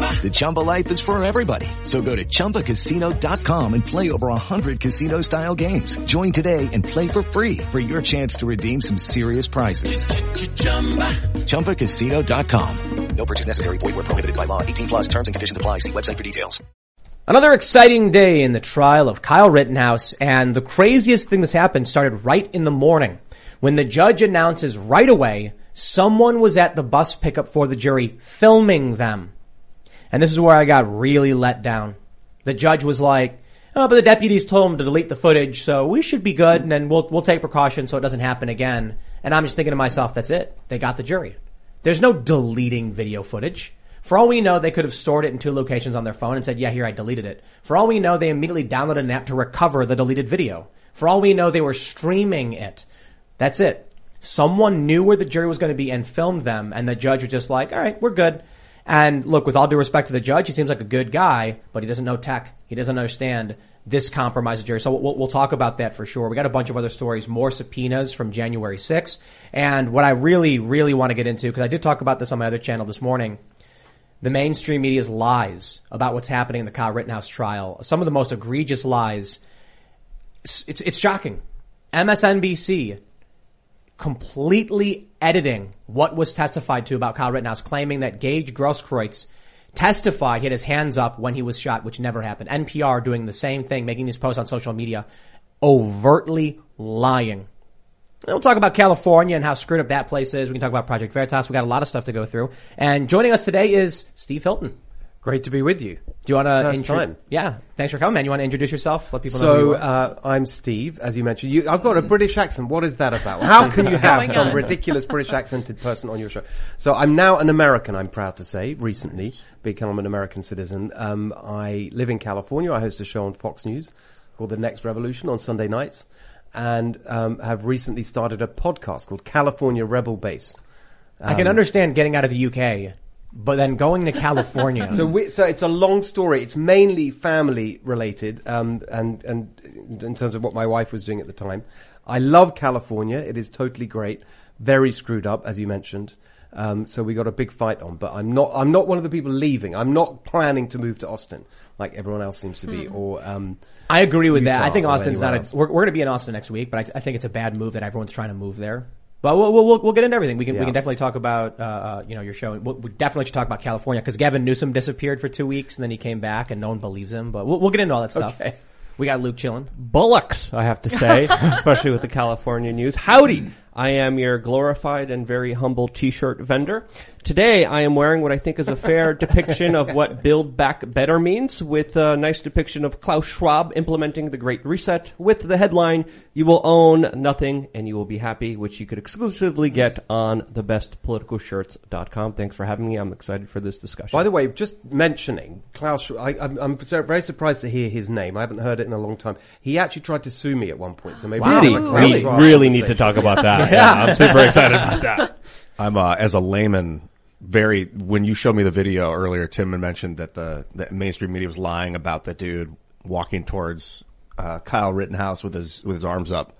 The Chumba life is for everybody. So go to ChumbaCasino.com and play over 100 casino-style games. Join today and play for free for your chance to redeem some serious prizes. ChumbaCasino.com. No purchase necessary. Void where prohibited by law. 18 plus terms and conditions apply. See website for details. Another exciting day in the trial of Kyle Rittenhouse, and the craziest thing that's happened started right in the morning when the judge announces right away someone was at the bus pickup for the jury filming them. And this is where I got really let down. The judge was like, oh, but the deputies told him to delete the footage, so we should be good, and then we'll, we'll take precautions so it doesn't happen again. And I'm just thinking to myself, that's it. They got the jury. There's no deleting video footage. For all we know, they could have stored it in two locations on their phone and said, yeah, here, I deleted it. For all we know, they immediately downloaded an app to recover the deleted video. For all we know, they were streaming it. That's it. Someone knew where the jury was going to be and filmed them, and the judge was just like, all right, we're good. And look, with all due respect to the judge, he seems like a good guy, but he doesn't know tech. He doesn't understand this compromise the jury. So we'll, we'll talk about that for sure. We got a bunch of other stories, more subpoenas from January 6th. And what I really, really want to get into, because I did talk about this on my other channel this morning, the mainstream media's lies about what's happening in the Kyle Rittenhouse trial. Some of the most egregious lies. It's, it's, it's shocking. MSNBC completely editing what was testified to about Kyle Rittenhouse, claiming that Gage Grosskreutz testified he had his hands up when he was shot, which never happened. NPR doing the same thing, making these posts on social media, overtly lying. And we'll talk about California and how screwed up that place is. We can talk about Project Veritas. We got a lot of stuff to go through. And joining us today is Steve Hilton. Great to be with you. Do you want to? First time. Yeah, thanks for coming, man. You want to introduce yourself? Let people know. who So you are? uh, I'm Steve, as you mentioned. You, I've got a British accent. What is that about? How can you have some ridiculous British accented person on your show? So I'm now an American. I'm proud to say. Recently become an American citizen. Um, I live in California. I host a show on Fox News called The Next Revolution on Sunday nights, and um, have recently started a podcast called California Rebel Base. I can understand getting out of the UK, but then going to California. So, we, so it's a long story. It's mainly family related, um, and and in terms of what my wife was doing at the time. I love California. It is totally great. Very screwed up, as you mentioned. Um, so we got a big fight on. But I'm not. I'm not one of the people leaving. I'm not planning to move to Austin like everyone else seems to be. Or um, I agree with that. I think or Austin's not. A, we're we're going to be in Austin next week, but I, I think it's a bad move that everyone's trying to move there. But we'll we'll, we'll, get into everything. We can we can definitely talk about uh, uh, you know your show. We'll, we definitely should talk about California because Gavin Newsom disappeared for two weeks and then he came back and no one believes him. But we'll we'll get into all that stuff. Okay. We got Luke chilling. bullocks, I have to say, especially with the California news. Howdy! I am your glorified and very humble t-shirt vendor. Today I am wearing what I think is a fair depiction of what Build Back Better means with a nice depiction of Klaus Schwab implementing the Great Reset with the headline, you will own nothing and you will be happy, which you could exclusively get on thebestpoliticalshirts.com. Thanks for having me. I'm excited for this discussion. by the way, just mentioning Klaus, Schwab, I, I'm, I'm very surprised to hear his name. I haven't heard it in a long time. He actually tried to sue me at one point. So maybe Wow. we'll Really? have a Klaus We really need to talk about that. Yeah. I'm super excited about that. I'm uh, as a layman very when you showed me the video earlier, Tim had mentioned that the, the mainstream media was lying about the dude walking towards uh, Kyle Rittenhouse with his with his arms up.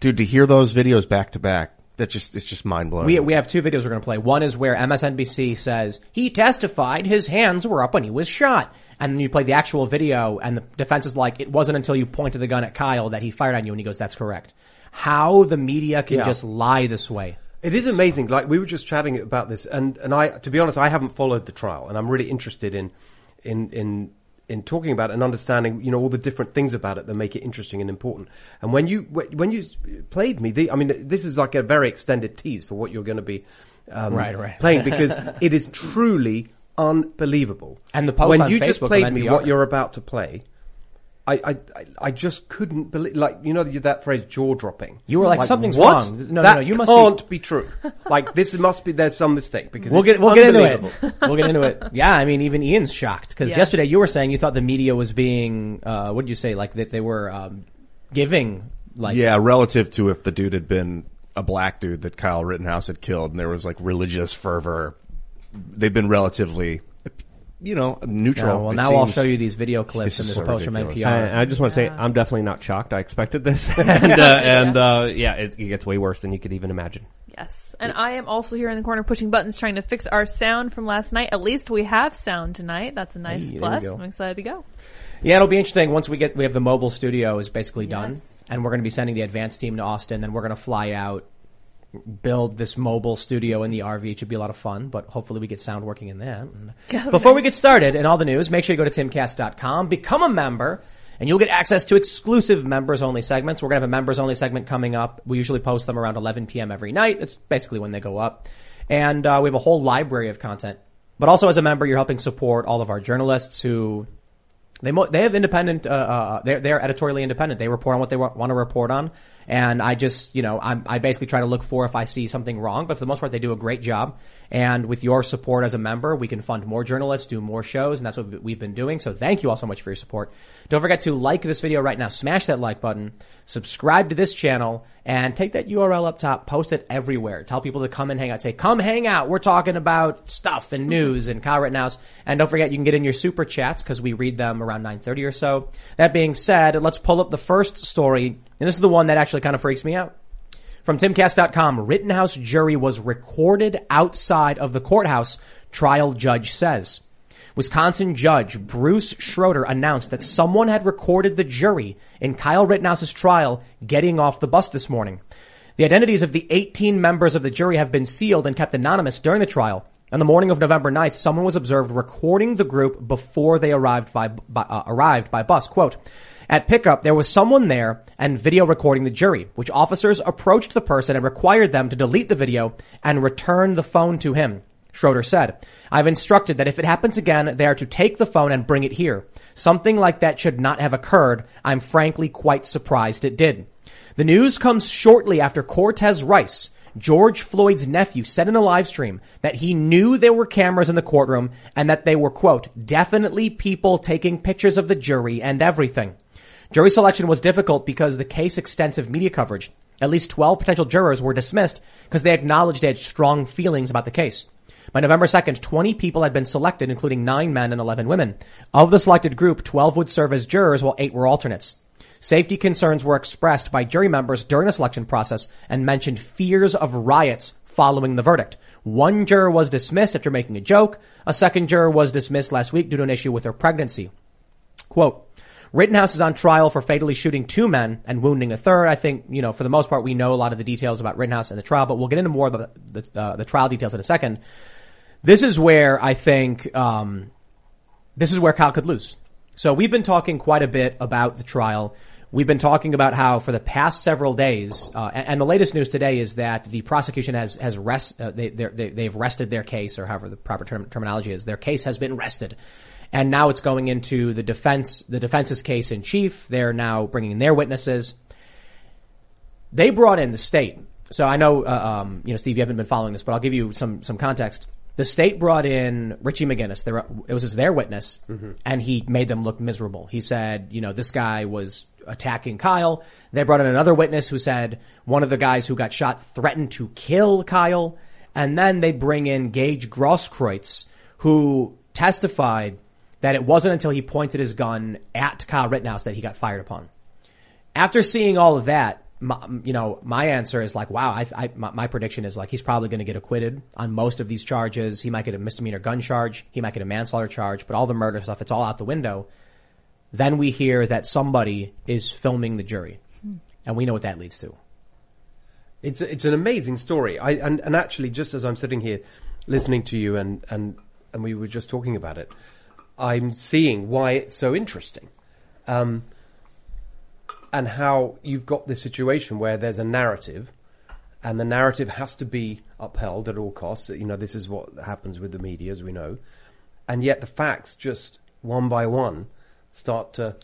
Dude, to hear those videos back to back, that just it's just mind blowing. We we have two videos we're going to play. One is where MSNBC says he testified his hands were up when he was shot, and then you play the actual video, and the defense is like it wasn't until you pointed the gun at Kyle that he fired on you, and he goes, "That's correct." How the media can Yeah. just lie this way? It is amazing. Like we were just chatting about this, and and I, to be honest, I haven't followed the trial, and I'm really interested in in in in talking about it and understanding, you know, all the different things about it that make it interesting and important. And when you when you played me, the, I mean, this is like a very extended tease for what you're going to be um, Right, right. playing because it is truly unbelievable. And the post when you just played me what you're about to play. I, I, I- I just couldn't believe, like, you know, that phrase jaw dropping. You were like, "Something's what? wrong." No, no, that no, you must be- can't be, true. like, this must be, there's some mistake because We'll get we'll get into it. We'll get into it. Yeah, I mean, even Ian's shocked because Yeah. yesterday you were saying you thought the media was being uh, what did you say? Like that they were um, giving like yeah, relative to if the dude had been a black dude that Kyle Rittenhouse had killed, and there was like religious fervor. They've been relatively you know, neutral. No, well, It now I'll show you these video clips This and this so post from. NPR. I, I just want to say I'm definitely not shocked. I expected this, and uh, and uh, yeah, it, it gets way worse than you could even imagine. Yes. And I am also here in the corner pushing buttons trying to fix our sound from last night. At least we have sound tonight. That's a nice Hey, plus. I'm excited to go. Yeah, it'll be interesting once we get we have the mobile studio is basically done, and we're going to be sending the advanced team to Austin. Then we're going to fly out, build this mobile studio in the RV. It should be a lot of fun, but hopefully we get sound working in that. God, Before we get started and all the news, make sure you go to timcast.com, become a member, and you'll get access to exclusive members only segments. We're going to have a members only segment coming up. We usually post them around 11 p.m. every night. That's basically when they go up. And uh, we have a whole library of content. But also as a member, you're helping support all of our journalists who they mo- they have independent. Uh, uh, they're they're editorially independent. They report on what they wa- want to report on, and I just you know I'm, I basically try to look for if I see something wrong. But for the most part, they do a great job. And with your support as a member, we can fund more journalists, do more shows, and that's what we've been doing. So thank you all so much for your support. Don't forget to like this video right now. Smash that like button. Subscribe to this channel and take that URL up top. Post it everywhere. Tell people to come and hang out. Say, come hang out. We're talking about stuff and news and Kyle Rittenhouse. And don't forget, you can get in your super chats because we read them around 9.30 or so. That being said, let's pull up the first story. And this is the one that actually kind of freaks me out. From timcast.com, Rittenhouse jury was recorded outside of the courthouse, trial judge says. Wisconsin judge Bruce Schroeder announced that someone had recorded the jury in Kyle Rittenhouse's trial getting off the bus this morning. The identities of the 18 members of the jury have been sealed and kept anonymous during the trial. On the morning of November 9th, someone was observed recording the group before they arrived by, by uh, arrived by bus. Quote, at pickup, there was someone there and video recording the jury, which officers approached the person and required them to delete the video and return the phone to him. Schroeder said, I've instructed that if it happens again, they are to take the phone and bring it here. Something like that should not have occurred. I'm frankly quite surprised it did. The news comes shortly after Cortez Rice, George Floyd's nephew, said in a live stream that he knew there were cameras in the courtroom and that they were, quote, definitely people taking pictures of the jury and everything. Jury selection was difficult because the case extensive media coverage. At least 12 potential jurors were dismissed because they acknowledged they had strong feelings about the case. By November 2nd, 20 people had been selected, including 9 men and 11 women. Of the selected group, 12 would serve as jurors while 8 were alternates. Safety concerns were expressed by jury members during the selection process and mentioned fears of riots following the verdict. One juror was dismissed after making a joke. A second juror was dismissed last week due to an issue with her pregnancy. Quote, Rittenhouse is on trial for fatally shooting two men and wounding a third. I think, you know, for the most part, we know a lot of the details about Rittenhouse and the trial, but we'll get into more about the, uh, the trial details in a second. This is where I think, um, this is where Kyle could lose. So we've been talking quite a bit about the trial. We've been talking about how for the past several days, uh, and, and the latest news today is that the prosecution has has rest uh, they, they they've rested their case, or however the proper term, terminology is. Their case has been rested, and now it's going into the defense the defense's case in chief. They're now bringing in their witnesses. They brought in the state. So I know, uh, um, you know, Steve, you haven't been following this, but I'll give you some some context. The state brought in Richie McGinniss. Their, it was their witness, and he made them look miserable. He said, you know, this guy was attacking Kyle. They brought in another witness who said one of the guys who got shot threatened to kill Kyle. And then they bring in Gage Grosskreutz, who testified that it wasn't until he pointed his gun at Kyle Rittenhouse that he got fired upon after seeing all of that, my, you know, my answer is like, wow, I, I my, my prediction is like, he's probably going to get acquitted on most of these charges. He might get a misdemeanor gun charge. He might get a manslaughter charge, but all the murder stuff, it's all out the window. Then we hear that somebody is filming the jury. And we know what that leads to. It's it's an amazing story. I and, and actually, just as I'm sitting here listening to you, and and and we were just talking about it, I'm seeing why it's so interesting, um, and how you've got this situation where there's a narrative, and the narrative has to be upheld at all costs. You know, this is what happens with the media, as we know, and yet the facts just one by one start to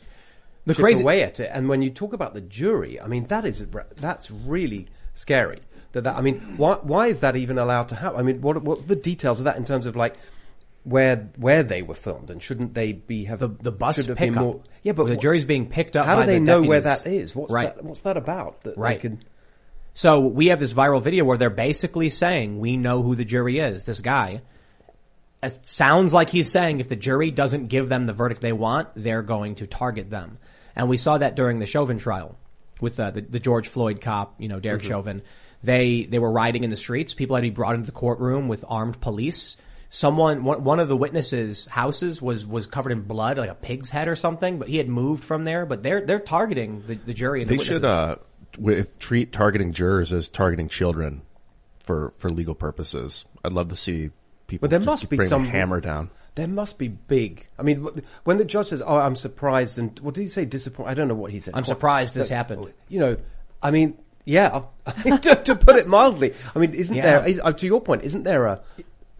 The chip crazy- away at it. And when you talk about the jury, I mean, that is that's really scary. That, that I mean, why why is that even allowed to happen? I mean, what what are the details of that in terms of like where where they were filmed and shouldn't they be have The, the bus should have been more- yeah, but the jury's being picked up How do they the know where that is? What's right. that? What's that about? That they Right. could- So we have this viral video where they're basically saying we know who the jury is, this guy. it sounds like he's saying if the jury doesn't give them the verdict they want, they're going to target them. And we saw that during the Chauvin trial with uh, the, the George Floyd cop, you know, Derek Chauvin. They, they were rioting in the streets. People had to be brought into the courtroom with armed police. Someone, one, of the witnesses' houses was, was covered in blood, like a pig's head or something, but he had moved from there. But they're, they're targeting the, the jury and They the should uh, with, treat targeting jurors as targeting children for for legal purposes. I'd love to see people. But there just must be some hammer down. There must be big. I mean, when the judge says, "Oh, I'm surprised," and what did he say? Disappointed. I don't know what he said. I'm surprised this happened. You know, I mean, yeah. to, to put it mildly, I mean, isn't Yeah. there? Is, uh, to your point, isn't there a?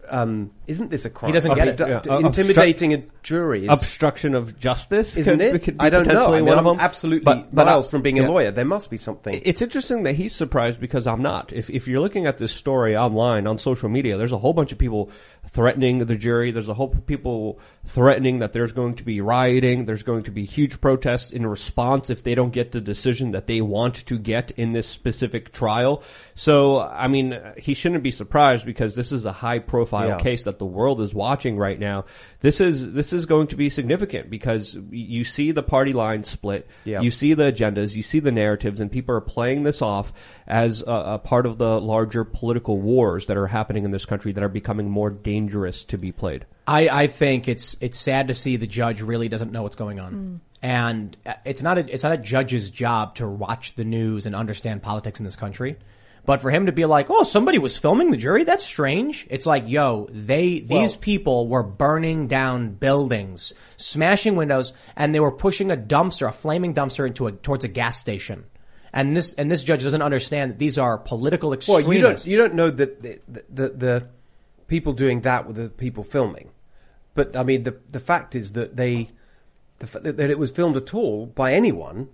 Um, isn't this a crime? He doesn't get it. Yeah. Uh, intimidating a jury is, Obstruction of justice, isn't could- it? could I don't know. I mean, I'm absolutely But- but miles I- from being yeah. a lawyer. There must be something. It's interesting that he's surprised because I'm not. If if you're looking at this story online on social media, there's a whole bunch of people threatening the jury. There's a whole people threatening that there's going to be rioting. There's going to be huge protests in response if they don't get the decision that they want to get in this specific trial. So, I mean, he shouldn't be surprised because this is a high profile Yeah. case that the world is watching right now. This is this is going to be significant because you see the party line split. Yeah. You see the agendas, you see the narratives, and people are playing this off as a, a part of the larger political wars that are happening in this country that are becoming more dangerous to be played. I, I think it's it's sad to see the judge really doesn't know what's going on, and uh, it's not a it's not a judge's job to watch the news and understand politics in this country. But for him to be like, oh, somebody was filming the jury, that's strange. It's like, yo, they these people were burning down buildings, smashing windows, and they were pushing a dumpster, a flaming dumpster, into a towards a gas station. And this and this judge doesn't understand that these are political Well, extremists. you don't you don't know that the, the the people doing that were the people filming, but I mean the the fact is that they the fact that it was filmed at all by anyone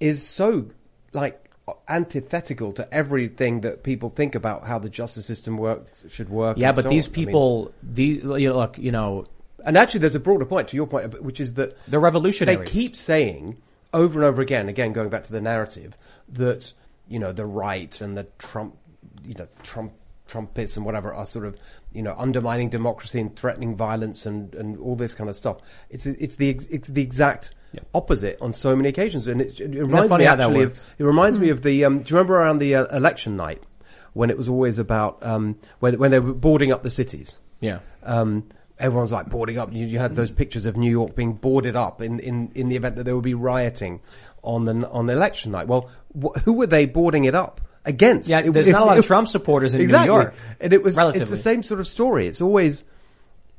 is so like antithetical to everything that people think about how the justice system works should work. Yeah, but so these on. I mean- people, these you know, look, you know, and actually, there's a broader point to your point, which is that They're revolutionaries. They keep saying over and over again, again going back to the narrative, that you know the right and the Trump, you know Trump trumpets and whatever are sort of you know undermining democracy and threatening violence and, and all this kind of stuff. It's it's the it's the exact opposite on so many occasions, and it, it reminds me actually of it reminds me of the. Um, do you remember around the uh, election night when it was always about um, when when they were boarding up the cities? yeah. um, everyone's like boarding up. You, you had those pictures of New York being boarded up in, in, in the event that there would be rioting on the on election night. Well, wh- who were they boarding it up against? Yeah, there's it- not a lot of Trump supporters in New. York. and it was it's the same sort of story. It's always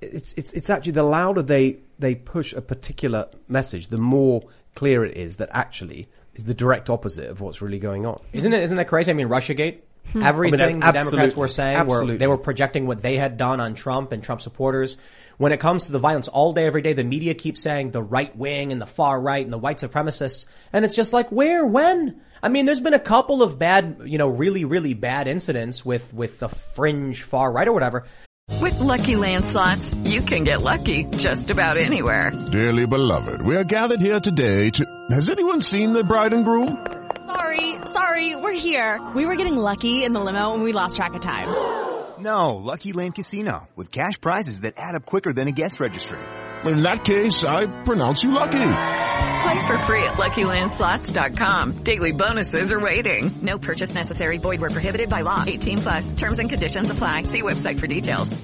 it's it's it's actually the louder they they push a particular message, the more clear it is that actually is the direct opposite of what's really going on. Isn't it? Isn't that crazy? I mean, RussiaGate. Hmm. Everything I mean, the Democrats were saying were they were projecting what they had done on Trump and Trump supporters. When it comes to the violence, all day, every day, the media keeps saying the right wing and the far right and the white supremacists, and it's just like where, when? I mean, there's been a couple of bad, you know, really, really bad incidents with with the fringe far right or whatever. With Lucky Land slots, you can get lucky just about anywhere. Dearly beloved, we are gathered here today to. Has anyone seen the bride and groom? Sorry, sorry, we're here. We were getting lucky in the limo and we lost track of time. No, Lucky Land Casino with cash prizes that add up quicker than a guest registry. In that case, I pronounce you lucky. Play for free at LuckyLandSlots.com. Daily bonuses are waiting. No purchase necessary. Void where prohibited by law. 18 plus. Terms and conditions apply. See website for details.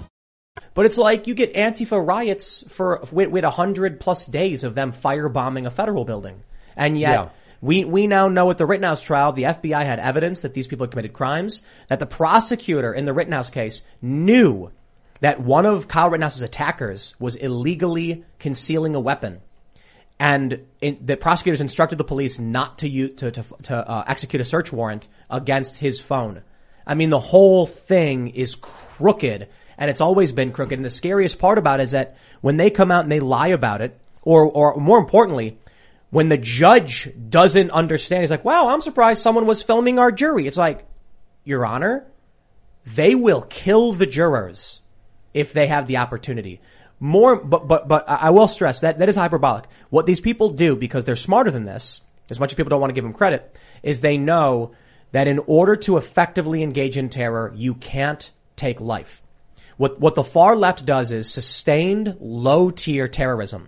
But it's like you get Antifa riots for with, with a hundred plus days of them firebombing a federal building, and yet Yeah. We we now know at the Rittenhouse trial, the FBI had evidence that these people had committed crimes. That the prosecutor in the Rittenhouse case knew that one of Kyle Rittenhouse's attackers was illegally concealing a weapon, and in, the prosecutors instructed the police not to use, to to, to uh, execute a search warrant against his phone. I mean, the whole thing is crooked, and it's always been crooked. And the scariest part about it is that when they come out and they lie about it, or or more importantly, when the judge doesn't understand, he's like, "Wow, I'm surprised someone was filming our jury." It's like, Your Honor, they will kill the jurors if they have the opportunity. More, but, but, but I will stress that that is hyperbolic. What these people do, because they're smarter than this, as much as people don't want to give them credit, is they know that in order to effectively engage in terror, you can't take life. What, what the far left does is sustained low tier terrorism.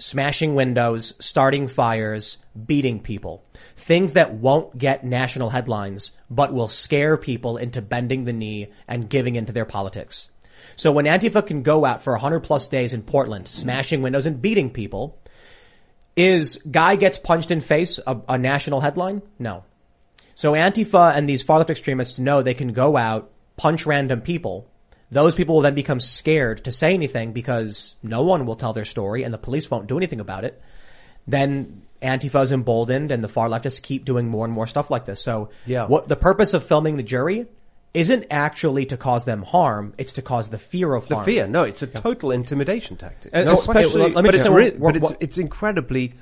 Smashing windows, starting fires, beating people. Things that won't get national headlines, but will scare people into bending the knee and giving into their politics. So when Antifa can go out for 100 plus days in Portland, smashing windows and beating people, is guy gets punched in face a, a national headline? No. So Antifa and these far left extremists know they can go out, punch random people. Those people will then become scared to say anything because no one will tell their story and the police won't do anything about it. Then Antifa is emboldened and the far leftists keep doing more and more stuff like this. So Yeah. what the purpose of filming the jury isn't actually to cause them harm. It's to cause the fear of The harm. fear. No, it's a total intimidation tactic. No, especially- especially, let me but just it's, say re- but it's, what- it's incredibly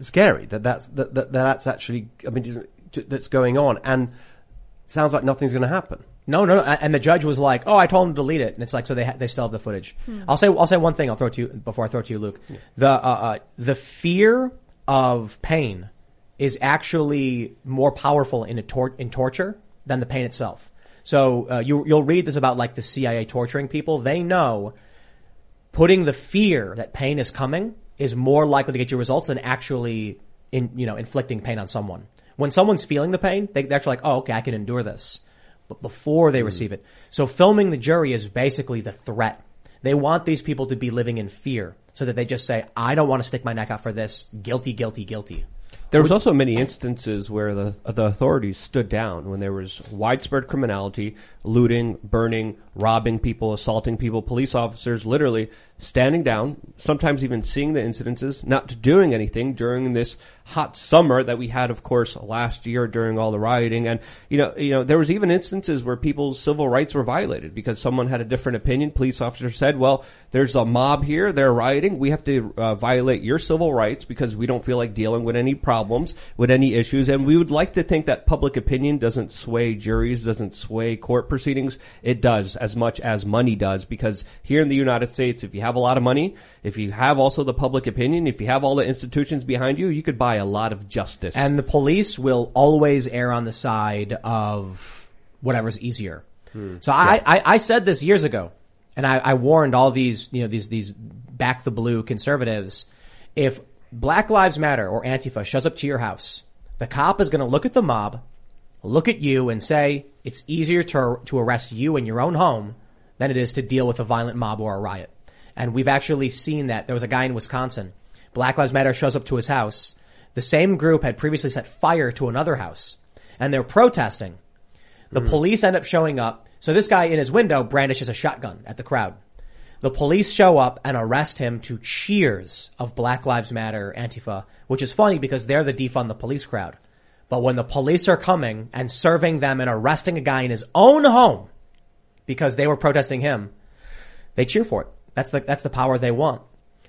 scary that that's that, that, that's actually. I mean, that's going on, and sounds like nothing's going to happen. No, no, no. And the judge was like, "Oh, I told him to delete it," and it's like, so they ha- they still have the footage. I'll say I'll say one thing. I'll throw it to you before I throw it to you, Luke. The uh, uh, the fear of pain is actually more powerful in a tor- in torture than the pain itself. So uh, you you'll read this about like the CIA torturing people. They know putting the fear that pain is coming is more likely to get you results than actually in you know inflicting pain on someone. When someone's feeling the pain, they, they're actually like, "Oh, okay, I can endure this." But before they hmm. receive it, so filming the jury is basically the threat. They want these people to be living in fear, so that they just say, "I don't want to stick my neck out for this. Guilty, guilty, guilty." There was also many instances where the the authorities stood down when there was widespread criminality, looting, burning, robbing people, assaulting people, police officers literally standing down, sometimes even seeing the incidences, not doing anything during this hot summer that we had, of course, last year during all the rioting. And, you know, you know, there was even instances where people's civil rights were violated because someone had a different opinion. Police officers said, well, there's a mob here, they're rioting, we have to uh, violate your civil rights because we don't feel like dealing with any problems, with any issues. And we would like to think that public opinion doesn't sway juries, doesn't sway court proceedings. It does as much as money does because here in the United States, if you have a lot of money, if you have also the public opinion, if you have all the institutions behind you, you could buy a lot of justice. And the police will always err on the side of whatever's easier. Hmm. So I, I, I said this years ago, and I, I warned all these, you know, these, these back the blue conservatives. If Black Lives Matter or Antifa shows up to your house, the cop is going to look at the mob, look at you and say, it's easier to, to arrest you in your own home than it is to deal with a violent mob or a riot. And we've actually seen that. There was a guy in Wisconsin. Black Lives Matter shows up to his house. The same group had previously set fire to another house and they're protesting. The hmm. police end up showing up. So this guy in his window brandishes a shotgun at the crowd. The police show up and arrest him to cheers of Black Lives Matter, Antifa, which is funny because they're the defund the police crowd. But when the police are coming and serving them and arresting a guy in his own home because they were protesting him, they cheer for it. That's the, that's the power they want.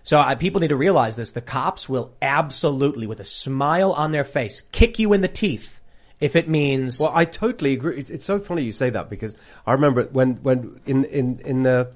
So uh, people need to realize this. The cops will absolutely, with a smile on their face, kick you in the teeth if it means Well, I totally agree. It's, it's so funny you say that because I remember when, when in, in, in the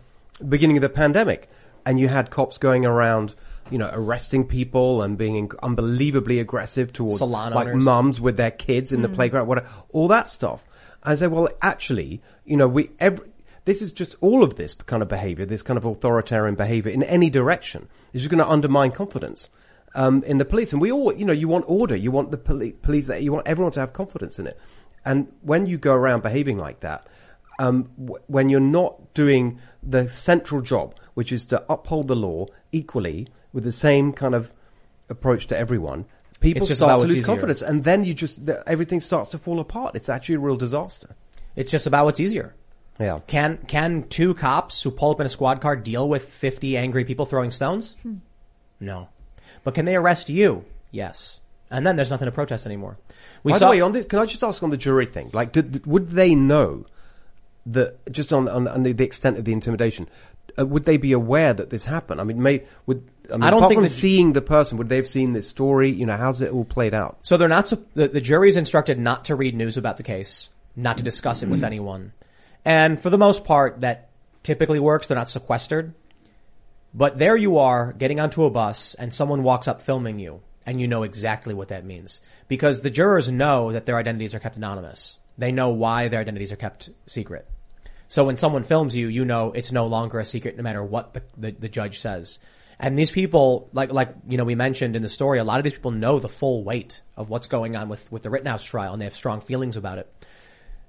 beginning of the pandemic and you had cops going around, you know, arresting people and being unbelievably aggressive towards Salon like owners. mums with their kids in the playground, whatever, all that stuff. I say, well, actually, you know, we, every, this is just all of this kind of behavior, this kind of authoritarian behavior in any direction is just going to undermine confidence. Um, in the police, and we all, you know, you want order, you want the poli- police, that you want everyone to have confidence in it. And when you go around behaving like that, um, w- when you're not doing the central job, which is to uphold the law equally with the same kind of approach to everyone, people start to lose easier. confidence, and then you just the, everything starts to fall apart. It's actually a real disaster. it's just about what's easier. Yeah. Can can two cops who pull up in a squad car deal with fifty angry people throwing stones? No. But can they arrest you? Yes. And then there's nothing to protest anymore. We By saw the way, on this, can I just ask on the jury thing? Like, did, would they know that just on, on, on the, the extent of the intimidation? Uh, would they be aware that this happened? I mean, may, would I, mean, I don't apart think from the- seeing the person, would they have seen this story? You know, how's it all played out? So they're not, sup- the, the jury's instructed not to read news about the case, not to discuss it with anyone. And for the most part, that typically works. They're not sequestered. But there you are getting onto a bus and someone walks up filming you and you know exactly what that means. Because the jurors know that their identities are kept anonymous. They know why their identities are kept secret. So when someone films you, you know it's no longer a secret no matter what the, the, the judge says. And these people, like, like, you know, we mentioned in the story, a lot of these people know the full weight of what's going on with, with the Rittenhouse trial and they have strong feelings about it.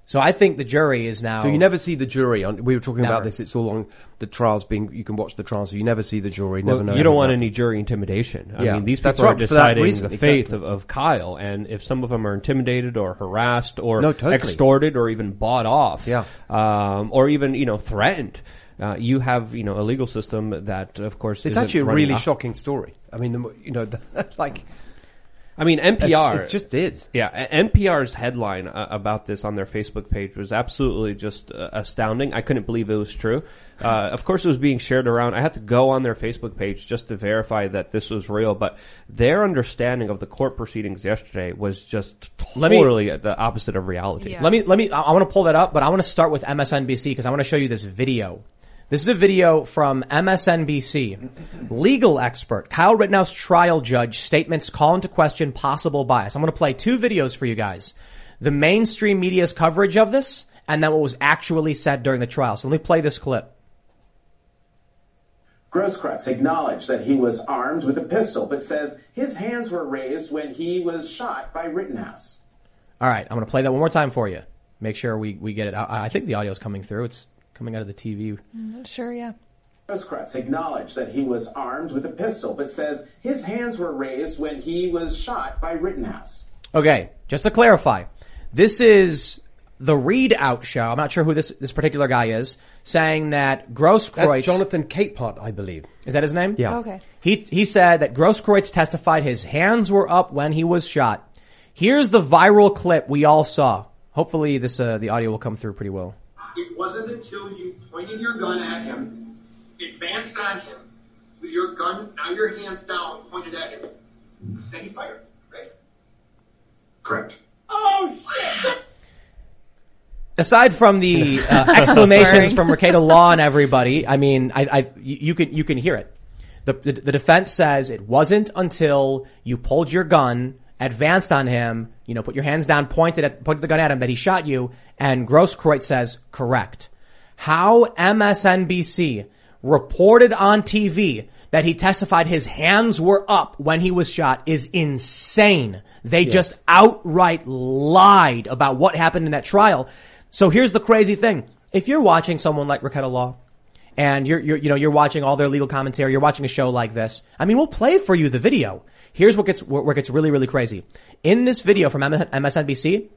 So I think the jury is now. So you never see the jury on. We were talking Never. about this. It's all on the trials being. You can watch the trials. So you never see the jury. Well, never know. you don't want any jury intimidation. I Yeah, mean, these that's people are right, deciding the faith exactly. of, of Kyle, and if some of them are intimidated or harassed or No, totally. extorted or even bought off, Yeah. um, or even you know threatened, uh, you have you know a legal system that, of course, It's actually a really up- shocking story. I mean, the, you know, the, like I mean, NPR. it just is. Yeah, NPR's headline uh, about this on their Facebook page was absolutely just uh, astounding. I couldn't believe it was true. Uh, of course, it was being shared around. I had to go on their Facebook page just to verify that this was real. But their understanding of the court proceedings yesterday was just Let me- totally the opposite of reality. Yeah. Let me, let me, I want to pull that up, but I want to start with MSNBC because I want to show you this video. This is a video from MSNBC. Legal expert, Kyle Rittenhouse trial judge statements call into question possible bias. I'm going to play two videos for you guys. The mainstream media's coverage of this and then what was actually said during the trial. So let me play this clip. Grosskreutz acknowledged that he was armed with a pistol, but says his hands were raised when he was shot by Rittenhouse. All right. I'm going to play that one more time for you. Make sure we, we get it. I, I think the audio is coming through. It's coming out of the TV. Sure, yeah. Grosskreutz acknowledged that he was armed with a pistol, but says his hands were raised when he was shot by Rittenhouse. Okay, just to clarify, this is the ReidOut show. I'm not sure who this this particular guy is, saying that Grosskreutz That's Jonathan Capehart, I believe. is that his name? Yeah. Okay. He he said that Grosskreutz testified his hands were up when he was shot. Here's the viral clip we all saw. Hopefully, this uh, the audio will come through pretty well. It wasn't until you pointed your gun at him, advanced on him, with your gun, now your hands down, pointed at him, then you fired, right? Correct. Oh shit! aside from the uh, exclamations from Rekieta Law and everybody, I mean, I, I, you you can you can hear it. The, the the defense says it wasn't until you pulled your gun, advanced on him, you know, put your hands down, pointed at pointed the gun at him that he shot you, and Grosskreutz says correct. How MSNBC reported on TV that he testified his hands were up when he was shot is insane. They just outright lied about what happened in that trial. So here's the crazy thing. If you're watching someone like Rekieta Law and you're, you're, you know, you're watching all their legal commentary, you're watching a show like this, I mean, we'll play for you the video. Here's what gets, where it gets really, really crazy. In this video from MSNBC,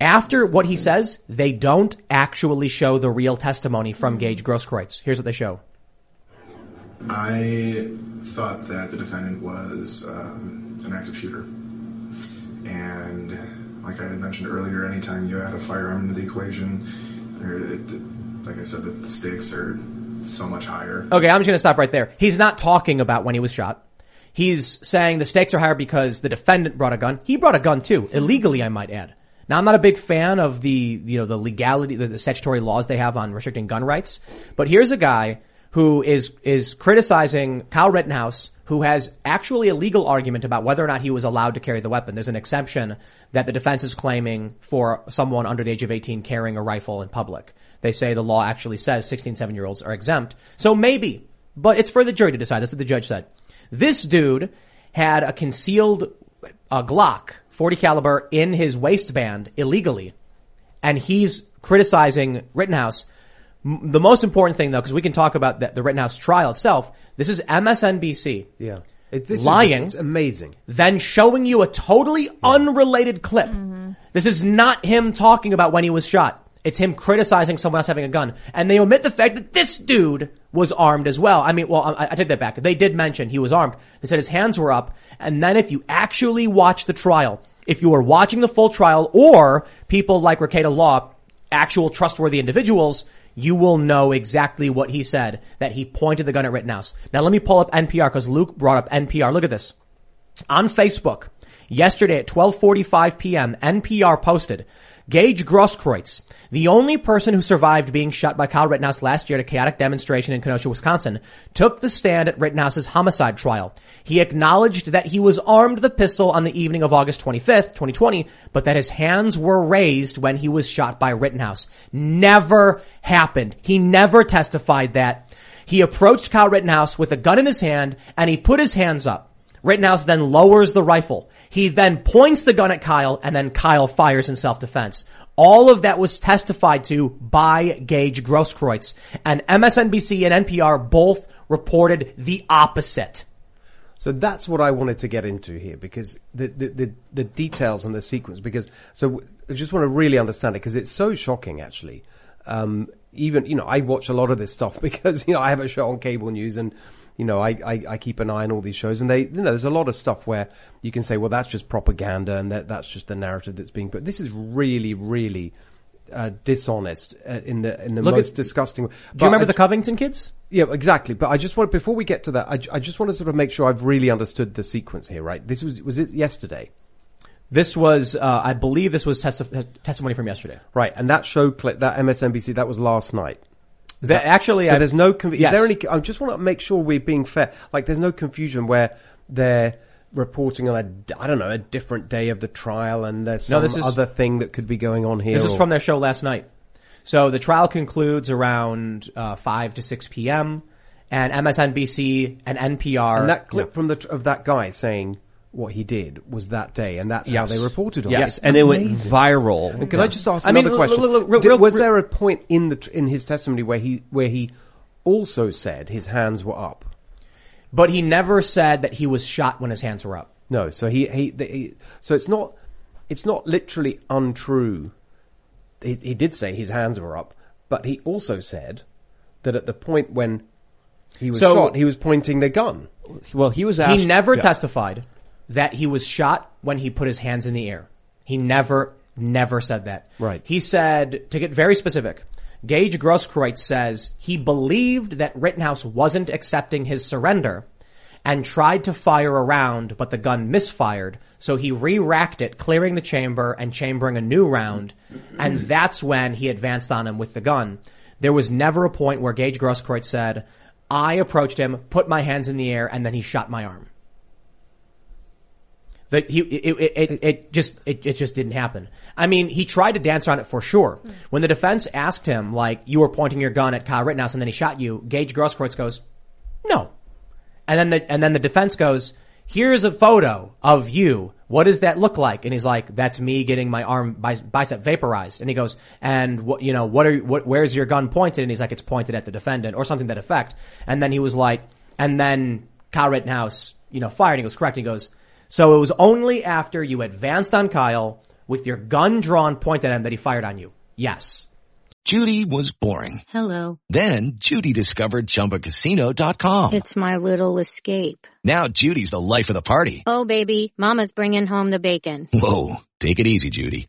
after what he says, they don't actually show the real testimony from Gage Grosskreutz. Here's what they show. I thought that the defendant was um, an active shooter. And like I had mentioned earlier, anytime you add a firearm into the equation, it, like I said, the, the stakes are so much higher. Okay, I'm just gonna stop right there. He's not talking about when he was shot. He's saying the stakes are higher because the defendant brought a gun. He brought a gun too, illegally, I might add. Now, I'm not a big fan of the, you know, the legality, the, the statutory laws they have on restricting gun rights. But here's a guy who is, is criticizing Kyle Rittenhouse, who has actually a legal argument about whether or not he was allowed to carry the weapon. There's an exception that the defense is claiming for someone under the age of 18 carrying a rifle in public. They say the law actually says 16, 17 year olds are exempt. So maybe, but it's for the jury to decide. That's what the judge said. This dude had a concealed uh, Glock 40 caliber in his waistband illegally, and he's criticizing Rittenhouse. M- The most important thing, though, because we can talk about the, the Rittenhouse trial itself. This is MSNBC. Yeah. It, this lying. Is, it's amazing. then showing you a totally unrelated clip. This is not him talking about when he was shot. It's him criticizing someone else having a gun. And they omit the fact that this dude was armed as well. I mean, well, I, I take that back. They did mention he was armed. They said his hands were up. And then if you actually watch the trial, if you are watching the full trial or people like Rekieta Law, actual trustworthy individuals, you will know exactly what he said, that he pointed the gun at Rittenhouse. Now let me pull up NPR because Luke brought up NPR. Look at this. On Facebook, Yesterday at 12:45 p.m., NPR posted, Gage Grosskreutz, the only person who survived being shot by Kyle Rittenhouse last year at a chaotic demonstration in Kenosha, Wisconsin, took the stand at Rittenhouse's homicide trial. He acknowledged that he was armed a pistol on the evening of August 25th, 2020, but that his hands were raised when he was shot by Rittenhouse. Never happened. He never testified that. He approached Kyle Rittenhouse with a gun in his hand and he put his hands up. Rittenhouse then lowers the rifle. He then points the gun at Kyle and then Kyle fires in self-defense. All of that was testified to by Gage Grosskreutz and MSNBC and NPR both reported the opposite. So that's what I wanted to get into here because the, the, the, the details and the sequence because, so I just want to really understand it because it's so shocking actually. Um, even, you know, I watch a lot of this stuff because, you know, I have a show on cable news and, you know, I, I, I keep an eye on all these shows and they, you know, there's a lot of stuff where you can say, well, that's just propaganda and that, that's just the narrative that's being put. This is really, really, uh, dishonest uh, in the, in the Look most at- disgusting way. Do But you remember I- the Covington kids? yeah, exactly. But I just want, before we get to that, I, I just want to sort of make sure I've really understood the sequence here, right? This was, was it yesterday? This was, uh, I believe this was testi- testimony from yesterday. Right. And that show clip, that MSNBC, that was last night. That- actually, so I- there's no, conf- Yes. is there any, I just want to make sure we're being fair. Like there's no confusion where they're reporting on a, I don't know, a different day of the trial and there's some No, this is- other thing that could be going on here. This is from their show last night. So the trial concludes around uh, 5 to 6 p.m. and MSNBC and NPR. and that clip from the, of that guy saying what he did was that day and that's how Yes. they reported on Yes, it. and it went Amazing. viral. And can I just ask I mean, another look, question? look, look, real- Did- real- was real- there a point in the tr- in his testimony where he where he also said his hands were up? but he never said that he was shot when his hands were up. No, so he he, the, he so it's not it's not literally untrue. He, he did say his hands were up, but he also said that at the point when he was So- shot, he was pointing the gun. Well, he was asked. he never testified that he was shot when he put his hands in the air. He never, never said that. Right. He said, to get very specific, Gage Grosskreutz says he believed that Rittenhouse wasn't accepting his surrender and tried to fire a round, but the gun misfired. So he re-racked it, clearing the chamber and chambering a new round. And that's when he advanced on him with the gun. There was never a point where Gage Grosskreutz said, I approached him, put my hands in the air, and then he shot my arm. That he, it, it, it, it just, it, it just didn't happen. I mean, he tried to dance around it for sure. When the defense asked him, like, you were pointing your gun at Kyle Rittenhouse and then he shot you, Gage Grosskreutz goes, no. And then the, and then the defense goes, here's a photo of you. What does that look like? And he's like, that's me getting my arm bicep vaporized. And he goes, and what, you know, what are, what, where's your gun pointed? And he's like, it's pointed at the defendant or something that effect. And then he was like, and then Kyle Rittenhouse, you know, fired. And he goes, correct. And he goes, so it was only after you advanced on Kyle with your gun drawn pointed at him that he fired on you. Yes. Judy was boring. Hello. Then Judy discovered ChumbaCasino.com. It's my little escape. Now Judy's the life of the party. Oh, baby, mama's bringing home the bacon. Whoa, take it easy, Judy.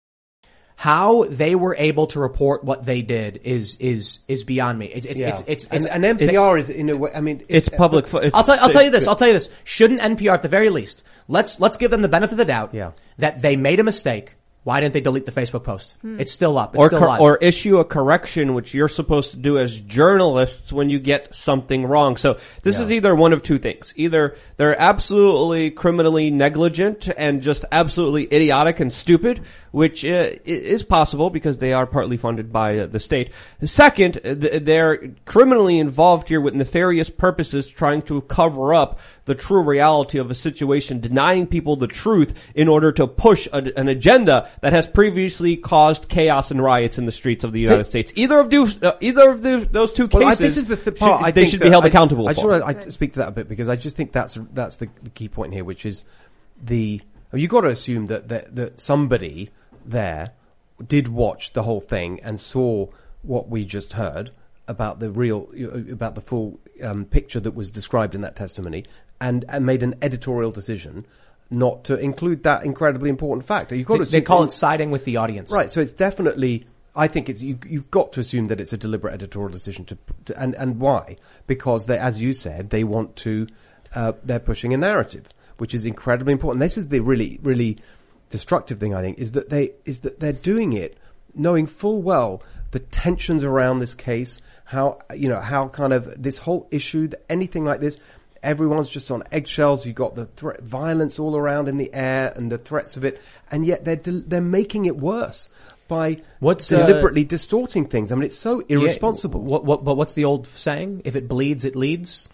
How they were able to report what they did is is is beyond me. It's it's Yeah. it's, it's, it's and NPR is in a way. I mean, It's public. fu- It's, I'll tell, I'll tell you this. I'll tell you this. Shouldn't NPR at the very least let's let's give them the benefit of the doubt Yeah. that they made a mistake. Why didn't they delete the Facebook post? Hmm. It's still up. It's or still cor- live. or issue a correction, which you're supposed to do as journalists when you get something wrong. So this is either one of two things: either they're absolutely criminally negligent and just absolutely idiotic and stupid, which uh, is possible because they are partly funded by uh, the state. Second, uh, th- they're criminally involved here with nefarious purposes trying to cover up the true reality of a situation, denying people the truth in order to push a, an agenda that has previously caused chaos and riots in the streets of the United States. Either of those, uh, either of those, those two cases, Well, I, this is the th- part should- I they should be held I- accountable I just for. want to speak to that a bit because I just think that's that's the, the key point here, which is the you've got to assume that, that that somebody there did watch the whole thing and saw what we just heard about the real about the full um, picture that was described in that testimony and, and made an editorial decision not to include that incredibly important fact. You've got They, to they call it siding with the audience. Right. So it's definitely. I think it's you, you've got to assume that it's a deliberate editorial decision to, to and and why? Because they, as you said, they want to. Uh, they're pushing a narrative, which is incredibly important. This is the really really destructive thing. I think is that they is that they're doing it knowing full well the tensions around this case, how you know how kind of this whole issue, anything like this. Everyone's just on eggshells. You've got the threat, violence all around in the air and the threats of it, and yet they're del- they're making it worse by What's, uh, deliberately distorting things. I mean, it's so irresponsible. Yeah, what, what, but what's the old saying? If it bleeds, it leads.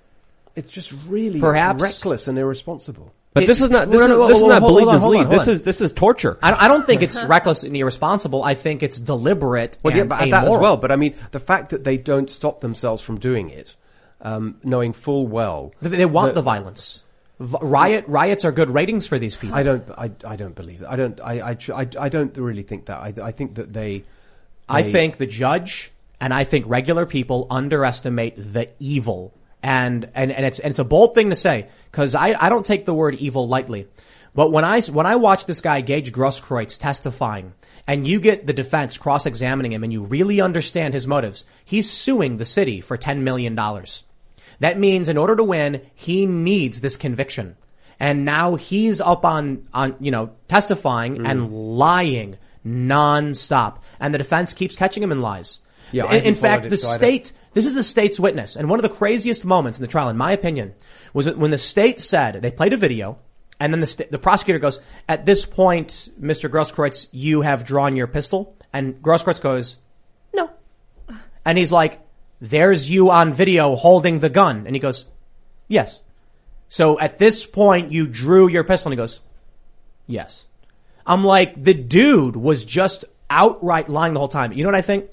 It's just really Perhaps- reckless and irresponsible. But It- this is not this No, is, no, no, this is not believe this hold on, This on. is this is torture. I don't, I don't think it's reckless and irresponsible. I think it's deliberate Well, and yeah, but that as well. But I mean, the fact that they don't stop themselves from doing it, um, knowing full well They, they want that- the violence. Riot riots are good ratings for these people. I don't. I, I don't believe that. I don't. I, I. I, I don't really think that. I, I think that they. I they- think the judge and I think regular people underestimate the evil. And, and, and it's, and it's a bold thing to say, cause I, I don't take the word evil lightly. But when I, when I watch this guy, Gage Grosskreutz, testifying, and you get the defense cross-examining him and you really understand his motives, he's suing the city for $10 million. That means in order to win, he needs this conviction. And now he's up on, on, you know, testifying Mm. and lying nonstop. And the defense keeps catching him in lies. Yeah, in, in fact, the so state, this is the state's witness. And one of the craziest moments in the trial, in my opinion, was when the state said, they played a video, and then the, sta- the prosecutor goes, at this point, Mr. Grosskreutz, you have drawn your pistol. And Grosskreutz goes, no. And he's like, there's you on video holding the gun. And he goes, yes. So at this point, you drew your pistol. And he goes, yes. I'm like, the dude was just outright lying the whole time. You know what I think?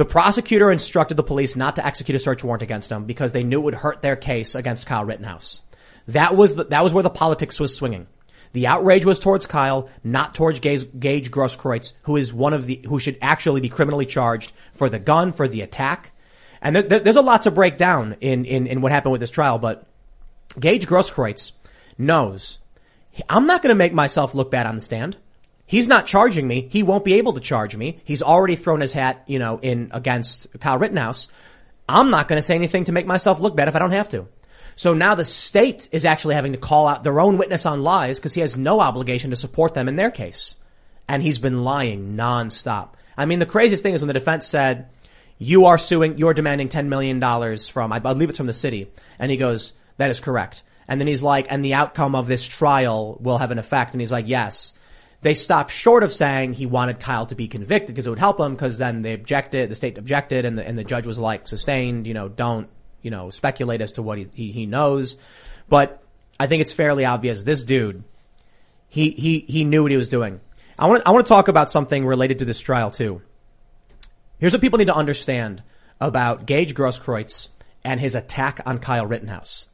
The prosecutor instructed the police not to execute a search warrant against him because they knew it would hurt their case against Kyle Rittenhouse. That was the, that was where the politics was swinging. The outrage was towards Kyle, not towards Gage, Gage Grosskreutz, who is one of the who should actually be criminally charged for the gun, for the attack. And there, there- there's a lot to break down in, in in what happened with this trial, but Gage Grosskreutz knows I'm not going to make myself look bad on the stand. He's not charging me. He won't be able to charge me. He's already thrown his hat, you know, in against Kyle Rittenhouse. I'm not going to say anything to make myself look bad if I don't have to. So now the state is actually having to call out their own witness on lies because he has no obligation to support them in their case. And he's been lying nonstop. I mean, the craziest thing is when the defense said, you are suing, you're demanding $10 million from, I believe it's from the city. And he goes, that is correct. And then he's like, and the outcome of this trial will have an effect. And he's like, yes. They stopped short of saying he wanted Kyle to be convicted because it would help him because then they objected, the state objected and the, and the judge was like, sustained, you know, don't, you know, speculate as to what he, he, he knows. But I think it's fairly obvious this dude, he, he, he knew what he was doing. I want, I want to talk about something related to this trial too. Here's what people need to understand about Gage Grosskreutz and his attack on Kyle Rittenhouse.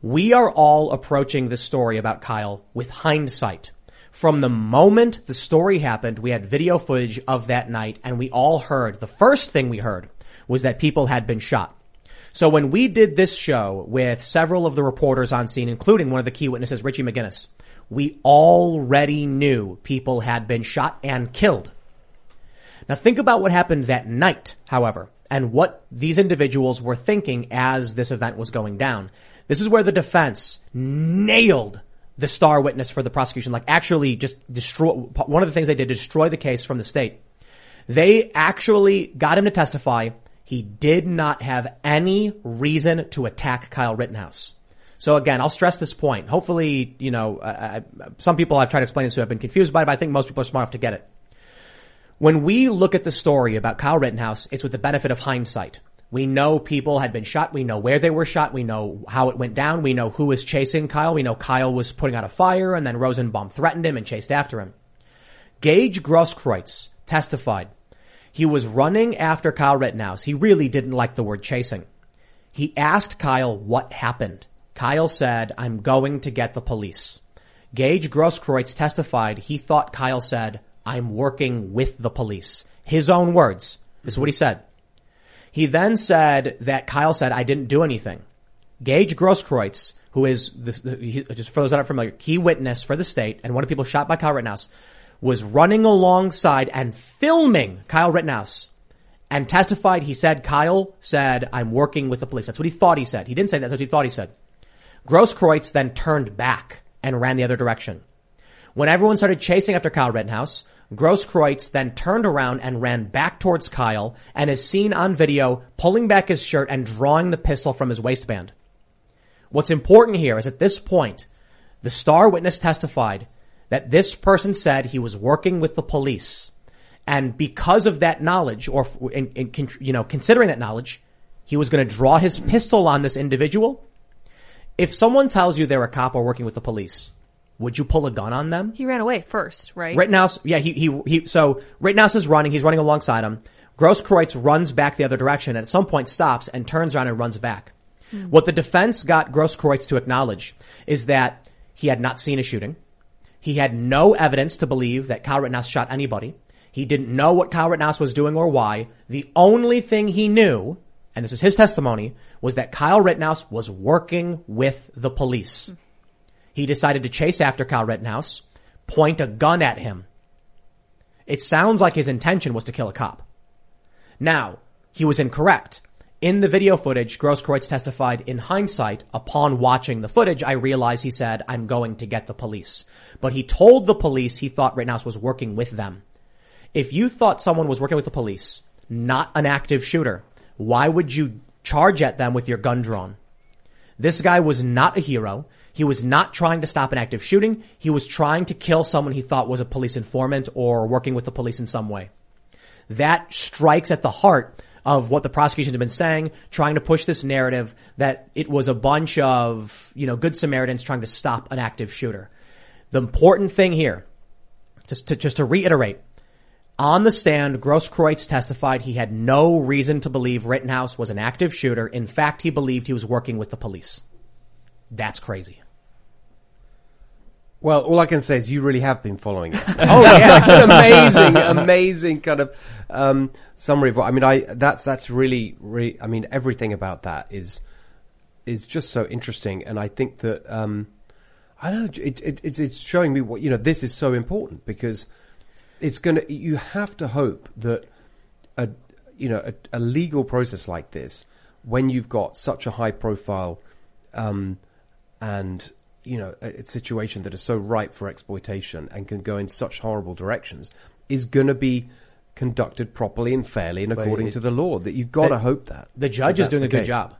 We are all approaching this story about Kyle with hindsight. From the moment the story happened, we had video footage of that night and we all heard, the first thing we heard was that people had been shot. So when we did this show with several of the reporters on scene, including one of the key witnesses, Richie McGinniss, we already knew people had been shot and killed. Now think about what happened that night, however, and what these individuals were thinking as this event was going down. This is where the defense nailed the star witness for the prosecution, like actually just destroy, one of the things they did, destroy the case from the state. They actually got him to testify. He did not have any reason to attack Kyle Rittenhouse. So again, I'll stress this point. Hopefully, you know, I, I, some people I've tried to explain this to have been confused by it, but I think most people are smart enough to get it. When we look at the story about Kyle Rittenhouse, it's with the benefit of hindsight. We know people had been shot. We know where they were shot. We know how it went down. We know who was chasing Kyle. We know Kyle was putting out a fire and then Rosenbaum threatened him and chased after him. Gage Grosskreutz testified. He was running after Kyle Rittenhouse. He really didn't like the word chasing. He asked Kyle what happened. Kyle said, I'm going to get the police. Gage Grosskreutz testified he thought Kyle said, I'm working with the police. His own words. This is what he said. He then said that Kyle said, I didn't do anything. Gage Grosskreutz, who is, the, the, he, just for those that aren't familiar, key witness for the state and one of the people shot by Kyle Rittenhouse, was running alongside and filming Kyle Rittenhouse and testified he said, Kyle said, I'm working with the police. That's what he thought he said. He didn't say that. That's what he thought he said. Grosskreutz then turned back and ran the other direction. When everyone started chasing after Kyle Rittenhouse, Grosskreutz then turned around and ran back towards Kyle and is seen on video pulling back his shirt and drawing the pistol from his waistband. What's important here is at this point, the star witness testified that this person said he was working with the police. And because of that knowledge, or in, in, you know, considering that knowledge, he was going to draw his pistol on this individual. If someone tells you they're a cop or working with the police, would you pull a gun on them? He ran away first, right? Rittenhouse, yeah, he, he, he, so Rittenhouse is running, he's running alongside him. Grosskreutz runs back the other direction and at some point stops and turns around and runs back. Hmm. What the defense got Grosskreutz to acknowledge is that he had not seen a shooting. He had no evidence to believe that Kyle Rittenhouse shot anybody. He didn't know what Kyle Rittenhouse was doing or why. The only thing he knew, and this is his testimony, was that Kyle Rittenhouse was working with the police. He decided to chase after Kyle Rittenhouse, point a gun at him. It sounds like his intention was to kill a cop. Now, he was incorrect. In the video footage, Grosskreutz testified in hindsight, upon watching the footage, I realized he said, I'm going to get the police. But he told the police he thought Rittenhouse was working with them. If you thought someone was working with the police, not an active shooter, why would you charge at them with your gun drawn? This guy was not a hero. He was not trying to stop an active shooting. He was trying to kill someone he thought was a police informant or working with the police in some way. That strikes at the heart of what the prosecution has been saying, trying to push this narrative that it was a bunch of, you know, good Samaritans trying to stop an active shooter. The important thing here, just to, just to reiterate, on the stand, Grosskreutz testified he had no reason to believe Rittenhouse was an active shooter. In fact, he believed he was working with the police. That's crazy. Well, all I can say is you really have been following it. Oh, yeah. Amazing, amazing kind of um, summary of what I mean. I that's that's really, really. I mean, everything about that is is just so interesting, and I think that um, I don't know. It, it, it's it's showing me what you know. This is so important because it's going to. You have to hope that a you know a, a legal process like this, when you've got such a high profile um, and you know a, a situation that is so ripe for exploitation and can go in such horrible directions, is going to be conducted properly and fairly and according it- to the law. That you've got to hope that The judge that is doing a good case. job.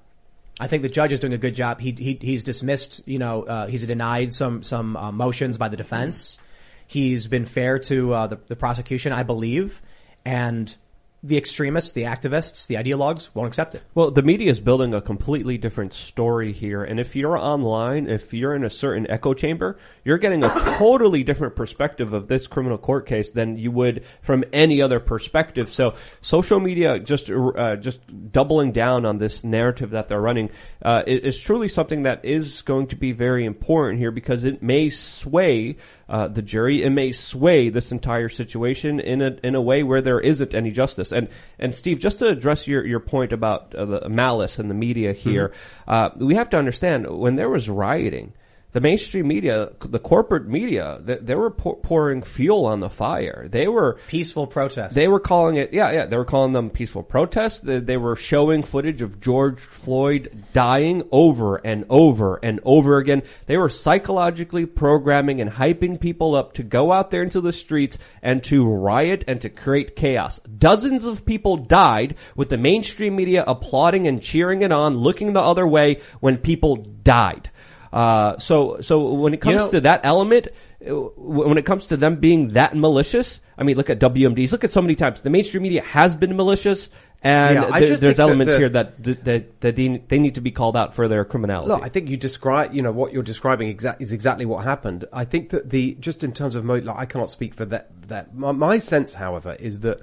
I think the judge is doing a good job. He, he he's dismissed, you know, uh, he's denied some some uh, motions by the defense. He's been fair to uh, the, the prosecution, I believe, and the extremists, the activists, the ideologues won't accept it. Well, the media is building a completely different story here. And if you're online, if you're in a certain echo chamber, you're getting a totally different perspective of this criminal court case than you would from any other perspective. So social media just, uh, just doubling down on this narrative that they're running, uh, is truly something that is going to be very important here because it may sway uh, the jury. It may sway this entire situation in a in a way where there isn't any justice. And and Steve, just to address your your point about uh, the malice in the media here, uh, we have to understand when there was rioting. The mainstream media, the corporate media, they, they were pour, pouring fuel on the fire. They were peaceful protests. They were calling it, yeah, yeah. They were calling them peaceful protests. They, they were showing footage of George Floyd dying over and over and over again. They were psychologically programming and hyping people up to go out there into the streets and to riot and to create chaos. Dozens of people died with the mainstream media applauding and cheering it on, looking the other way when people died. Uh, so, so when it comes know- to that element, uh, when it comes to them being that malicious, I mean, look at WMDs. Look at so many times the mainstream media has been malicious, and Yeah, there- there's elements the- here that that that they, they need to be called out for their criminality. Look, I think you describe, you know, what you're describing exact, is exactly what happened. I think that the, just in terms of mode, like, I can't speak for that, that, my, my sense, however, is that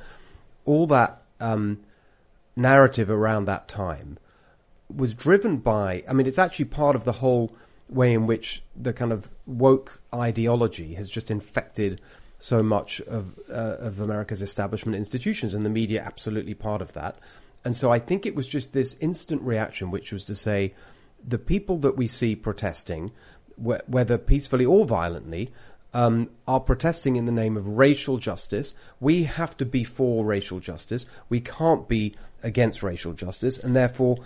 all that, um, narrative around that time was driven by, I mean, it's actually part of the whole way in which the kind of woke ideology has just infected so much of, uh, of America's establishment institutions and the media absolutely part of that. And so I think it was just this instant reaction, which was to say, the people that we see protesting, wh- whether peacefully or violently, um, are protesting in the name of racial justice. We have to be for racial justice. We can't be against racial justice, and therefore,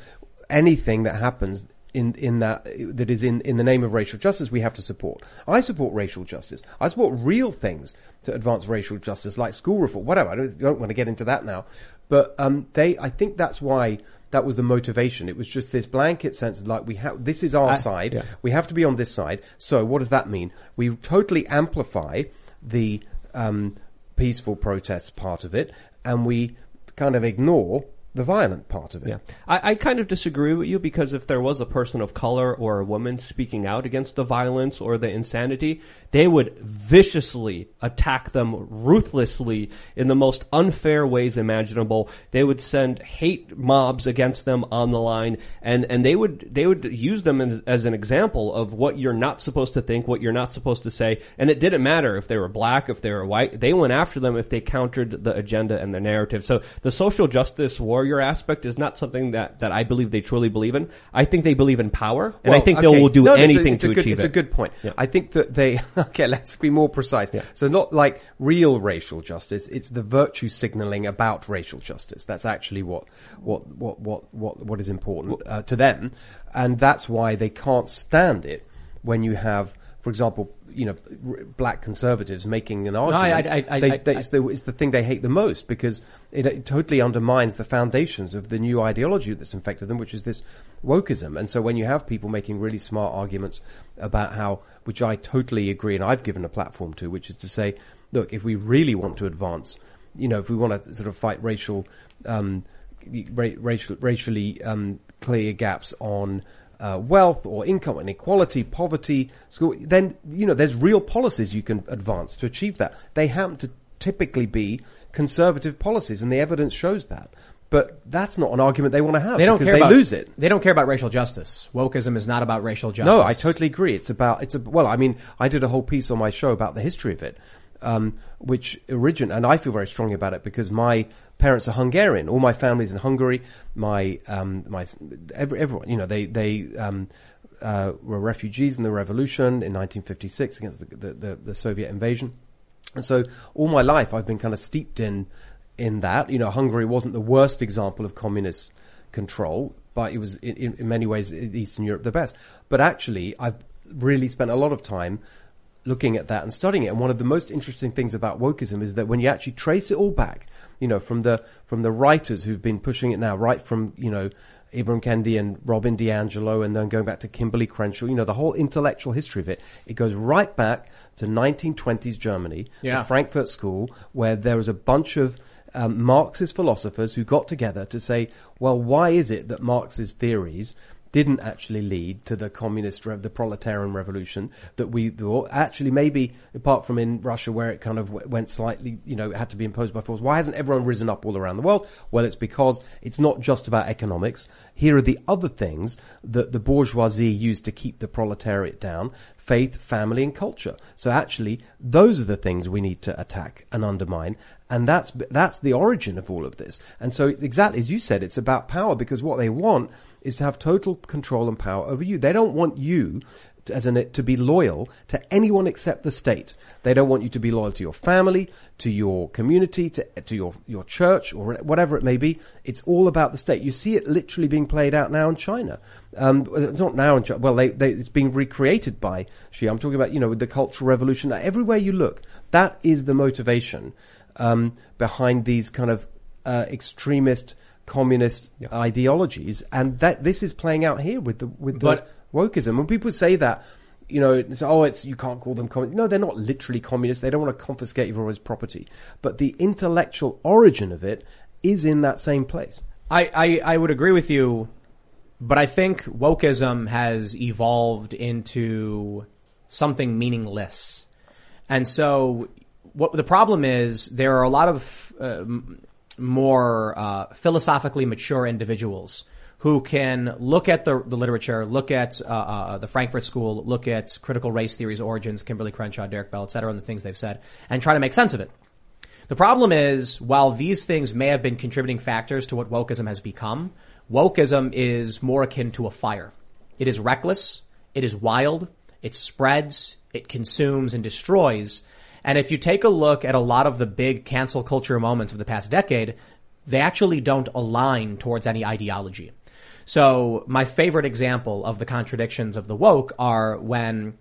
anything that happens in in that that is in in the name of racial justice, we have to support. I support racial justice. I support real things to advance racial justice, like school reform, whatever. I don't, don't want to get into that now, but um, they. I think that's why. That was the motivation. It was just this blanket sense of like we have this is our I- side. yeah. We have to be on this side. So what does that mean? We totally amplify the um, peaceful protests part of it, and we kind of ignore the violent part of it. Yeah. I, I kind of disagree with you because if there was a person of color or a woman speaking out against the violence or the insanity, they would viciously attack them ruthlessly in the most unfair ways imaginable. They would send hate mobs against them on the line and, and they would, they would use them as, as an example of what you're not supposed to think, what you're not supposed to say. And it didn't matter if they were black, if they were white. They went after them if they countered the agenda and the narrative. So the social justice warrior aspect is not something that, that I believe they truly believe in. I think they believe in power and I think okay. they will do No, it's a- anything it's a to good, achieve it's it. a good point. Yeah. I think that they, okay, let's be more precise. So not like real racial justice, it's the virtue signaling about racial justice. That's actually what, what, what, what, what, what is important uh, to them. And that's why they can't stand it when you have, for example, you know, r- black conservatives making an I- argument. I- I- They- I- they- it's, the, it's the thing they hate the most because it, it totally undermines the foundations of the new ideology that's infected them, which is this wokeism. And so when you have people making really smart arguments about how, which I totally agree and I've given a platform to, which is to say, look, if we really want to advance, you know, if we want to sort of fight racial, um, ra- racial, racially um, clear gaps on uh, wealth or income inequality, poverty, school, then you know there's real policies you can advance to achieve that. They happen to typically be conservative policies, and the evidence shows that. But that's not an argument they want to have. They don't because care they about lose it. They don't care about racial justice. Wokeism is not about racial justice. No, I totally agree. It's about it's a well. I mean, I did a whole piece on my show about the history of it, um, which origin, and I feel very strongly about it because my parents are Hungarian. All my family's in Hungary. My um, my every, everyone, you know, they they um, uh, were refugees in the revolution in 1956 against the the, the, the Soviet invasion, and so all my life I've been kind of steeped in in that. You know, Hungary wasn't the worst example of communist control, but it was in, in, in many ways Eastern Europe the best. But actually, I've really spent a lot of time looking at that and studying it. And one of the most interesting things about wokeism is that when you actually trace it all back, you know, from the from the writers who've been pushing it now, right from you know. Ibram Kendi and Robin DiAngelo, and then going back to Kimberly Crenshaw, you know, the whole intellectual history of it. It goes right back to 1920s Germany, Yeah. the Frankfurt School, where there was a bunch of um, Marxist philosophers who got together to say, well, why is it that Marx's theories didn't actually lead to the communist, the proletarian revolution that we thought? Actually, maybe apart from in Russia where it kind of went slightly, you know, it had to be imposed by force. Why hasn't everyone risen up all around the world? Well, it's because it's not just about economics. Here are the other things that the bourgeoisie used to keep the proletariat down faith, family, and culture. So actually, those are the things we need to attack and undermine. And that's, that's the origin of all of this. And so it's exactly as you said, it's about power because what they want is to have total control and power over you. They don't want you to, as an, to be loyal to anyone except the state. They don't want you to be loyal to your family, to your community, to, to your, your church or whatever it may be. It's all about the state. You see it literally being played out now in China. Um, it's not now in China. Well, they, they, it's being recreated by Xi. I'm talking about, you know, the cultural revolution. Everywhere you look, that is the motivation, um, behind these kind of, uh, extremist, communist ideologies. And that, this is playing out here with the, with the, But- wokeism. When people say that, you know, it's, oh, it's you can't call them communists. No, they're not literally communist. They don't want to confiscate everyone's property, but the intellectual origin of it is in that same place. I, I, I would agree with you, but I think wokeism has evolved into something meaningless. And so what the problem is there are a lot of uh, more uh, philosophically mature individuals who can look at the, the literature, look at uh, uh, the Frankfurt School, look at critical race theory's origins, Kimberly Crenshaw, Derek Bell, et cetera, and the things they've said, and try to make sense of it. The problem is, while these things may have been contributing factors to what wokeism has become, wokeism is more akin to a fire. It is reckless, it is wild, it spreads, it consumes and destroys. And if you take a look at a lot of the big cancel culture moments of the past decade, they actually don't align towards any ideology. So my favorite example of the contradictions of the woke are when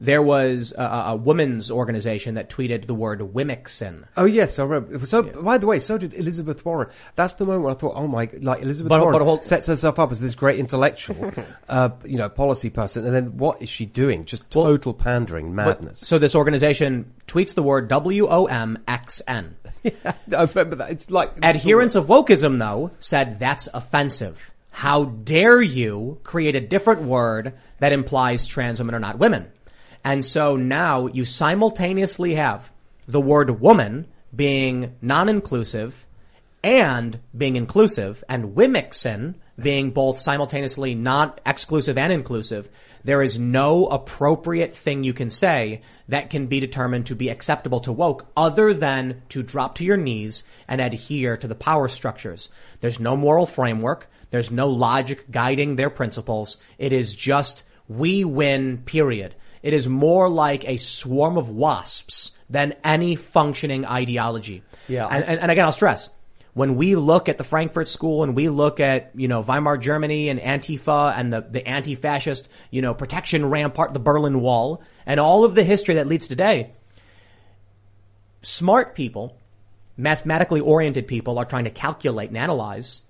there was a, a women's organization that tweeted the word Womxn. Oh yes, I remember. So, by the way, so did Elizabeth Warren. That's the moment I thought, oh my, like Elizabeth But- Warren but sets herself up as this great intellectual, uh, you know, policy person, and then what is she doing? Just total pandering, But- madness. so this organization tweets the word W-O-M-X-N. I remember that. It's like Adherents of wokeism, though, said that's offensive. How dare you create a different word that implies trans women are not women? And so now you simultaneously have the word woman being non-inclusive and being inclusive and Womxn being both simultaneously not exclusive and inclusive. There is no appropriate thing you can say that can be determined to be acceptable to woke other than to drop to your knees and adhere to the power structures. There's no moral framework. There's no logic guiding their principles. It is just we win, period. It is more like a swarm of wasps than any functioning ideology. Yeah. And, and, and again, I'll stress, when we look at the Frankfurt School and we look at, you know, Weimar Germany and Antifa and the, the anti-fascist, you know, protection rampart, the Berlin Wall, and all of the history that leads today, smart people, mathematically oriented people are trying to calculate and analyze,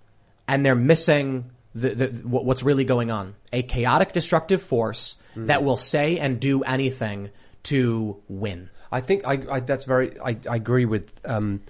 and they're missing the, the, what's really going on. A chaotic, destructive force that will say and do anything to win. I think I, I that's very I, I agree with um,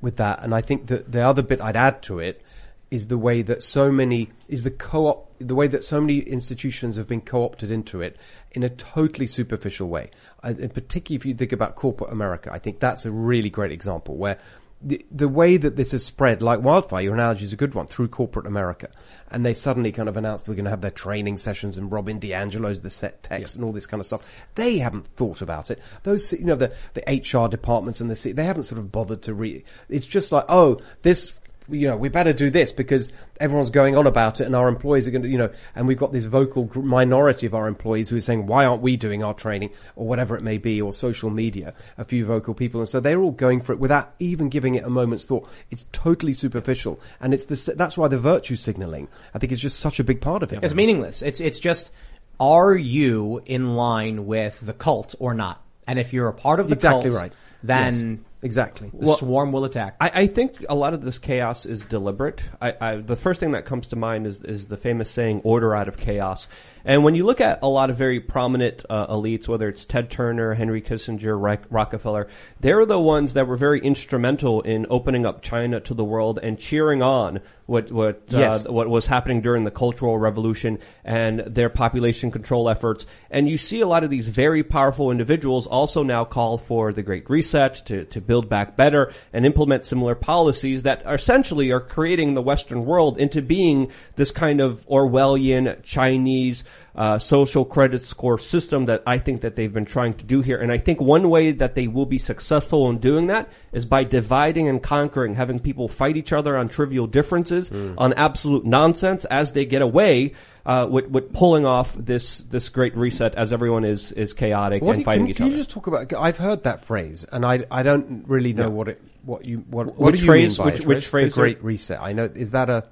with that, and I think that the other bit I'd add to it is the way that so many is the co-op the way that so many institutions have been co-opted into it in a totally superficial way. I, and particularly if you think about corporate America, I think that's a really great example where the, the way that this has spread like wildfire, your analogy is a good one, through corporate America. And they suddenly kind of announced we're going to have their training sessions and Robin DiAngelo's the set text and all this kind of stuff. They haven't thought about it. Those, you know, the, the HR departments and the, C- they haven't sort of bothered to read. It's just like, oh, this, you know, we better do this because everyone's going on about it and our employees are going to, you know, and we've got this vocal minority of our employees who are saying, why aren't we doing our training or whatever it may be or social media, a few vocal people. And so they're all going for it without even giving it a moment's thought. It's totally superficial. And it's the, that's why the virtue signaling, I think is just such a big part of it. It's meaningless. It's it's just are you in line with the cult or not? And if you're a part of the Exactly cult, right. then Yes. Exactly. the swarm will attack. I, I think a lot of this chaos is deliberate. I, I, the first thing that comes to mind is, is the famous saying, order out of chaos. And when you look at a lot of very prominent uh, elites, whether it's Ted Turner, Henry Kissinger, Rock- Rockefeller, they're the ones that were very instrumental in opening up China to the world and cheering on what what Yes. uh, what was happening during the Cultural Revolution and their population control efforts. And you see a lot of these very powerful individuals also now call for the Great Reset to, to build back better and implement similar policies that are essentially are creating the Western world into being this kind of Orwellian Chinese uh, social credit score system that I think that they've been trying to do here. And I think one way that they will be successful in doing that is by dividing and conquering, having people fight each other on trivial differences, on absolute nonsense as they get away uh, with, with pulling off this this great reset as everyone is is chaotic What and you- fighting can, each can other. Can you just talk about? I've heard that phrase, and I I don't really know what it what you what, what Which do you phrase- mean by which- it, which phrase The Great Reset. I know is that a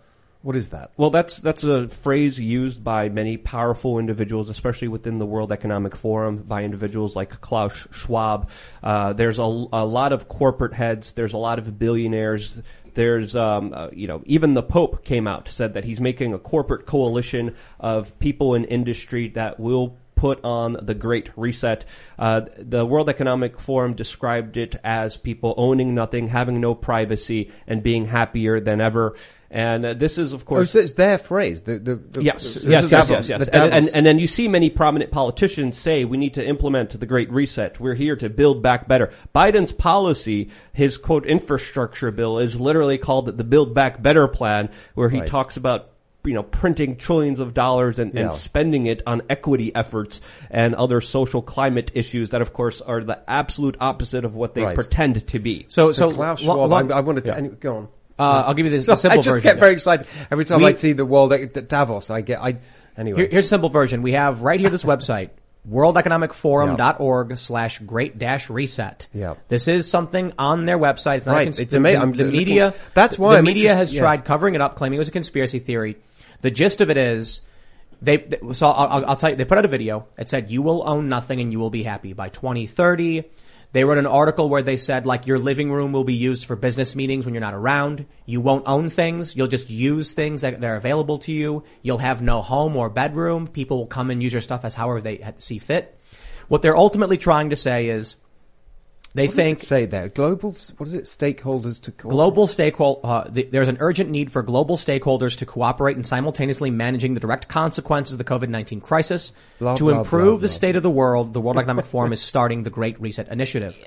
What is that? Well, that's that's a phrase used by many powerful individuals, especially within the World Economic Forum, by individuals like Klaus Schwab. Uh, there's a, a lot of corporate heads. There's a lot of billionaires. There's, um, uh, you know, even the Pope came out said that he's making a corporate coalition of people in industry that will put on the Great Reset. Uh, the World Economic Forum described it as people owning nothing, having no privacy, and being happier than ever. And uh, this is, of Oh, course, so it's their phrase. The, the, the, yes, this yes, yes, yes, yes. the And, and, and then you see many prominent politicians say we need to implement the Great Reset. We're here to build back better. Biden's policy, his quote infrastructure bill, is literally called the Build Back Better plan, where he Right. talks about you know printing trillions of dollars and, Yeah. and spending it on equity efforts and other social climate issues that, of course, are the absolute opposite of what they Right. pretend to be. So, So so, Klaus Schwab, lo- I, I wanted to, anyway, go on. Uh, I'll give you the, So the simple I just version. get very excited every time We- I see the world at Davos. I get I anyway. Here- here's a simple version. We have right here this website, worldeconomicforum.org slash great dash reset. Yeah. This is something on their website. It's not a Right. cons- It's the- amazing. The, I'm the media, that's why the I'm media has yeah. tried covering it up, claiming it was a conspiracy theory. The gist of it is, they, they- so I'll, I'll- I'll tell you, they put out a video. It said, you will own nothing and you will be happy by 2030. They wrote an article where they said, like, your living room will be used for business meetings when you're not around. You won't own things. You'll just use things that, are available to you. You'll have no home or bedroom. People will come and use your stuff as however they see fit. What they're ultimately trying to say is, they What does think it say that global. What is it? Stakeholders to co- global stakeholder. Uh, the, there's an urgent need for global stakeholders to cooperate in simultaneously managing the direct consequences of the COVID-19 crisis. Blah, to blah, improve blah, the blah. state of the world, the World Economic Forum is starting the Great Reset Initiative.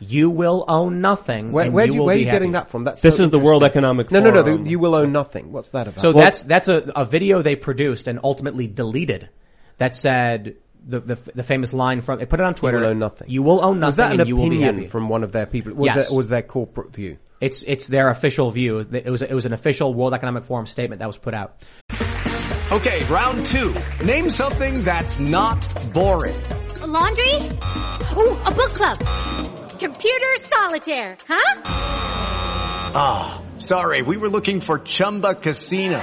You will own nothing. Where, and where, you do will where are be you getting that from? That's This so is the World interesting. Economic No, no, no. Forum. The, you will own nothing. What's that about? So Well, that's that's a, a video they produced and ultimately deleted that said the the, the famous line from they put it on Twitter. will own nothing. You will own nothing. Was that an and you will be opinion from one of their people? Was Yes. that was their corporate view? It's it's their official view. It was it was an official World Economic Forum statement that was put out. Okay, round two. Name something that's not boring. A laundry? Ooh, a book club. Computer solitaire, huh? Ah, sorry, we were looking for Chumba Casino.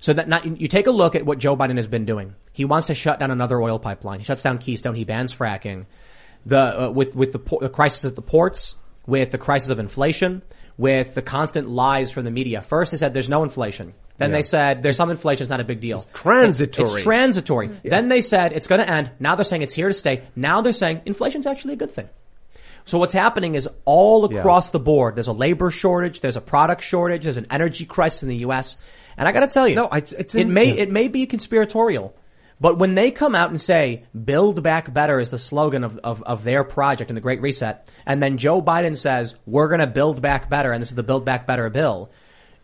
So that not, you take a look at what Joe Biden has been doing. He wants to shut down another oil pipeline. He shuts down Keystone. He bans fracking. The uh, with with the, por- the crisis at the ports, with the crisis of inflation, with the constant lies from the media. First they said there's no inflation. Then Yeah. they said there's some inflation. It's not a big deal. It's transitory. It's transitory. Then they said it's going to end. Now they're saying it's here to stay. Now they're saying inflation's actually a good thing. So what's happening is all Yeah. across the board, there's a labor shortage, there's a product shortage, there's an energy crisis in the U.S. And I got to tell you, No, it's- it's it may yeah. it may be conspiratorial, but when they come out and say "Build Back Better" is the slogan of, of, of their project in the Great Reset, and then Joe Biden says we're going to build back better, and this is the Build Back Better bill,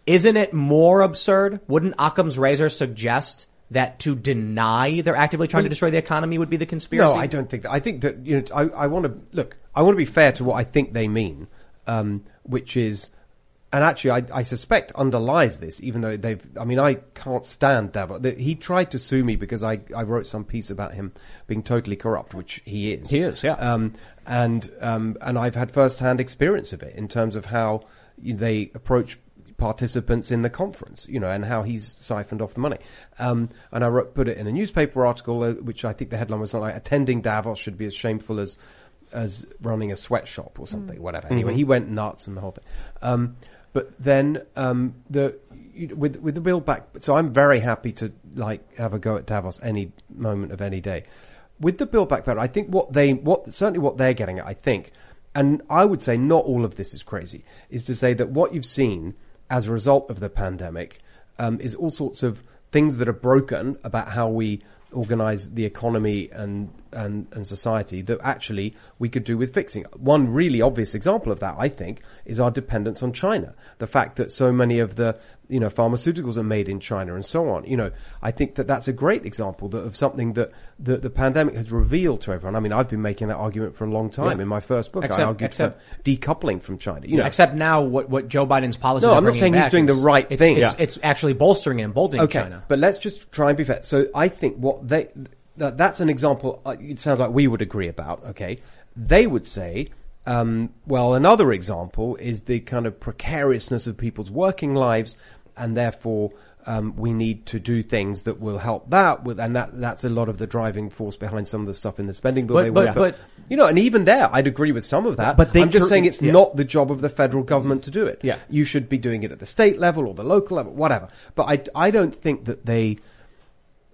isn't it more absurd? Wouldn't Occam's razor suggest that to deny they're actively trying to destroy the economy would be the conspiracy? No, I don't think that. I think that you know, I, I want to look. I want to be fair to what I think they mean, um, which is, and actually, I, I suspect underlies this. Even though they've, I mean, I can't stand Davos. He tried to sue me because I, I wrote some piece about him being totally corrupt, which he is. He is, yeah. Um, and um, and I've had first-hand experience of it in terms of how they approach participants in the conference, you know, and how he's siphoned off the money. Um, and I wrote, put it in a newspaper article, uh, which I think the headline was something like "Attending Davos should be as shameful as as running a sweatshop or something, whatever." Anyway, Mhm. he went nuts and the whole thing. Um, but then um, the you- with with the Build Back, so I'm very happy to like have a go at Davos any moment of any day. With the Build Back Better, I think what they what certainly what they're getting at, I think, and I would say not all of this is crazy, is to say that what you've seen as a result of the pandemic um, is all sorts of things that are broken about how we organize the economy and, and, and society that actually we could do with fixing. One really obvious example of that, I think, is our dependence on China. The fact that so many of the, you know, pharmaceuticals are made in China and so on. You know, I think that that's a great example that, of something that the, the pandemic has revealed to everyone. I mean, I've been making that argument for a long time. Yeah. In my first book, Except- I argued except- for decoupling from China. You know, Except now, what, what Joe Biden's policies No, are I'm not saying he's doing the right it's, thing. It's, Yeah. it's actually bolstering and emboldening okay, China. But let's just try and be fair. So I think what they that, that's an example. Uh, it sounds like we would agree about. Okay, they would say. Um, well, another example is the kind of precariousness of people's working lives, and therefore um, we need to do things that will help that. With, and that that's a lot of the driving force behind some of the stuff in the spending bill. But- they but- want. but- you know, and even there, I'd agree with some of that. But they I'm just cur- saying it's yeah. not the job of the federal government to do it. Yeah. You should be doing it at the state level or the local level, whatever. But I, I don't think that they,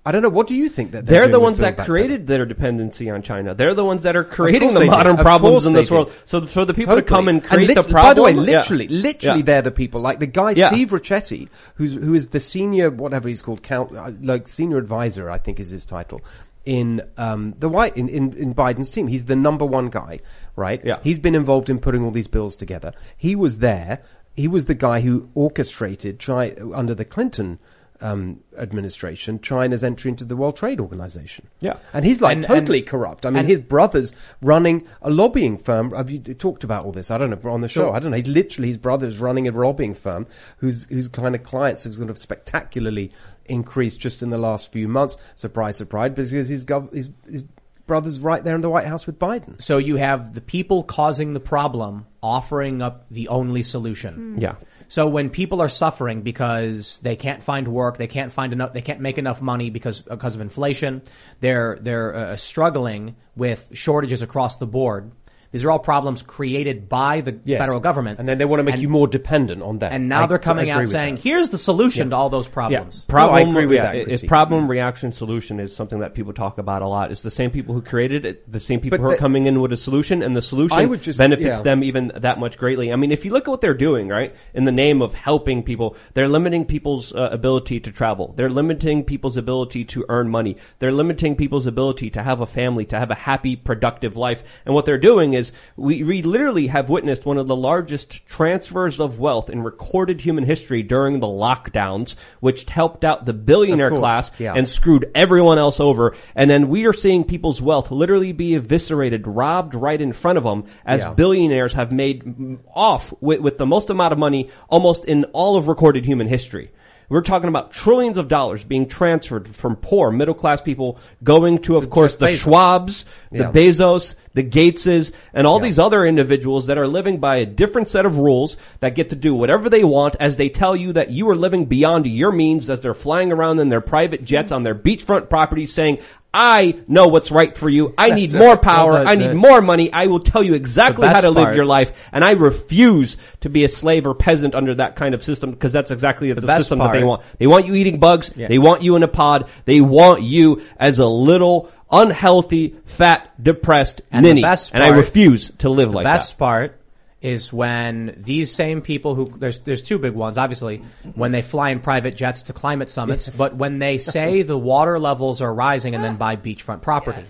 I don't know, what do you think that They're doing the ones that created their dependency on China. They're the ones that are creating the modern problems in this do. world. So for the people to come and Totally. create lit- the By the way, problem, yeah. literally, literally, Yeah. they're the people. Like the guy Yeah. Steve Ricchetti, who's who is the senior, whatever he's called, count, uh, like senior advisor, I think is his title in um, the White in, in in Biden's team. He's the number one guy, right? Yeah. He's been involved in putting all these bills together. He was there. He was the guy who orchestrated try under the Clinton. Um, administration, China's entry into the World Trade Organization. Yeah. and he's like And- totally and- corrupt. I mean, his brother's running a lobbying firm. Have you talked about all this? I don't know on the show. Sure. I don't know. He literally, his brother's running a lobbying firm whose whose kind of clients have sort of spectacularly increased just in the last few months. Surprise, surprise, because his gov- his his brother's right there in the White House with Biden. So you have the people causing the problem offering up the only solution. Yeah. So when people are suffering because they can't find work, they can't find enough, they can't make enough money because because of inflation, they're they're uh, struggling with shortages across the board. These are all problems created by the Yes. federal government, and then they want to make And- you more dependent on that. and now I- they're coming out saying, that. "Here's the solution to all those Yeah, problems." problem. No, I agree with yeah, that it- It's problem, reaction, solution is something that people talk about a lot. It's the same people who created it, the same people But who are the- coming in with a solution, and the solution just- benefits yeah. them even that much greatly. I mean, if you look at what they're doing, right, in the name of helping people, they're limiting people's uh, ability to travel. They're limiting people's ability to earn money. They're limiting people's ability to have a family, to have a happy, productive life. And what they're doing is, we, we literally have witnessed one of the largest transfers of wealth in recorded human history during the lockdowns, which helped out the billionaire course, class yeah. and screwed everyone else over. And then we are seeing people's wealth literally be eviscerated, robbed right in front of them as Yeah. billionaires have made off with, with the most amount of money almost in all of recorded human history. We're talking about trillions of dollars being transferred from poor middle class people going to, of course, the. Schwabs, the Bezos, the Gateses, and all Yeah. these other individuals that are living by a different set of rules that get to do whatever they want as they tell you that you are living beyond your means as they're flying around in their private jets on their beachfront properties saying, I know what's right for you. I need more it. power. Well, I need it. more money. I will tell you exactly how to live part- your life. And I refuse to be a slave or peasant under that kind of system because that's exactly the, best system that they want. They want you eating bugs. Yeah. They want you in a pod. They want you as a little unhealthy, fat, depressed And the ninny. best and I refuse to live like best that. Best part is when these same people who there's there's two big ones obviously when they fly in private jets to climate summits but when they say the water levels are rising and then buy beachfront property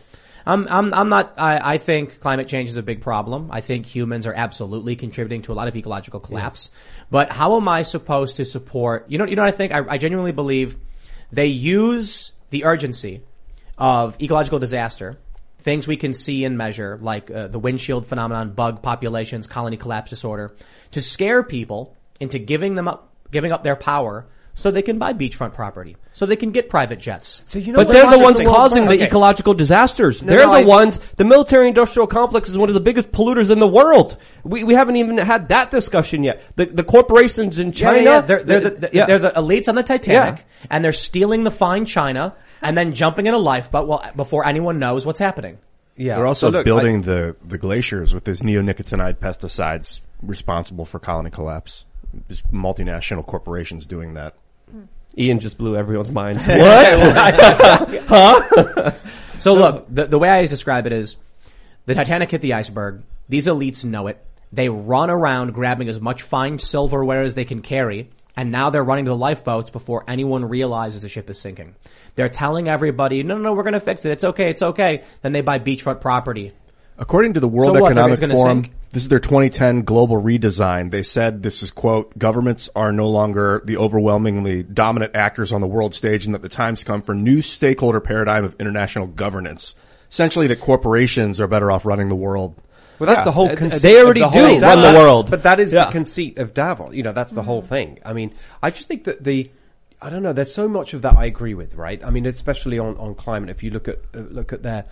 I'm, I'm, I'm not, I, I think climate change is a big problem. I think humans are absolutely contributing to a lot of ecological collapse. But how am I supposed to support, you know, you know what I think? I, I genuinely believe they use the urgency of ecological disaster, things we can see and measure, like uh, the windshield phenomenon, bug populations, colony collapse disorder, to scare people into giving them up, giving up their power so they can buy beachfront property, so they can get private jets. So you know But they're the the ones world causing the okay. ecological disasters. No, they're no, the I- ones, the military industrial complex is one of the biggest polluters in the world. We, we haven't even had that discussion yet. The, the corporations in China, yeah, yeah. They're, they're, the, yeah. they're the elites on the Titanic, Yeah. and they're stealing the fine China, and then jumping in a lifeboat well, before anyone knows what's happening. Yeah, They're also So look, building the, the glaciers with these neonicotinoid pesticides responsible for colony collapse. Just multinational corporations doing that. Ian just blew everyone's mind. What? huh? so look, the, the way I describe it is the Titanic hit the iceberg. These elites know it. They run around grabbing as much fine silverware as they can carry, and now they're running to the lifeboats before anyone realizes the ship is sinking. They're telling everybody, no, no, no, we're going to fix it. It's okay. It's okay. Then they buy beachfront property. According to the World So what, Economic Forum, sink? this is their 2010 global redesign. They said this is quote, governments are no longer the overwhelmingly dominant actors on the world stage and that the time's come for new stakeholder paradigm of international governance. Essentially that corporations are better off running the world. Well, that's Yeah. the whole conceit. they already of do whole- run that- the world. But that is Yeah. the conceit of Davos. You know, that's the whole thing. I mean, I just think that the, I don't know, there's so much of that I agree with, right? I mean, especially on, on climate, if you look at, uh, look at their,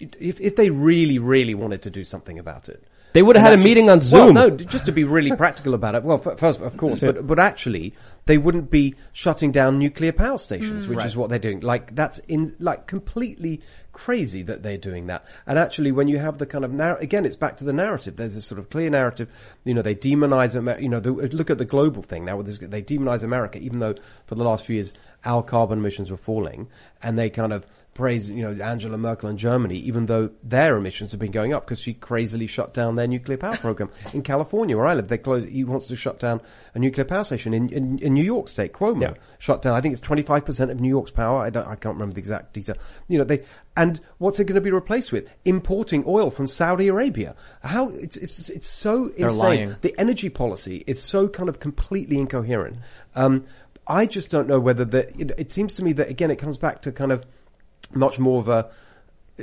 if, if they really, really wanted to do something about it. They would have and had a meeting on Well, Zoom. no, just to be really practical about it. Well, first, of course, but but actually, they wouldn't be shutting down nuclear power stations, Mm. which Right. is what they're doing. Like that's in like completely crazy that they're doing that. And actually, when you have the kind of narr- again, it's back to the narrative. There's a sort of clear narrative. You know, they demonize America. You know, the, look at the global thing now. with this- They demonize America, even though for the last few years our carbon emissions were falling, and they kind of praise, you know, Angela Merkel and Germany, even though their emissions have been going up because she crazily shut down their nuclear power program in California, where I live. They closed. He wants to shut down a nuclear power station in in, in New York State. Cuomo Yeah. shut down. I think it's twenty five percent of New York's power. I don't. I can't remember the exact detail. You know, they and what's it going to be replaced with? Importing oil from Saudi Arabia. How it's it's it's so They're insane. lying. The energy policy is so kind of completely incoherent. Um, I just don't know whether the. It, it seems to me that again, it comes back to kind of much more of a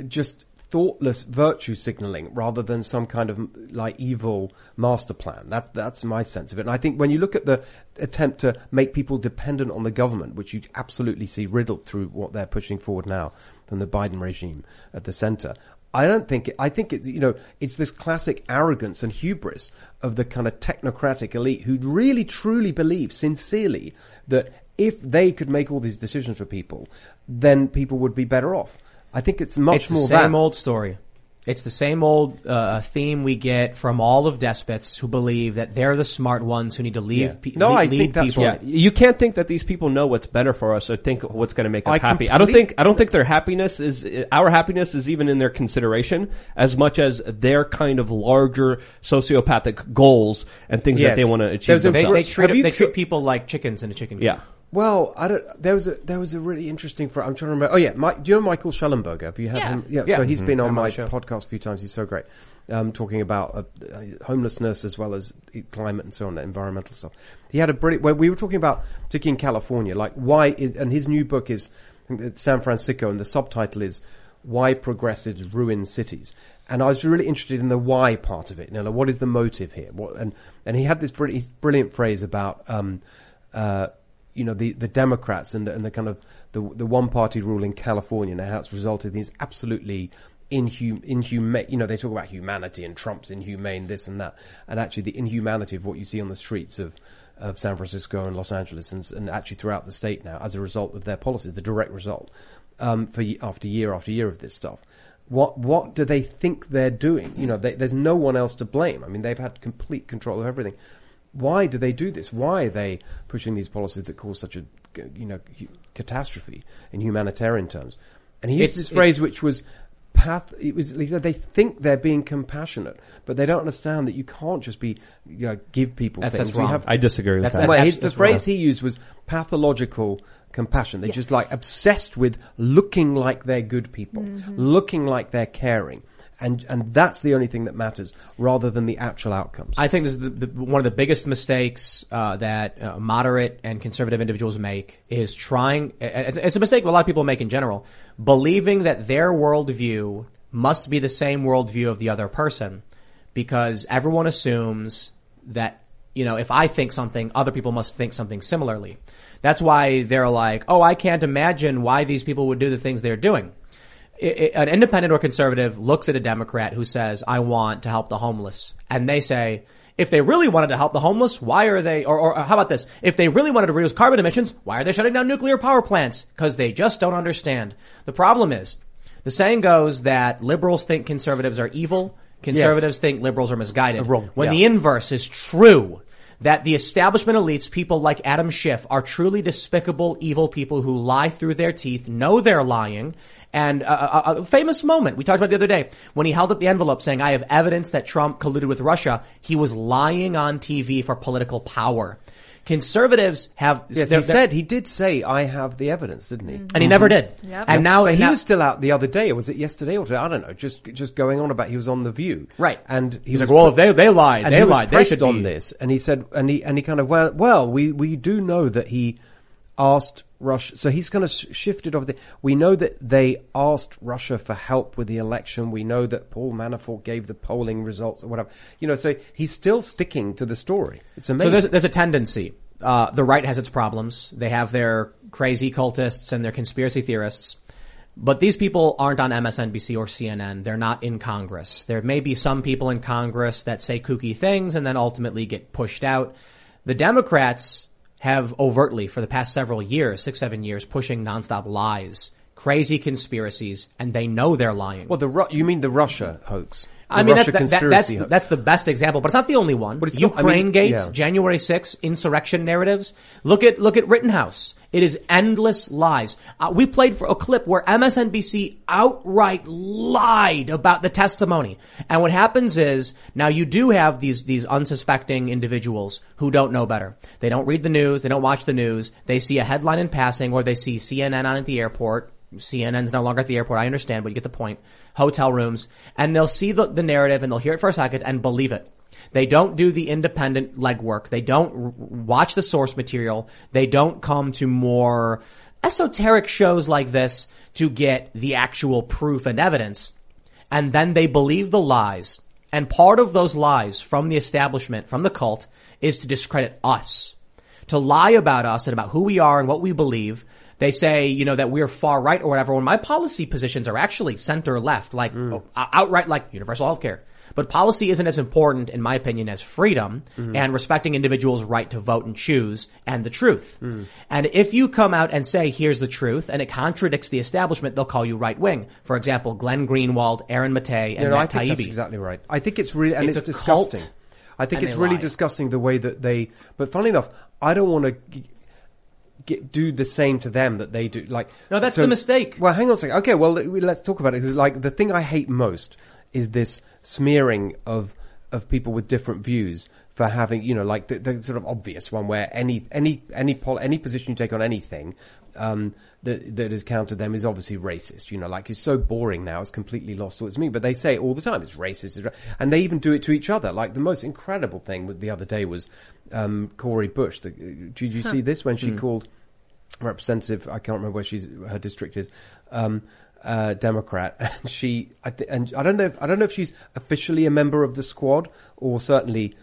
just thoughtless virtue signaling rather than some kind of like evil master plan. That's that's my sense of it. And I think when you look at the attempt to make people dependent on the government, which you absolutely see riddled through what they're pushing forward now from the Biden regime at the center. I don't think it, I think it, you know, it's this classic arrogance and hubris of the kind of technocratic elite who really truly believe sincerely that if they could make all these decisions for people, then people would be better off. I think it's much it's the more same that. old story. It's the same old uh, theme we get from all of despots who believe that they're the smart ones who need to leave. Yeah. pe- No, lead, I lead think that's people. right. Yeah, you can't think that these people know what's better for us or think what's going to make us I happy. I don't think I don't think their happiness is our happiness is even in their consideration as much as their kind of larger sociopathic goals and things that they want to achieve. There's They, themselves. they treat they tr- treat people like chickens in a chicken coop. yeah. Well, I don't. There was a there was a really interesting. For I'm trying to remember. Oh yeah, Mike, do you know Michael Shellenberger? Have you had Yeah. him? Yeah. Yeah. So he's been Mhm. on I'm on my the show. podcast a few times. He's so great, um, talking about uh, uh, homelessness as well as climate and so on, environmental stuff. He had a brilliant. Where we were talking about, particularly in California, like why. Is, and his new book is I think it's San Francisco, and the subtitle is "Why Progressives Ruin Cities." And I was really interested in the why part of it. You know, like, what is the motive here? What, and and he had this brilliant, brilliant phrase about. Um, uh, you know, the, the Democrats and the, and the kind of the, the one party rule in California and how it's resulted in these absolutely inhum, inhumane, you know, they talk about humanity and Trump's inhumane, this and that. And actually the inhumanity of what you see on the streets of, of San Francisco and Los Angeles and, and actually throughout the state now as a result of their policies, the direct result, um, for after year after year of this stuff. What, what do they think they're doing? You know, they, there's no one else to blame. I mean, they've had complete control of everything why do they do this? Why are they pushing these policies that cause such a you know catastrophe in humanitarian terms? And he used It's- this phrase, which was path. It was he said they think they're being compassionate, but they don't understand that you can't just be you know, give people That's- things. that's wrong. have- I disagree with That's- that. well, that's- his, the that's phrase wrong. he used was pathological compassion. They're just like obsessed with looking like they're good people, Mm-hmm. looking like they're caring. And, and that's the only thing that matters rather than the actual outcomes. I think this is the, the, one of the biggest mistakes uh, that uh, moderate and conservative individuals make is trying. It's, it's a mistake a lot of people make in general, believing that their worldview must be the same worldview of the other person, because everyone assumes that you know if I think something, other people must think something similarly. That's why they're like, oh, I can't imagine why these people would do the things they're doing an independent or conservative looks at a Democrat who says, I want to help the homeless. And they say, if they really wanted to help the homeless, why are they, or, or how about this? If they really wanted to reduce carbon emissions, why are they shutting down nuclear power plants? Because they just don't understand. The problem is, the saying goes that liberals think conservatives are evil, conservatives think liberals are misguided. Wrong, When yeah. the inverse is true, that the establishment elites, people like Adam Schiff, are truly despicable, evil people who lie through their teeth, know they're lying, and a, a, a famous moment we talked about the other day when he held up the envelope saying, "I have evidence that Trump colluded with Russia." He was lying on TV for political power. Conservatives have. Yes, they're- he said he did say I have the evidence, didn't he? And he never did. Yep. And now- But he now- was still out the other day. Or was it yesterday or today? I don't know. Just just going on about he was on the View, right? And he He's was like, well, if they- they lied, and they he was lied, they pressed should on be- this. And he said, and he and he kind of well, well, we we do know that he asked Russia. So he's kind of shifted over the. We know that they asked Russia for help with the election. We know that Paul Manafort gave the polling results or whatever. You know, so he's still sticking to the story. It's amazing. So there's, there's a tendency. Uh, the right has its problems. They have their crazy cultists and their conspiracy theorists. But these people aren't on MSNBC or CNN. They're not in Congress. There may be some people in Congress that say kooky things and then ultimately get pushed out. The Democrats have overtly, for the past several years, six, seven years, pushing nonstop lies, crazy conspiracies, and they know they're lying. Well, the Ru- you mean the Russia hoax? I mean, that, that, that, that's, hoax. that's the best example, but it's not the only one. But it's not- I Ukraine mean, Gate, yeah. January 6th, insurrection narratives. Look at, look at Rittenhouse. It is endless lies. Uh, we played for a clip where MSNBC outright lied about the testimony. And what happens is, now you do have these, these unsuspecting individuals who don't know better. They don't read the news, they don't watch the news, they see a headline in passing or they see CNN on at the airport, CNN's no longer at the airport. I understand, but you get the point. Hotel rooms, and they'll see the, the narrative and they'll hear it for a second and believe it. They don't do the independent legwork. They don't r- watch the source material. They don't come to more esoteric shows like this to get the actual proof and evidence. And then they believe the lies. And part of those lies from the establishment, from the cult, is to discredit us to lie about us and about who we are and what we believe. They say, you know, that we're far right or whatever, when my policy positions are actually center left, like Mm. oh, outright like universal health care. But policy isn't as important, in my opinion, as freedom Mhm. and respecting individuals' right to vote and choose and the truth. Mm. And if you come out and say, here's the truth, and it contradicts the establishment, they'll call you right wing. For example, Glenn Greenwald, Aaron Maté, and No, no, I Matt think that's Taibbi. exactly right. I think it's really, and It's it's, a cult, disgusting. I think and it's really lie. disgusting the way that they, but funnily enough, I don't want to get, do the same to them that they do. Like, No, that's the mistake. Well, hang on a second. Okay, well, let's talk about it. 'Cause, Like, the thing I hate most is this smearing of, of people with different views for having, you know, like the, the sort of obvious one where any, any, any pol- any position you take on anything, um, that, that has countered them is obviously racist. You know, like it's so boring now, it's completely lost all it's meaning. But they say it all the time, it's racist. it's ra-" And they even do it to each other. Like the most incredible thing the other day was, um, Cori Bush. The, did you Huh. see this when she Hmm. called representative? I can't remember where she's, her district is. Um, uh, Democrat, and she, I th- and I don't know, if, I don't know if she's officially a member of the squad or certainly,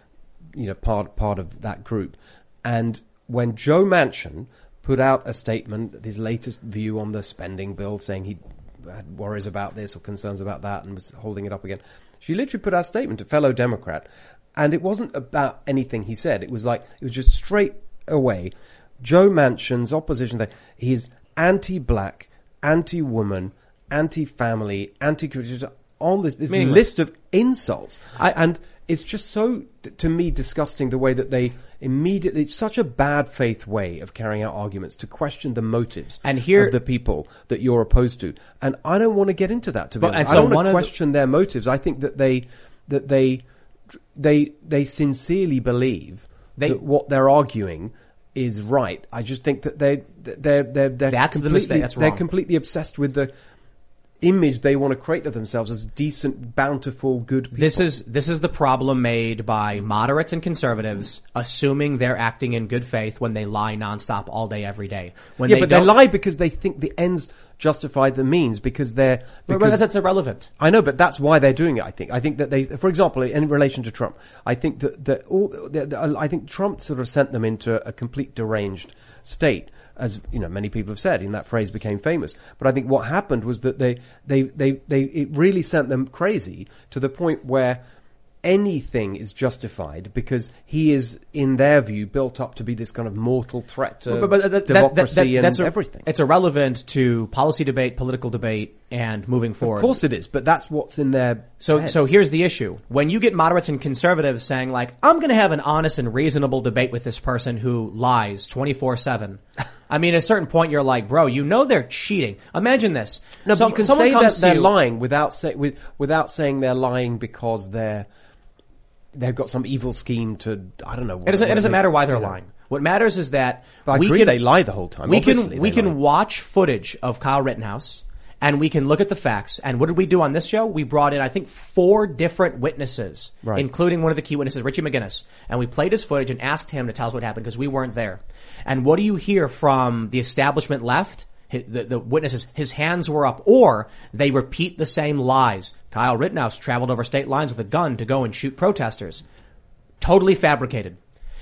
you know, part part of that group. And when Joe Manchin put out a statement, his latest view on the spending bill, saying he had worries about this or concerns about that, and was holding it up again, she literally put out a statement, to fellow Democrat, and it wasn't about anything he said. It was like it was just straight away. Joe Manchin's opposition thing. He's anti-black, anti-woman, anti-family, anti on this, this Meaningless. list of insults. and it's just so, to me, disgusting the way that they immediately, it's such a bad faith way of carrying out arguments to question the motives And here- of the people that you're opposed to. And I don't want to get into that, to be But- honest. and I so don't want to the- question their motives. I think that they, that they, they, they sincerely believe They- that what they're arguing is right. I just think that they, they're, they're, they're That's the mistake. That's wrong. they're completely obsessed with the image they want to create of themselves as decent, bountiful, good people. This is this is the problem made by moderates and conservatives, assuming they're acting in good faith when they lie nonstop all day, every day. When yeah, they but they lie because they think the ends justify the means because they're because but that's irrelevant. I know, but that's why they're doing it. I think. I think that they, for example, in relation to Trump, I think that that all. that- that- I think Trump sort of sent them into a complete deranged state, as you know, many people have said. And that phrase became famous. But I think what happened was that they they they they it really sent them crazy to the point where anything is justified because he is, in their view, built up to be this kind of mortal threat to But- but that- that- that- democracy that- that's and a- everything. It's irrelevant to policy debate, political debate, and moving forward. Of course it is, but that's what's in their So, head. so here's the issue. When you get moderates and conservatives saying like, I'm going to have an honest and reasonable debate with this person who lies 24-7. I mean, at a certain point you're like, bro, you know they're cheating. Imagine this. No, So- but you can say that they're you- lying without say, with, without saying they're lying because they're they've got some evil scheme to I don't know. It doesn't, it doesn't matter why they're you know. lying. What matters is that But we agree can they lie the whole time. We Obviously can we they can watch footage of Kyle Rittenhouse and we can look at the facts. And what did we do on this show? We brought in I think four different witnesses, Right. including one of the key witnesses, Richie McGinniss, and we played his footage and asked him to tell us what happened because we weren't there. And what do you hear from the establishment left? The, the witnesses, his hands were up, or they repeat the same lies. Kyle Rittenhouse traveled over state lines with a gun to go and shoot protesters totally fabricated.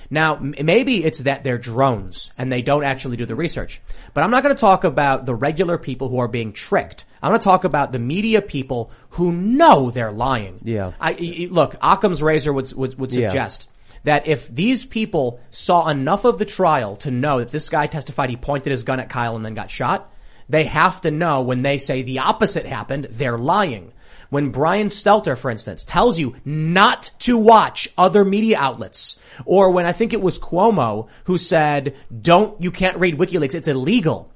Now, m- maybe it's that they're drones and they don't actually do the research. But I'm not going to talk about the regular people who are being tricked. I'm going to talk about the media people who know they're lying. Yeah. I, look, Occam's razor would, would, would Yeah. suggest that if these people saw enough of the trial to know that this guy testified he pointed his gun at Kyle and then got shot, they have to know when they say the opposite happened, they're lying. When Brian Stelter, for instance, tells you not to watch other media outlets, or when I think it was Cuomo who said, don't, you can't read WikiLeaks, it's illegal.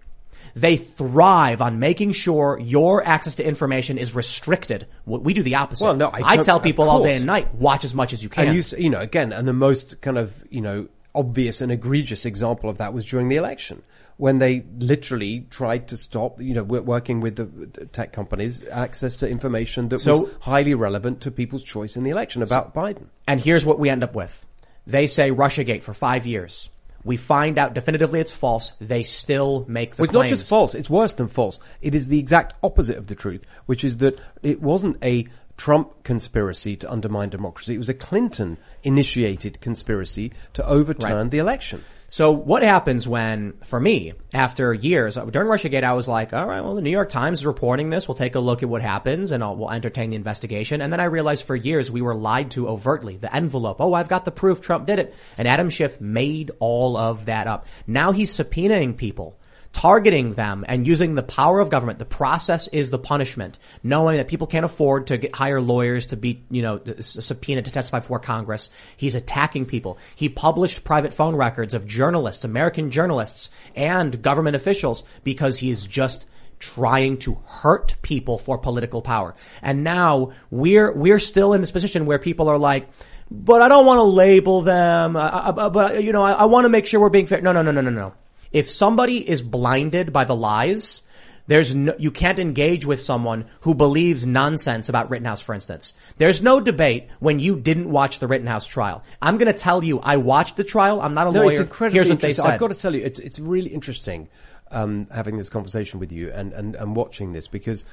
They thrive on making sure your access to information is restricted. We we do the opposite. Well, no, I I tell people all day and night, watch as much as you can. And you, you know, again, and the most kind of, you know, obvious and egregious example of that was during the election when they literally tried to stop, you know, working with the, tech companies, access to information that So- was highly relevant to people's choice in the election about Biden. And here's what we end up with. They say Russiagate for five years. We find out definitively it's false. They still make the Well, it's claims. not just false. It's worse than false. It is the exact opposite of the truth, which is that it wasn't a Trump conspiracy to undermine democracy. It was a Clinton initiated conspiracy to overturn Right. the election. So what happens when, for me, after years, during Russiagate, I was like, all right, well, the New York Times is reporting this. We'll take a look at what happens and I'll, we'll entertain the investigation. And then I realized for years we were lied to overtly. The envelope. Oh, I've got the proof. Trump did it. And Adam Schiff made all of that up. Now he's subpoenaing people. Targeting them and using the power of government. The process is the punishment. Knowing that people can't afford to get, hire lawyers to be, you know, s- subpoenaed to testify before Congress. He's attacking people. He published private phone records of journalists, American journalists, and government officials because he is just trying to hurt people for political power. And now we're, we're still in this position where people are like, but I don't want to label them. I, I, but you know, I, I want to make sure we're being fair. No, no, no, no, no, no. If somebody is blinded by the lies, there's no, you can't engage with someone who believes nonsense about Rittenhouse, for instance. There's no debate when you didn't watch the Rittenhouse trial. I'm going to tell you, I watched the trial. I'm not a no, lawyer. it's incredibly Here's what they interesting. said. I've got to tell you, it's it's really interesting um, having this conversation with you and, and, and watching this because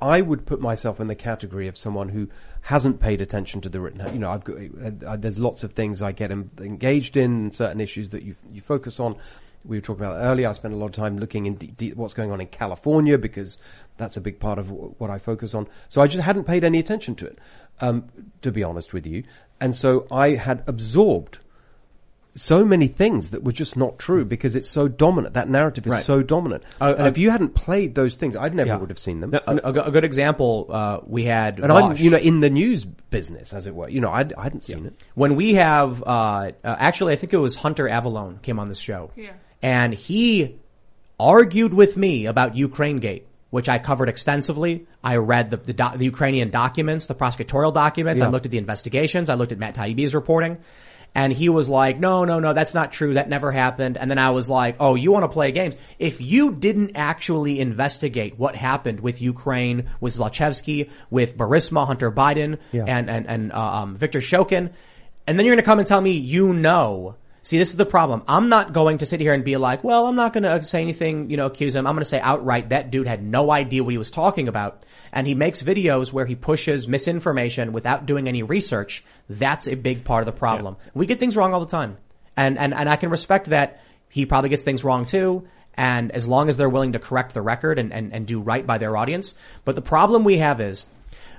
I would put myself in the category of someone who hasn't paid attention to the written. You know, I've got uh, there's lots of things I get engaged in, certain issues that you you focus on. We were talking about earlier. I spent a lot of time looking in de- de- what's going on in California because that's a big part of w- what I focus on. So I just hadn't paid any attention to it, um, to be honest with you. And so I had absorbed so many things that were just not true because it's so dominant. That narrative is Right. so dominant. Uh, and uh, if you hadn't played those things, I never Yeah. would have seen them. No, a, a good example, uh, we had and I'm, you know, in the news business, as it were. You know, I, I hadn't seen it. when we have uh, uh, actually I think it was Hunter Avallone came on this show. Yeah. And he argued with me about Ukraine Gate, which I covered extensively. I read the the, doc, the Ukrainian documents, the prosecutorial documents. I looked at the investigations. I looked at Matt Taibbi's reporting. And he was like, no, no, no, that's not true. That never happened. And then I was like, oh, you want to play games? If you didn't actually investigate what happened with Ukraine, with Zlochevsky, with Burisma, Hunter Biden, Yeah. and, and, and, uh, um, Victor Shokin, and then you're going to come and tell me you know. See, this is the problem. I'm not going to sit here and be like, well, I'm not going to say anything, you know, accuse him. I'm going to say outright that dude had no idea what he was talking about. And he makes videos where he pushes misinformation without doing any research. That's a big part of the problem. We get things wrong all the time. And, and, and I can respect that he probably gets things wrong too. And as long as they're willing to correct the record and, and, and do right by their audience. But the problem we have is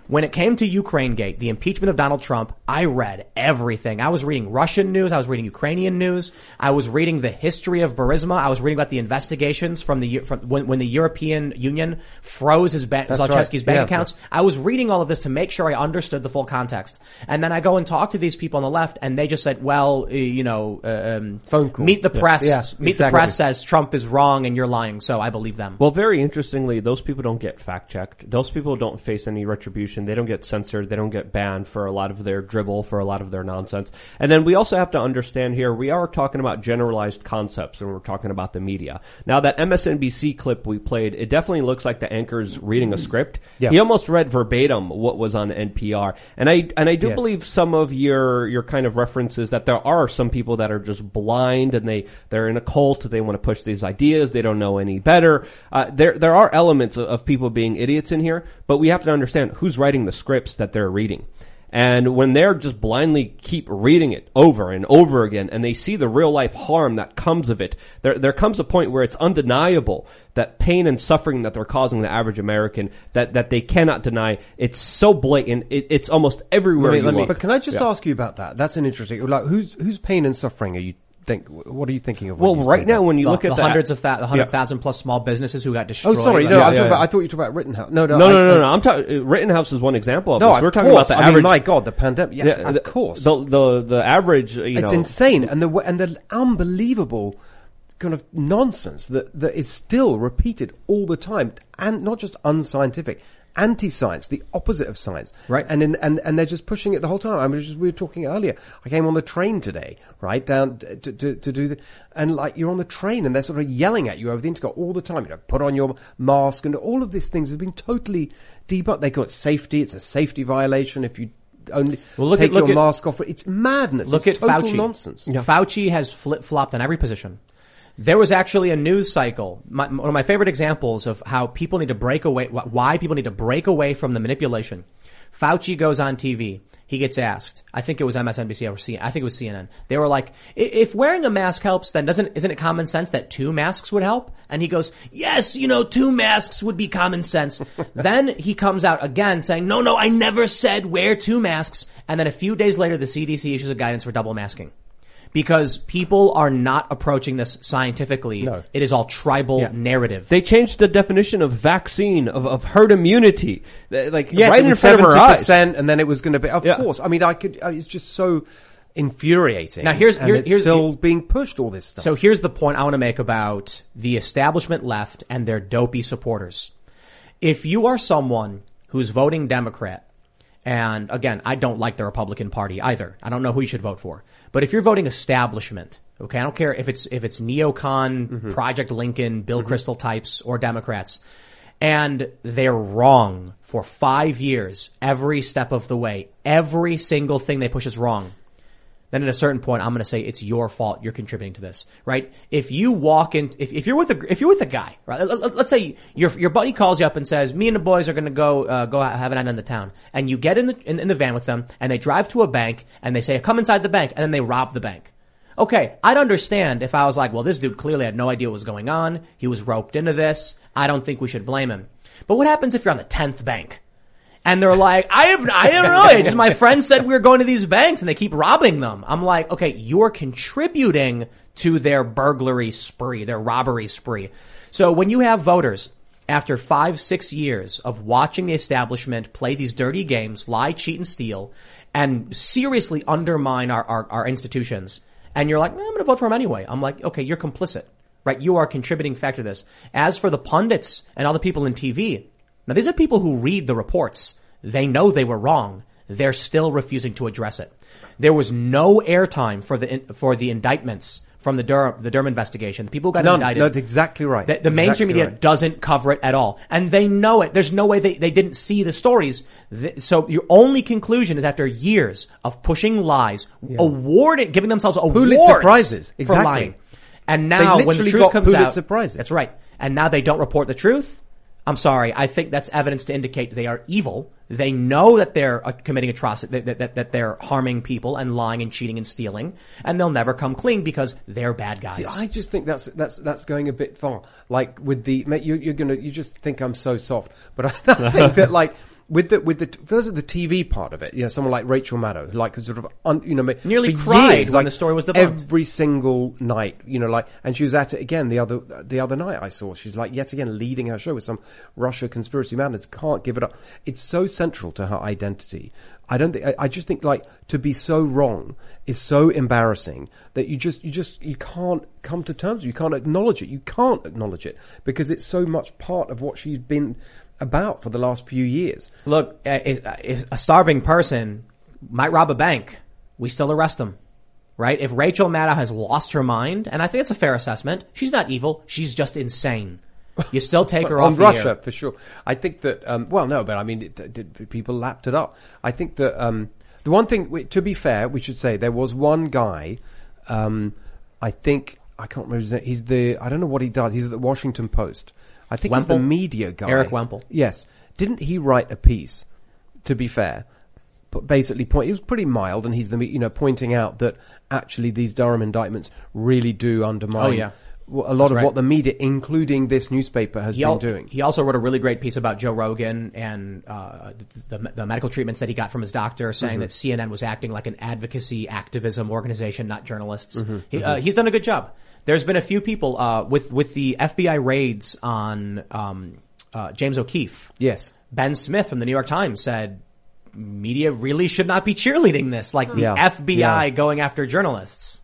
When it came to Ukraine Gate, the impeachment of Donald Trump, I read everything. I was reading Russian news. I was reading Ukrainian news. I was reading the history of Burisma. I was reading about the investigations from the from when, when the European Union froze his bank, Zlochevsky's right. bank Yeah. accounts. I was reading all of this to make sure I understood the full context. And then I go and talk to these people on the left, and they just said, "Well, uh, you know, uh, um, Phone call. meet the press. Yeah, meet exactly. the press says Trump is wrong and you're lying." So I believe them. Well, very interestingly, those people don't get fact checked. Those people don't face any retribution. They don't get censored. They don't get banned for a lot of their dribble, for a lot of their nonsense. And then we also have to understand here, we are talking about generalized concepts and we're talking about the media. Now that MSNBC clip we played, it definitely looks like the anchor's reading a script. Yeah. He almost read verbatim what was on NPR. And I, and I do Yes. believe some of your, your kind of references that there are some people that are just blind and they, they're in a cult. They want to push these ideas. They don't know any better. Uh, there, there are elements of, of people being idiots in here, but we have to understand who's writing the scripts that they're reading. And when they're just blindly keep reading it over and over again and they see the real life harm that comes of it, there, there comes a point where it's undeniable that pain and suffering that they're causing the average American that, that they cannot deny. It's so blatant. It, it's almost everywhere Let me- let me-. But can I just Yeah. ask you about that? That's an interesting. Like, whose whose pain and suffering are you think? What are you thinking of? Well, right now that? when you the, look at the the hundreds of thou- the hundred Yeah. plus small businesses who got oh, destroyed. Oh, sorry. No, Yeah, I'm yeah, talking about. I thought you were talking about Rittenhouse. No, no, No, I- no, no, I- no. I'm talking. Uh, Rittenhouse is one example of No, this. We're talking course. about the I mean, average. my God, the pandemic. Yeah, of course. The the the average. You know. it's know, insane, and the and the unbelievable kind of nonsense that that is still repeated all the time, and not just unscientific, anti-science, the opposite of science, Right. And in, and and they're just pushing it the whole time. I mean, just, we were talking earlier. I came on the train today, right down to to, to do the, and like you're on the train, and they're sort of yelling at you over the intercom all the time. You know, put on your mask, and all of these things have been totally debunked. They call it safety. It's a safety violation if you. Only Well, look take at- look your at- mask off. It's madness. Look it's at total Fauci. nonsense. Fauci has flip flopped on every position. There was actually a news cycle. My, one of my favorite examples of how people need to break away, why people need to break away from the manipulation. Fauci goes on TV. He gets asked. I think it was MSNBC or CNN. I think it was CNN. They were like, "If wearing a mask helps, then doesn't isn't it common sense that two masks would help?" And he goes, "Yes, you know, two masks would be common sense." then he comes out again saying, "No, no, I never said wear two masks." And then a few days later, the CDC issues a guidance for double masking because people are not approaching this scientifically. It is all tribal narrative. They changed the definition of vaccine of, of herd immunity, like Yes, right in front of our eyes. 70%, and then it was going to be. Of Yeah. course, I mean, I could. Uh, it's just so infuriating. Now here's and here- it's here's still being pushed. All this stuff. So here's the point I want to make about the establishment left and their dopey supporters. If you are someone who's voting Democrat, and again, I don't like the Republican Party either. I don't know who you should vote for. But if you're voting establishment, okay, I don't care if it's if it's neocon, mm-hmm. Project Lincoln, Bill mm-hmm. Kristol types, or Democrats, and they're wrong for five years, every step of the way, every single thing they push is wrong then at a certain point, I'm going to say it's your fault. You're contributing to this, right? If you walk in, if, if you're with a, if you're with a guy, right? Let, let's say your, your buddy calls you up and says, me and the boys are going to go, uh, go have a night in the town. And you get in the, in, in the van with them and they drive to a bank and they say, come inside the bank and then they rob the bank. Okay, I'd understand if I was like, well, this dude clearly had no idea what was going on. He was roped into this. I don't think we should blame him. But what happens if you're on the 10th bank? And they're like, I have, I don't know. Just my friend said we were going to these banks and they keep robbing them. I'm like, okay, you're contributing to their burglary spree, their robbery spree. So when you have voters after five, six years of watching the establishment play these dirty games, lie, cheat, and steal, and seriously undermine our, our, our institutions, and you're like, "Eh, I'm going to vote for him anyway. I'm like, okay, you're complicit, right? You are a contributing factor to this. As for the pundits and all the people in TV, now these are people who read the reports. They know they were wrong. They're still refusing to address it. There was no airtime for the for the indictments from the Durham the Durham investigation. The people who got None. indicted. No, that's exactly right. The, the mainstream Exactly media right. doesn't cover it at all, and they know it. There's no way they, they didn't see the stories. So your only conclusion is after years of pushing lies, awarding, giving themselves awards Pulitzer Prizes. for lying. And now when the truth comes Pulitzer out, Prizes. that's right. And now they don't report the truth. I'm sorry. I think that's evidence to indicate they are evil. They know that they're uh, committing atrocity, that, that, that they're harming people and lying and cheating and stealing, and they'll never come clean because they're bad guys. See, I just think that's that's that's going a bit far. Like with the mate, you, you're gonna you just think I'm so soft, but I, think that like with the with the first of the TV part of it, you know, someone like Rachel Maddow, like sort of un, you know Nearly cried years, when like the story was debunked. Every single night, you know, like, and she was at it again the other the other night. I saw she's like yet again leading her show with some Russia conspiracy madness. Can't give it up. It's so central to her identity. I don't think. I, I just think like to be so wrong is so embarrassing that you just you just you can't come to terms. You can't acknowledge it. You can't acknowledge it because it's so much part of what she's been about for the last few years. Look, if, if a starving person might rob a bank, we still arrest them. Right? If Rachel Maddow has lost her mind, and I think it's a fair assessment, she's not evil, she's just insane. You still take her off Russia for sure. I think that um, well, no, but I mean, it, it, people lapped it up. I think that um, the one thing, to be fair, we should say there was one guy. Um, I think I can't remember his name. He's the I don't know what he does. He's at the Washington Post. I think he's the media guy. Erik Wemple. Yes. Didn't he write a piece? To be fair, but basically point. It was pretty mild, and he's the you know pointing out that actually these Durham indictments really do undermine. Oh, yeah. A lot That's of right. what the media, including this newspaper, has he, been al- doing. he also wrote a really great piece about Joe Rogan and uh, the, the, the medical treatments that he got from his doctor, saying Mhm. that CNN was acting like an advocacy activism organization, not journalists. Mhm, He, uh, mhm. he's done a good job. There's been a few people uh, with with the FBI raids on um, uh, James O'Keefe. Yes, Ben Smith from the New York Times said media really should not be cheerleading this, like the Yeah, FBI yeah. going after journalists.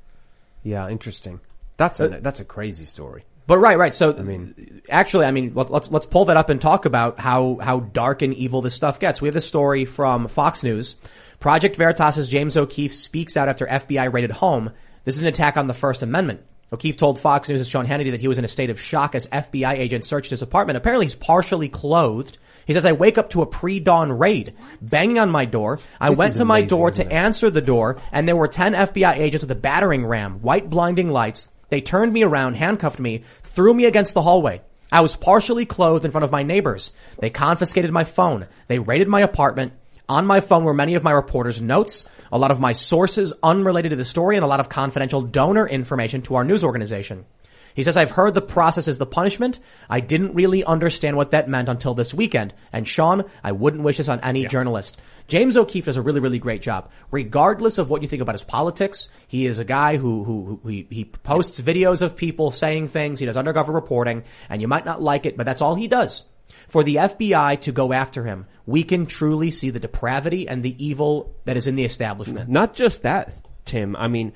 Yeah, interesting. That's a, that's a crazy story. But right, right. So, I mean, actually, I mean, let, let's let's pull that up and talk about how how dark and evil this stuff gets. We have this story from Fox News. Project Veritas's James O'Keefe speaks out after FBI raided home. This is an attack on the First Amendment. O'Keefe told Fox News' Sean Hannity that he was in a state of shock as FBI agents searched his apartment. Apparently, he's partially clothed. He says, "I wake up to a pre-dawn raid banging on my door. I This went to my door to answer the door, and there were 10 FBI agents with a battering ram, white blinding lights. They turned me around, handcuffed me, threw me against the hallway. I was partially clothed in front of my neighbors. They confiscated my phone. They raided my apartment. On my phone were many of my reporters' notes, a lot of my sources unrelated to the story, and a lot of confidential donor information to our news organization. He says, I've heard the process is the punishment. I didn't really understand what that meant until this weekend. And Sean, I wouldn't wish this on any journalist. James O'Keefe does a really, really great job. Regardless of what you think about his politics, he is a guy who, who, who he, he posts videos of people saying things. He does undercover reporting and you might not like it, but that's all he does. For the FBI to go after him, we can truly see the depravity and the evil that is in the establishment. Not just that, Tim. I mean,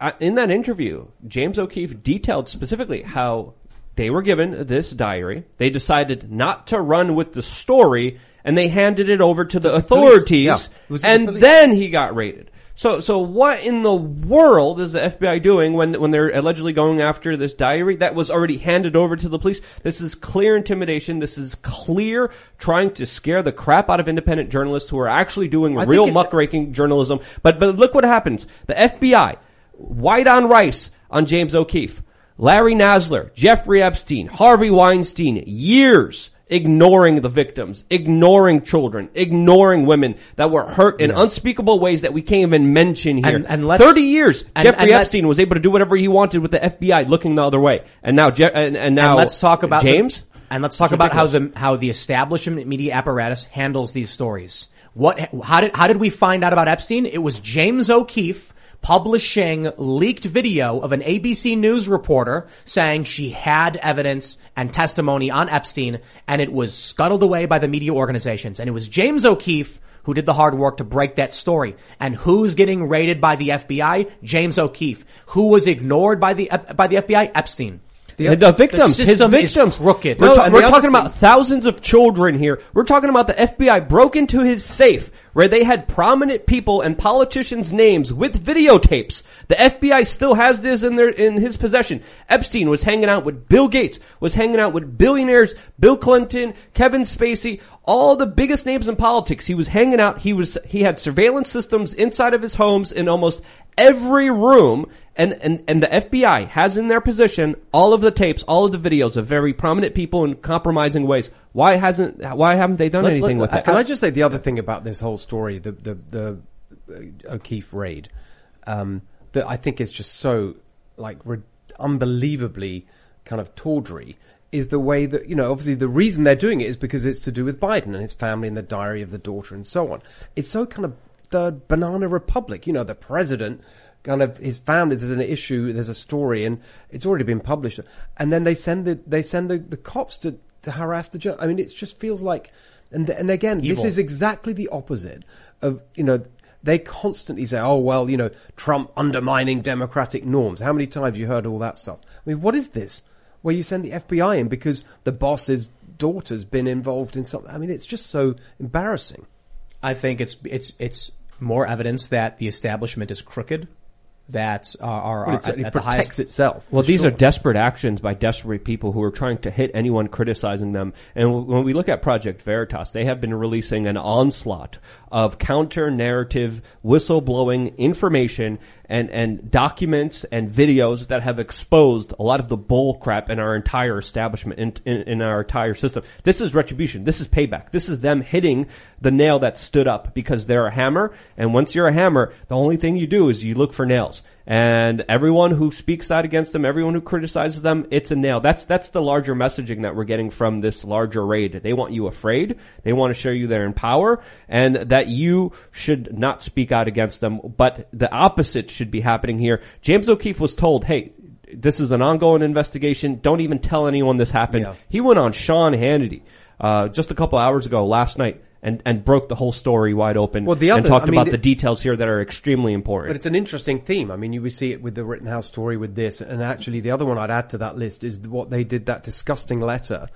uh, in that interview, James O'Keefe detailed specifically how they were given this diary. They decided not to run with the story and they handed it over to the authorities Yeah. It the and then he got raided. So, so what in the world is the FBI doing when, when they're allegedly going after this diary that was already handed over to the police? This is clear intimidation. This is clear trying to scare the crap out of independent journalists who are actually doing I real muckraking journalism. But, but look what happens. The FBI, white on rice on James O'Keefe, Larry Nassar, Jeffrey Epstein, Harvey Weinstein, years ignoring the victims, ignoring children, ignoring women that were hurt in unspeakable ways that we can't even mention here. And- and let's- 30 years, and- Jeffrey and Epstein was able to do whatever he wanted with the FBI looking the other way. And now, Je- and, now, let's talk about the- James. and let's talk about how the how the establishment media apparatus handles these stories. What? How did how did we find out about Epstein? It was James O'Keefe publishing leaked video of an ABC News reporter saying she had evidence and testimony on Epstein, and it was scuttled away by the media organizations. And it was James O'Keefe who did the hard work to break that story. And who's getting raided by the FBI? James O'Keefe. Who was ignored by the by the FBI? Epstein. The, the victims, his system is victims, crooked. We're, No, ta- we're the talking about thousands of children here. We're talking about the FBI broke into his safe where they had prominent people and politicians' names with videotapes. The FBI still has this in their in his possession. Epstein was hanging out with Bill Gates, was hanging out with billionaires, Bill Clinton, Kevin Spacey, all the biggest names in politics. He was hanging out. He was he had surveillance systems inside of his homes in almost every room. And, and, and the FBI has in their possession all of the tapes, all of the videos of very prominent people in compromising ways. Why hasn't, why haven't they done Let- anything let- with that? Can I just say the other thing about this whole story, the the, the uh, O'Keefe raid, um, that I think is just so like re- unbelievably kind of tawdry, is the way that, you know, obviously the reason they're doing it is because it's to do with Biden and his family and the diary of the daughter and so on. It's so kind of third banana republic, you know, the president, kind of his family, there's an issue, there's a story and it's already been published. And then they send the, they send the, the cops to, to harass the judge. I mean, it just feels like, and, and again, this is exactly the opposite of, you know, they constantly say, oh, well, you know, Trump undermining democratic norms. How many times you heard all that stuff? I mean, what is this? Where you send the FBI in because the boss's daughter's been involved in something. I mean, it's just so embarrassing. I think it's it's it's more evidence that the establishment is crooked. That uh, are, are, are it certainly at the protects highest itself. Well, these sure. are desperate actions by desperate people who are trying to hit anyone criticizing them. And when we look at Project Veritas, they have been releasing an onslaught of counter narrative, whistleblowing information and, and documents and videos that have exposed a lot of the bull crap in our entire establishment, in, in, in our entire system. This is retribution. This is payback. This is them hitting the nail that stood up because they're a hammer. And once you're a hammer, the only thing you do is you look for nails. And everyone who speaks out against them, everyone who criticizes them, it's a nail. That's, that's the larger messaging that we're getting from this larger raid. They want you afraid. They want to show you they're in power and that you should not speak out against them. But the opposite should be happening here. James O'Keefe was told, hey, this is an ongoing investigation. Don't even tell anyone this happened. Yeah. He went on Sean Hannity, uh, just a couple hours ago last night and, and broke the whole story wide open Well, the and talked I mean, about the details here that are extremely important. But it's an interesting theme. I mean, you would see it with the Rittenhouse story with this, and actually the other one I'd add to that list is what they did that disgusting letter,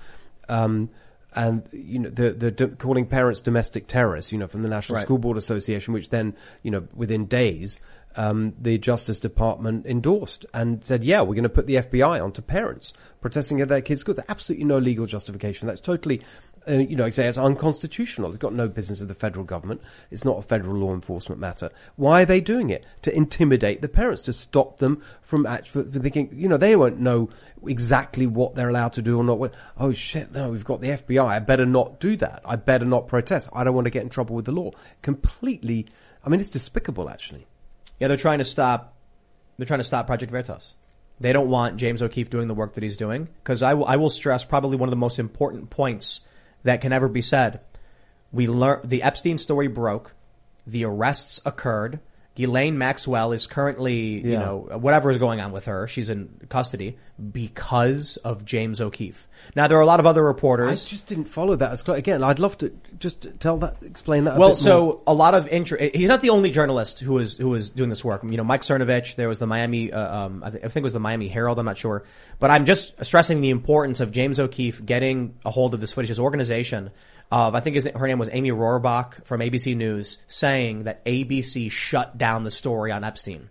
um, and you know the the d- calling parents domestic terrorists, you know, from the National Right. School Board Association, which then you know within days. Um, the Justice Department endorsed and said, "Yeah, we're going to put the FBI onto parents protesting at their kids' schools." Absolutely no legal justification. That's totally, uh, you know, say it's unconstitutional. It's got no business of the federal government. It's not a federal law enforcement matter. Why are they doing it? To intimidate the parents, to stop them from actually thinking, you know, they won't know exactly what they're allowed to do or not. Oh shit, no, we've got the FBI. I better not do that. I better not protest. I don't want to get in trouble with the law. Completely, I mean, it's despicable actually. Yeah, they're trying to stop. They're trying to stop Project Veritas. They don't want James O'Keefe doing the work that he's doing will- I will stress probably one of the most important points that can ever be said. We learn the Epstein story broke. The arrests occurred. Ghislaine Maxwell is currently, you know, whatever is going on with her, she's in custody because of James O'Keefe. Now there are a lot of other reporters. I just didn't follow that as close. Again, I'd love to just tell that, explain that. A well, bit so more. a lot of interest. He's not the only journalist who was who was doing this work. You know, Mike Cernovich. There was the Miami. Uh, um, I, I think it was the Miami Herald. I'm not sure, but I'm just stressing the importance of James O'Keefe getting a hold of this footage. His organization of I think his, her name was Amy Robach from ABC News, saying that ABC shut down the story on Epstein.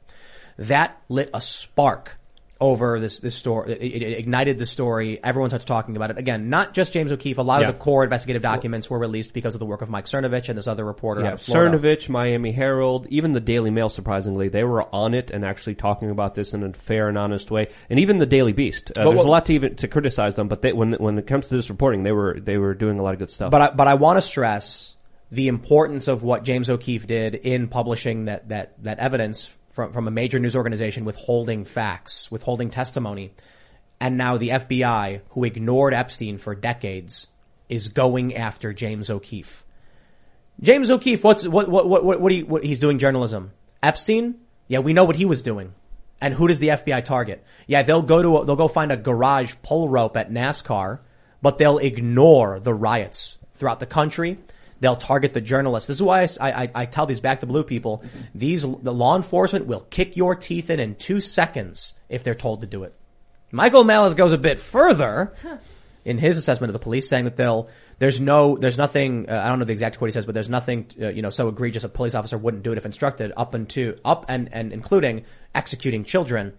That lit a spark over this this story. It, it ignited the story. Everyone starts talking about it again. Not just James O'Keefe. A lot Yeah. of the core investigative documents were released because of the work of Mike Cernovich and this other reporter Yeah, Cernovich, Miami Herald, even the Daily Mail, surprisingly, they were on it and actually talking about this in a fair and honest way. And even the Daily Beast. Uh, there's what- a lot to even to criticize them, but they, when when it comes to this reporting, they were they were doing a lot of good stuff. But I, but I want to stress the importance of what James O'Keefe did in publishing that that that evidence from from a major news organization withholding facts, withholding testimony, and now the FBI, who ignored Epstein for decades, is going after James O'Keefe. James O'Keefe, what's what what what what, what, he, what he's doing journalism? Epstein? Yeah, we know what he was doing. And who does the FBI target? Yeah, they'll go to a, they'll go find a garage pull rope at NASCAR, but they'll ignore the riots throughout the country. They'll target the journalists. This is why I, I, I tell these back to blue people, these the law enforcement will kick your teeth in in two seconds if they're told to do it. Michael Malice goes a bit further in his assessment of the police, saying that they'll there's no there's nothing uh, I don't know the exact quote he says, but there's nothing uh, you know so egregious a police officer wouldn't do it if instructed, up into up and and including executing children.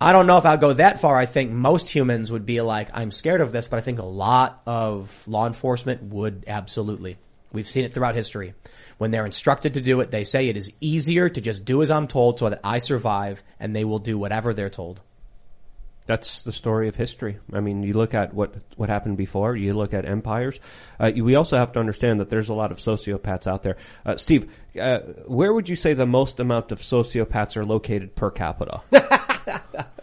I don't know if I'd go that far. I think most humans would be like, I'm scared of this, but I think a lot of law enforcement would absolutely. We've seen it throughout history. When they're instructed to do it, they say it is easier to just do as I'm told so that I survive and they will do whatever they're told. That's the story of history. I mean, you look at what what happened before. You look at empires. Uh, you- we also have to understand that there's a lot of sociopaths out there. Uh, Steve, uh, where would you say the most amount of sociopaths are located per capita?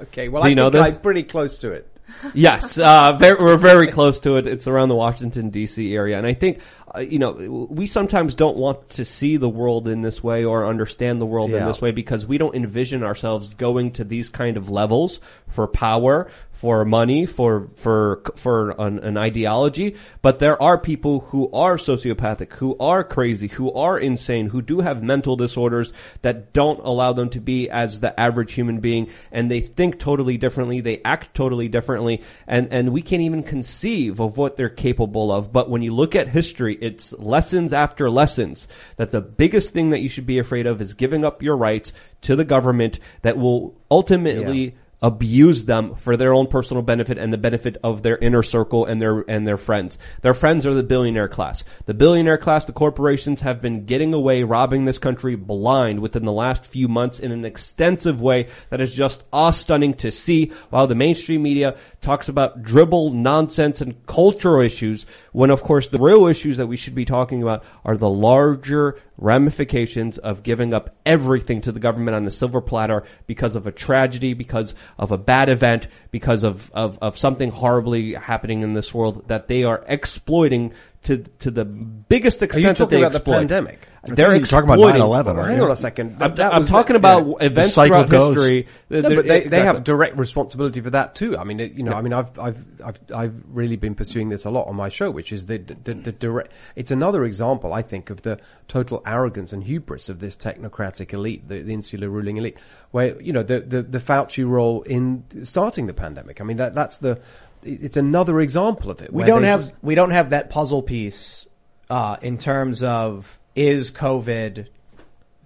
Okay, well, Do I you know think this? I'm pretty close to it. yes, uh, very, we're very close to it. It's around the Washington D.C. area, and I think uh, you know we sometimes don't want to see the world in this way or understand the world in this way because we don't envision ourselves going to these kind of levels for power, for money, for for for an, an ideology. But there are people who are sociopathic, who are crazy, who are insane, who do have mental disorders that don't allow them to be as the average human being, and they think totally differently, they act totally differently, and and we can't even conceive of what they're capable of. But when you look at history, it's lessons after lessons that the biggest thing that you should be afraid of is giving up your rights to the government that will ultimately abuse them for their own personal benefit and the benefit of their inner circle and their and their friends. Their friends are the billionaire class. The billionaire class, the corporations have been getting away robbing this country blind within the last few months in an extensive way that is just awe stunning to see while the mainstream media talks about dribble nonsense and cultural issues when of course the real issues that we should be talking about are the larger ramifications of giving up everything to the government on a silver platter because of a tragedy, because of a bad event, because of, of, of something horribly happening in this world that they are exploiting to to the biggest Are extent you that talking they about the pandemic? They're you're talking about exploiting- 9/11, Well, hang on a second. I'm, That I'm talking yeah. about events cycle throughout goes. history. No, They're- but they, they have direct responsibility for that too. I mean, it, you know, I mean, I've, I've, I've, I've really been pursuing this a lot on my show, which is the, the, the direct, it's another example, I think, of the total arrogance and hubris of this technocratic elite, the, the insular ruling elite, where, you know, the, the, the Fauci role in starting the pandemic. I mean, that, that's the, it's another example of it. We don't they have just- we don't have that puzzle piece uh, in terms of is COVID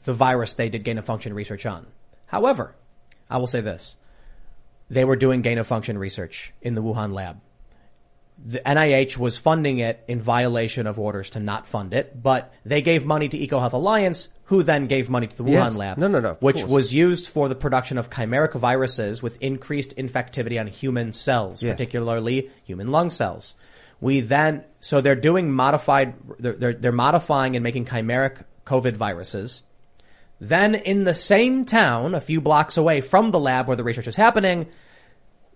the virus they did gain of function research on. However, I will say this: they were doing gain of function research in the Wuhan lab. The NIH was funding it in violation of orders to not fund it, but they gave money to EcoHealth Alliance, who then gave money to the Wuhan Yes. lab. No, no, no, Which course. was used for the production of chimeric viruses with increased infectivity on human cells, Yes. particularly human lung cells. We then, so they're doing modified, they're, they're, they're modifying and making chimeric COVID viruses. Then in the same town, a few blocks away from the lab where the research is happening,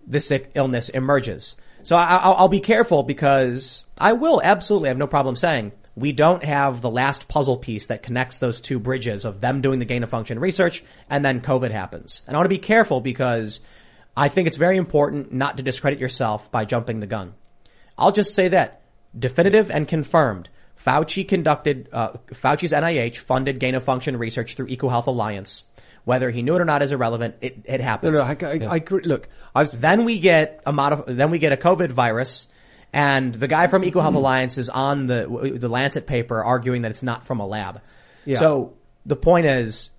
this illness emerges. So I, I'll, I'll be careful because I will absolutely have no problem saying we don't have the last puzzle piece that connects those two bridges of them doing the gain of function research and then COVID happens. And I want to be careful because I think it's very important not to discredit yourself by jumping the gun. I'll just say that definitive and confirmed. Fauci conducted, uh, Fauci's NIH funded gain of function research through EcoHealth Alliance. Whether he knew it or not is irrelevant. It, it happened. No, no, I, I, I. Look, I've, Then we get a modif- then we get a COVID virus, and the guy from EcoHealth Alliance is on the the Lancet paper arguing that it's not from a lab. Yeah. So the point is,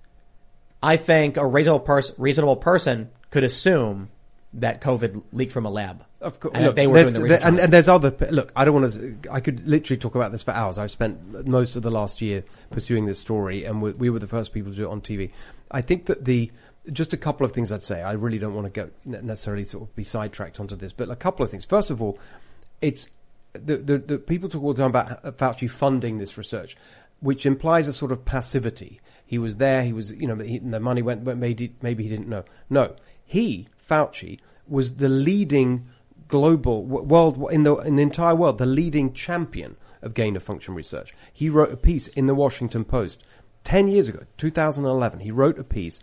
I think a reasonable person reasonable person could assume that COVID leaked from a lab. Of course, and look, they were there's- doing the there- and, and there's other. Look, I don't want to. I could literally talk about this for hours. I've spent most of the last year pursuing this story, and we, we were the first people to do it on TV. I think that the just a couple of things I'd say. I really don't want to go necessarily sort of be sidetracked onto this, but a couple of things. First of all, it's the the, the people talk all the time about Fauci funding this research, which implies a sort of passivity. He was there. He was, you know, he, the money went, but maybe maybe he didn't know. No, he Fauci was the leading global world in the in the entire world, the leading champion of gain of function research. He wrote a piece in the Washington Post ten years ago, 2011. He wrote a piece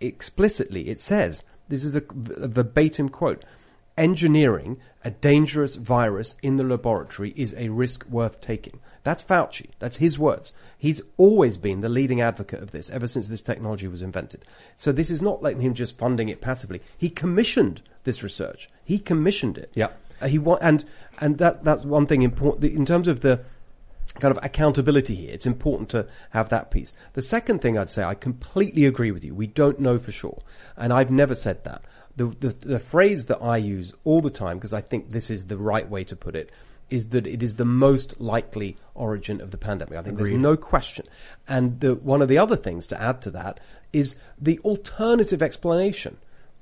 explicitly. It says this is a, a verbatim quote. Engineering a dangerous virus in the laboratory is a risk worth taking. That's Fauci. That's his words. He's always been the leading advocate of this ever since this technology was invented. So this is not like him just funding it passively. He commissioned this research. He commissioned it. Yeah. Uh, he wa- and and that that's one thing important in terms of the kind of accountability here. It's important to have that piece. The second thing I'd say, I completely agree with you. We don't know for sure, and I've never said that. The the, the phrase that I use all the time because I think this is the right way to put it is that it is the most likely origin of the pandemic. I think Agreed. there's no question. And the, one of the other things to add to that is the alternative explanation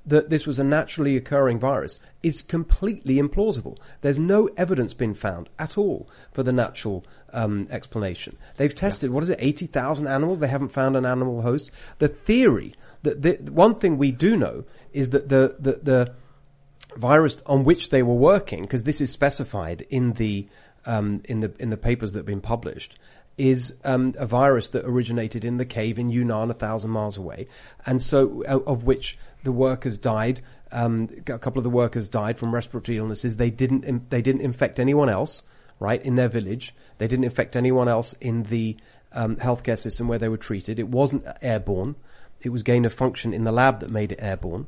that this was a naturally occurring virus is completely implausible. There's no evidence been found at all for the natural um, explanation. They've tested, what is it, 80,000 animals? They haven't found an animal host. The theory that the, one thing we do know is that the, the, the virus on which they were working, because this is specified in the um, in the in the papers that have been published, is um, a virus that originated in the cave in Yunnan, a thousand miles away, and so uh, of which the workers died. Um, a couple of the workers died from respiratory illnesses. They didn't they didn't infect anyone else, right, in their village. They didn't infect anyone else in the um, healthcare system where they were treated. It wasn't airborne. It was gain of function in the lab that made it airborne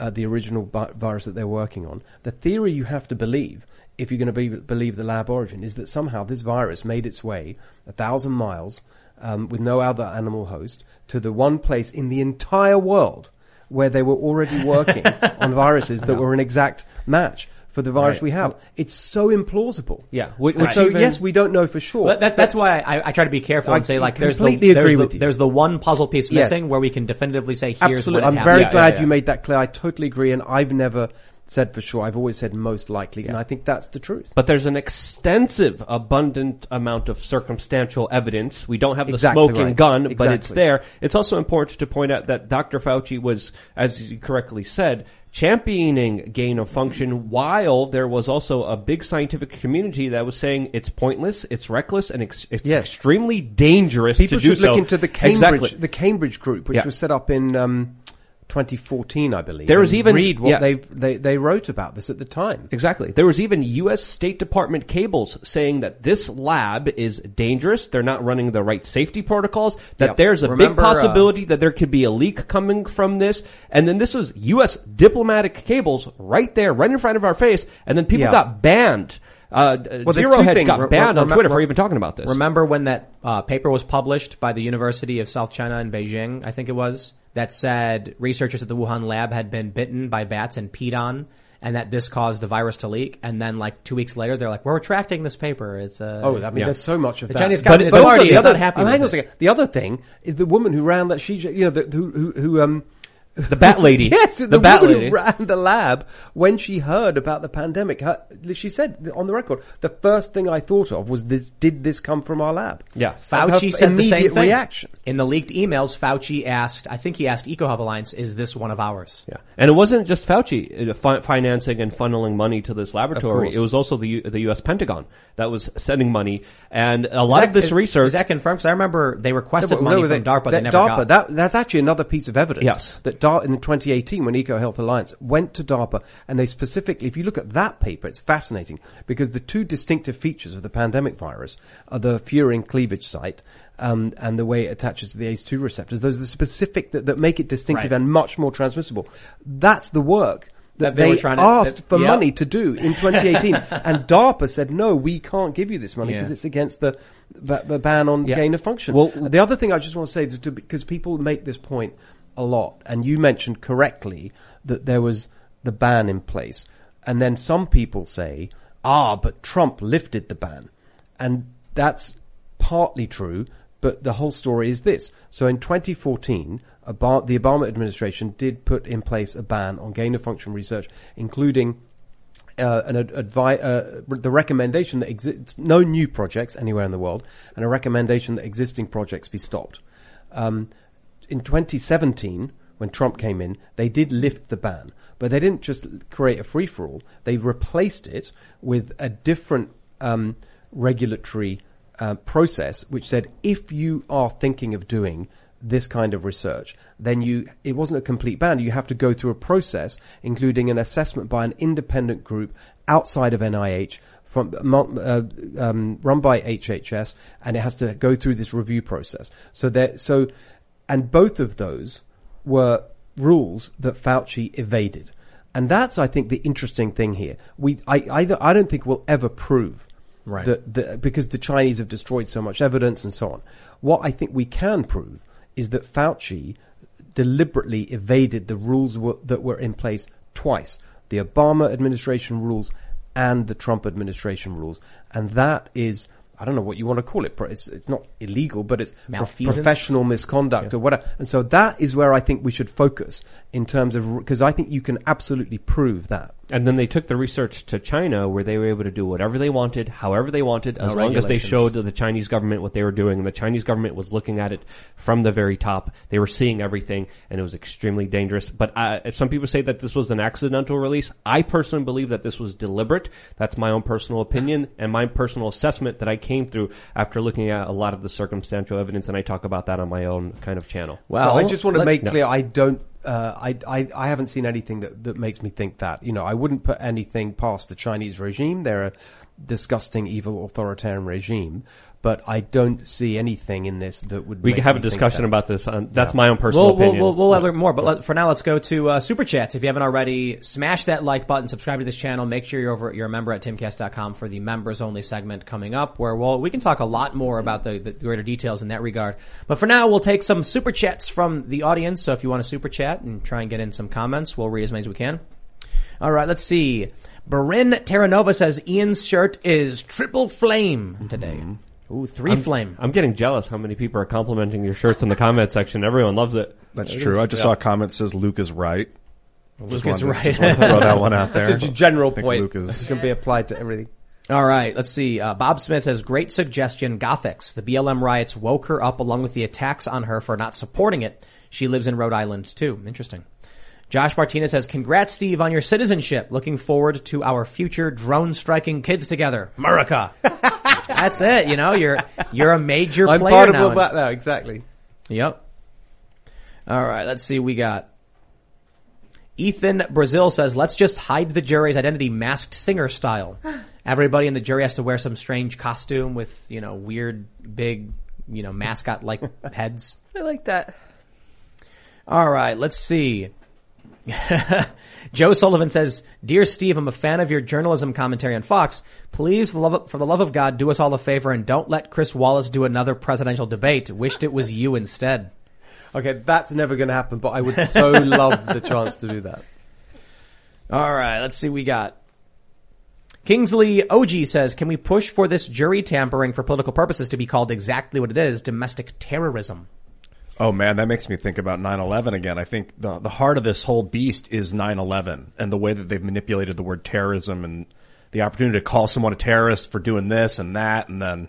uh, the original bi- virus that they're working on. The theory you have to believe, if you're going to be, believe the lab origin, is that somehow this virus made its way a thousand miles um, with no other animal host to the one place in the entire world where they were already working on viruses that were an exact match for the virus Right. we have. It's so implausible. Yeah. Which, so yes, we don't know for sure. Well, that, that's why I, I try to be careful and say like there's the, there's, agree the with you. there's the one puzzle piece Yes. missing where we can definitively say here's Absolutely. I'm happened. very glad you made that clear. I totally agree, and I've never said for sure. I've always said most likely, and I think that's the truth. But there's an extensive, abundant amount of circumstantial evidence. We don't have the Exactly smoking right. gun, but it's there. It's also important to point out that Dr. Fauci was, as you correctly said, championing gain of function while there was also a big scientific community that was saying it's pointless, it's reckless, and ex- it's Yes. extremely dangerous People to do so. People should look so. into the Cambridge, Exactly. the Cambridge group, which Yeah. was set up in um, 2014, I believe. There was even- read what yeah. they they they wrote about this at the time. Exactly. There was even U.S. State Department cables saying that this lab is dangerous. They're not running the right safety protocols. That there's a Remember, big uh, possibility that there could be a leak coming from this. And then this was U.S. diplomatic cables right there, right in front of our face. And then people Yeah. got banned. Uh, Well, there's Zero two Hedge things. got Re- banned on remem- Twitter for even talking about this. Remember when that uh, paper was published by the University of South China in Beijing, I think it was, that said researchers at the Wuhan lab had been bitten by bats and peed on, and that this caused the virus to leak. And then like two weeks later, they're like, "We're retracting this paper." It's uh, Oh, I mean, there's so much of the that. Chinese But- Communist but also Party the other, not happy. oh, hang on a it. second. The other thing is the woman who ran that she, you know, the, who, who, who, um, the bat lady. yes, the, The bat lady. who ran the lab when she heard about the pandemic. Her, she said on the record, the first thing I thought of was this: Did this come from our lab? Yeah. Fauci said the same thing. reaction. In the leaked emails, Fauci asked, I think he asked EcoHub Alliance, is this one of ours? Yeah. And it wasn't just Fauci uh, financing and funneling money to this laboratory. It was also the U- the U.S. Pentagon that was sending money, and a lot Is of this is- research. Is that confirmed? Because I remember they requested No, but money no, from they- DARPA. They that never DARPA, got. That, that's actually another piece of evidence. Yes. That DARPA, in 2018, when EcoHealth Alliance went to DARPA, and they specifically, if you look at that paper, it's fascinating because the two distinctive features of the pandemic virus are the furin cleavage site. Um, and the way it attaches to the ACE2 receptors, those are the specific that, that make it distinctive Right. and much more transmissible. That's the work that, That they they, were trying to- asked that- for yep. money to do in 2018, and DARPA said no, we can't give you this money Yeah. because it's against the, the, the ban on Yeah. gain of function. Well- the other thing I just want to say is because people make this point a lot, and you mentioned correctly that there was the ban in place, and then some people say, ah, but Trump lifted the ban, and that's partly true. But the whole story is this. So in 2014, Ob- the Obama administration did put in place a ban on gain of function research, including uh, an advi- uh, the recommendation that exists no new projects anywhere in the world, and a recommendation that existing projects be stopped. Um, in 2017, when Trump came in, they did lift the ban, but they didn't just create a free for all. They replaced it with a different um, regulatory uh, process, which said if you are thinking of doing this kind of research, then you it wasn't a complete ban. You have to go through a process, including an assessment by an independent group outside of NIH, from uh, um, run by HHS, and it has to go through this review process. So that so, and both of those were rules that Fauci evaded, and that's I think the interesting thing here. We I I, don't- I don't think we'll ever prove Right. that the, because the Chinese have destroyed so much evidence and so on. What I think we can prove is that Fauci deliberately evaded the rules were, that were in place twice: the Obama administration rules and the Trump administration rules, and that is. I don't know what you want to call it. It's, it's not illegal, but it's prof- professional misconduct or whatever. And so that is where I think we should focus in terms of, because I think you can absolutely prove that. And then they took the research to China where they were able to do whatever they wanted, however they wanted, as No long as they showed the Chinese government what they were doing. And the Chinese government was looking at it from the very top. They were seeing everything and it was extremely dangerous. But uh, if some people say that this was an accidental release, I personally believe that this was deliberate. That's my own personal opinion and my personal assessment that I came through after looking at a lot of the circumstantial evidence. And I talk about that on my own kind of channel. so I just want to make clear, I don't, uh, I, I, I haven't seen anything that, that makes me think that. You know, I wouldn't put anything past the Chinese regime. They're a disgusting, evil, authoritarian regime. But I don't see anything in this that would. We can have a discussion that. about this. On, that's my own personal We'll, we'll, opinion. we'll, we'll learn more, but let, for now, let's go to uh, super chats. If you haven't already, smash that like button, subscribe to this channel. Make sure you're over, you're a member at timcast.com for the members only segment coming up, where we'll, we can talk a lot more about the, the greater details in that regard. But for now, we'll take some super chats from the audience. So if you want to super chat and try and get in some comments, we'll read as many as we can. All right, let's see. Barin Terranova says Ian's shirt is triple flame today. Ooh, 3 I'm- flame. I'm getting jealous how many people are complimenting your shirts in the comment section. Everyone loves it. That's true. I just saw a comment that says Luke is right. Luke Just is wanted right. just wanted to throw that one out there. It's a general point. Luke is- It can be applied to everything. All right, let's see. Uh, Bob Smith says, great suggestion, Gothics. The BLM riots woke her up along with the attacks on her for not supporting it. She lives in Rhode Island too. Interesting. Josh Martinez says, congrats Steve on your citizenship. Looking forward to our future drone striking kids together. America. That's it. You know, you're, you're a major I'm player part of now. all that now, exactly. Yep. All right, let's see. We got Ethan Brazil says, let's just hide the jury's identity masked singer style. Everybody in the jury has to wear some strange costume with, you know, weird, big, you know, mascot like heads. I like that. All right, let's see. Joe Sullivan says, Dear Steve, I'm a fan of your journalism commentary on Fox. Please, for the, love of, for the love of God, do us all a favor and don't let Chris Wallace do another presidential debate. Wished it was you instead. Okay, that's never going to happen, but I would so love the chance to do that. All right, let's see. We got Kingsley OG says, "Can we push for this jury tampering for political purposes to be called exactly what it is: domestic terrorism?" Oh man, that makes me think about 9-11 again. I think the, the heart of this whole beast is 9-11 and the way that they've manipulated the word terrorism and the opportunity to call someone a terrorist for doing this and that. And then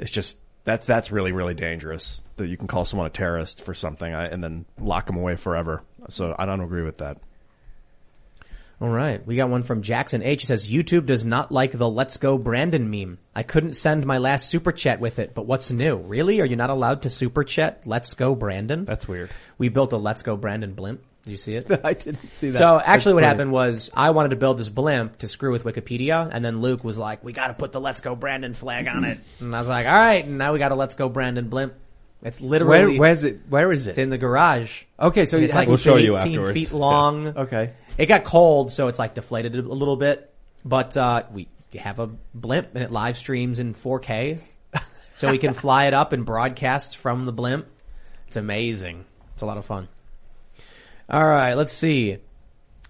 it's just, that's, that's really, really dangerous that you can call someone a terrorist for something and then lock them away forever. So I don't agree with that. All right, we got one from Jackson H. He says, "YouTube does not like the Let's Go Brandon meme. I couldn't send my last super chat with it, but what's new? Really? Are you not allowed to super chat Let's Go Brandon? That's weird. We built a Let's Go Brandon blimp. Did you see it? I didn't see that. So That's actually what brilliant. happened was I wanted to build this blimp to screw with Wikipedia and then Luke was like, we gotta put the Let's Go Brandon flag on it. and I was like, alright, and now we got a Let's Go Brandon blimp. It's literally. Where, where's it? Where is it? It's in the garage. Okay, so it's like We'll show you 18 afterwards. feet long. Okay. It got cold, so it's like deflated a little bit. But, uh, we have a blimp and it live streams in 4K. so we can fly it up and broadcast from the blimp. It's amazing. It's a lot of fun. All right, let's see.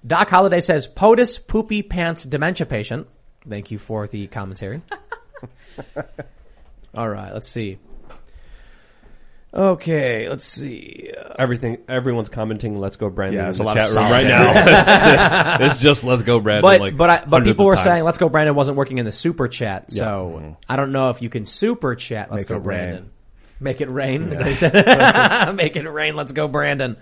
Doc Holliday says, POTUS poopy pants dementia patient. Thank you for the commentary. All right, let's see. Okay, let's see. Uh, Everything, everyone's commenting. Let's go, Brandon. Yeah, in it's the a lot chat of room solid- right now. it's, it's just let's go, Brandon. but like but I, but people were times. saying "Let's go, Brandon" wasn't working in the super chat, so Mhm. I don't know if you can super chat. Let's Make go, it rain. Brandon. Make it rain. Is he said? Make it rain. Let's go, Brandon.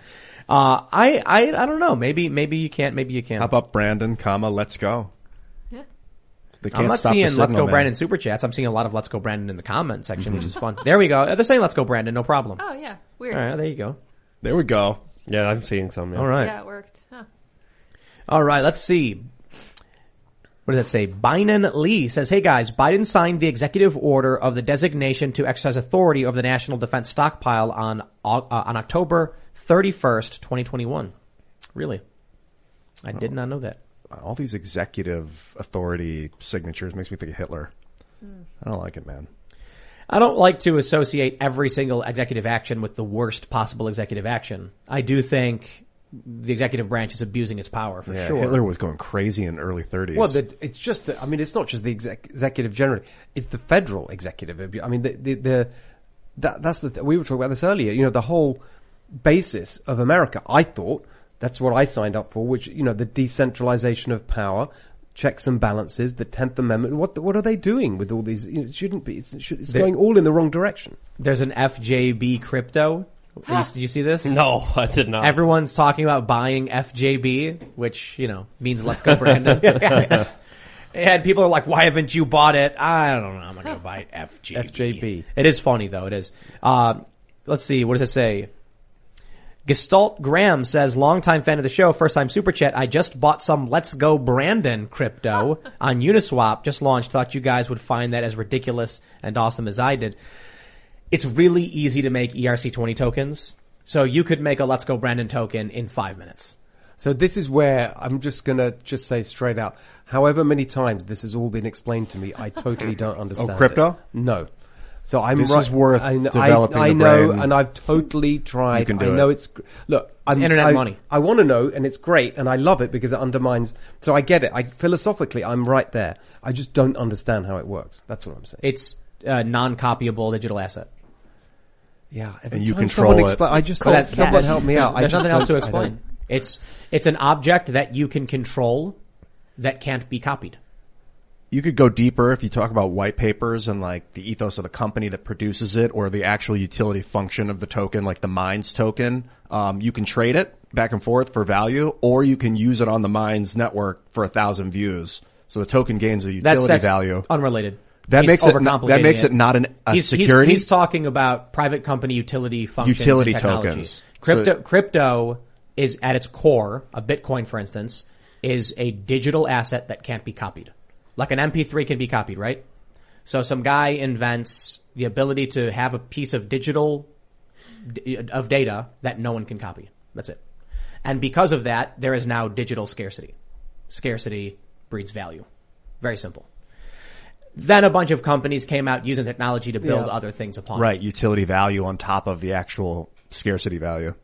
Uh, I I I don't know. Maybe maybe you can't. Maybe you can't. How about Brandon, comma, let's go. Yeah. They can't I'm not stop the seeing "Let's signal, go, man. Brandon" super chats. I'm seeing a lot of "Let's go, Brandon" in the comment section, which is fun. There we go. They're saying "Let's go, Brandon." No problem. Oh yeah, weird. All right, there you go. There we go. Yeah, I'm seeing some. Yeah. All right. Yeah, it worked. Huh. All right, let's see. What does that say? Biden Lee says, Hey guys, Biden signed the executive order of the designation to exercise authority over the national defense stockpile on, uh, on October 31st, 2021. Really? I did not know that. All these executive authority signatures makes me think of Hitler. Hmm. I don't like it, man. I don't like to associate every single executive action with the worst possible executive action. I do think the executive branch is abusing its power for Yeah, sure. Hitler was going crazy in the early 30s. Well, the, it's just that, I mean, it's not just the exec, executive generally. It's the federal executive. abu- I mean, the, the, the that, that's the, we were talking about this earlier. You know, the whole basis of America, I thought, That's what I signed up for, which, you know, the decentralization of power, checks and balances, the 10th Amendment. What, what are they doing with all these? you know, It shouldn't be, it's, should- it's They- going all in the wrong direction. There's an FJB crypto. Did you- Did you see this? No, I did not. Everyone's talking about buying FJB, which, you know, means let's go Brandon. and people are like, why haven't you bought it? I don't know. I'm not going to buy FJB. FJB. It is funny though. It is. Uh, let's see. What does it say? Gestalt Graham says, longtime fan of the show, first time super chat. I just bought some Let's Go Brandon crypto on Uniswap, just launched. Thought you guys would find that as ridiculous and awesome as I did. It's really easy to make ERC20 tokens. So you could make a Let's Go Brandon token in five minutes. So this is where I'm just gonna just say straight out. However many times this has all been explained to me, I totally don't oh, understand. Oh, crypto? it. No. So I'm This right. is worth I, kn- developing I, I the know, brain. and I've totally tried. You can do I know it. it's gr- look. I'm, internet I, money. I want to know, and it's great, and I love it because it undermines. So I get it. I philosophically, I'm right there. I just don't understand how it works. That's what I'm saying. It's a non-copyable digital asset. Yeah, And you control someone it. I just But that's- someone yeah, help me out. I There's just nothing else to don't- I explain. don't- It's it's an object that you can control that can't be copied. You could go deeper if you talk about white papers and like the ethos of the company that produces it or the actual utility function of the token, like the Mines token. Um, you can trade it back and forth for value or you can use it on the Mines network for a thousand views. So the token gains a That's utility that's value. unrelated. That He's makes it not- that makes it not an- a he's, he's- security? He's, talking about private company utility functions, Utility tokens. Crypto So- crypto is at its core, a Bitcoin, for instance, is a digital asset that can't be copied. Like an MP3 can be copied, right? So some guy invents the ability to have a piece of digital of data that no one can copy. That's it. And because of that, there is now digital scarcity. Scarcity breeds value. Very simple. Then a bunch of companies came out using technology to build Yeah. other things upon it. Right. Utility value on top of the actual scarcity value.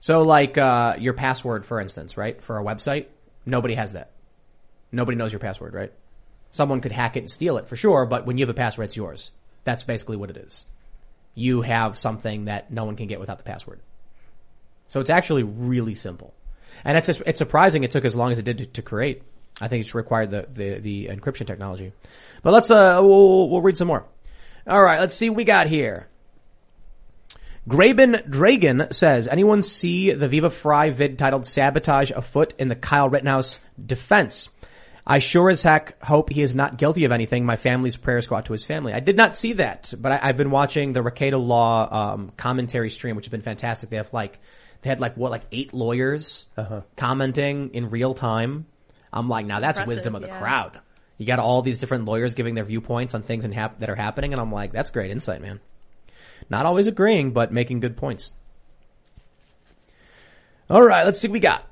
So like, uh, your password, for instance, right? For a website, nobody has that. Nobody knows your password, right? Someone could hack it and steal it for sure, but when you have a password, it's yours. That's basically what it is. You have something that no one can get without the password. So it's actually really simple. And it's just, it's surprising it took as long as it did to, to create. I think it's required the, the, the encryption technology. But let's, uh, we'll, we'll read some more. All right, let's see what we got here. Graben Dragon says, anyone see the Viva Fry vid titled Sabotage Afoot in the Kyle Rittenhouse defense? I sure as heck hope he is not guilty of anything. My family's prayers go out to his family. I did not see that, but I, I've been watching the Recato Law um, commentary stream, which has been fantastic. They have like, they had like what, like eight lawyers commenting in real time. I'm like, now that's Impressive, wisdom of the yeah. crowd. You got all these different lawyers giving their viewpoints on things and hap- that are happening, and I'm like, that's great insight, man. Not always agreeing, but making good points. All right, let's see what we got.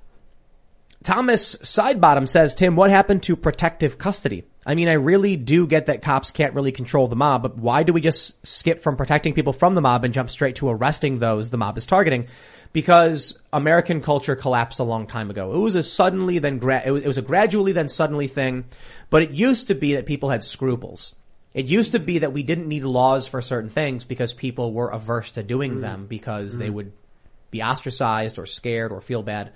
Thomas Sidebottom says, Tim, what happened to protective custody? I mean, I really do get that cops can't really control the mob, but why do we just skip from protecting people from the mob and jump straight to arresting those the mob is targeting? Because American culture collapsed a long time ago. It was a suddenly then gra- it was it was a gradually then suddenly thing, but it used to be that people had scruples. It used to be that we didn't need laws for certain things because people were averse to doing mm. them because they mm. would be ostracized or scared or feel bad.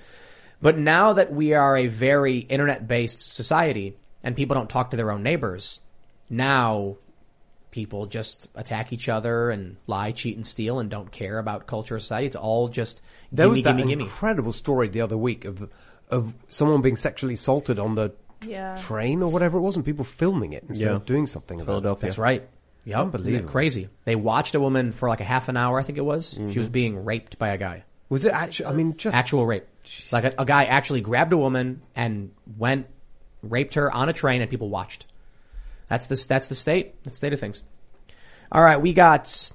But now that we are a very internet based society and people don't talk to their own neighbors, now people just attack each other and lie, cheat, and steal and don't care about culture or society. It's all just There gimme, was that gimme, gimme. incredible story the other week of of someone being sexually assaulted on the Yeah. train or whatever it was, and people filming it instead Yeah. of doing something about it. That's right. Yeah, Unbelievable. Crazy. They watched a woman for like a half an hour, I think it was. She mm-hmm. was being raped by a guy. Was it actually? I mean, just Actual rape. Like a, a guy actually grabbed a woman and went, raped her on a train and people watched. That's the, that's the state. That's the state of things. All right. We got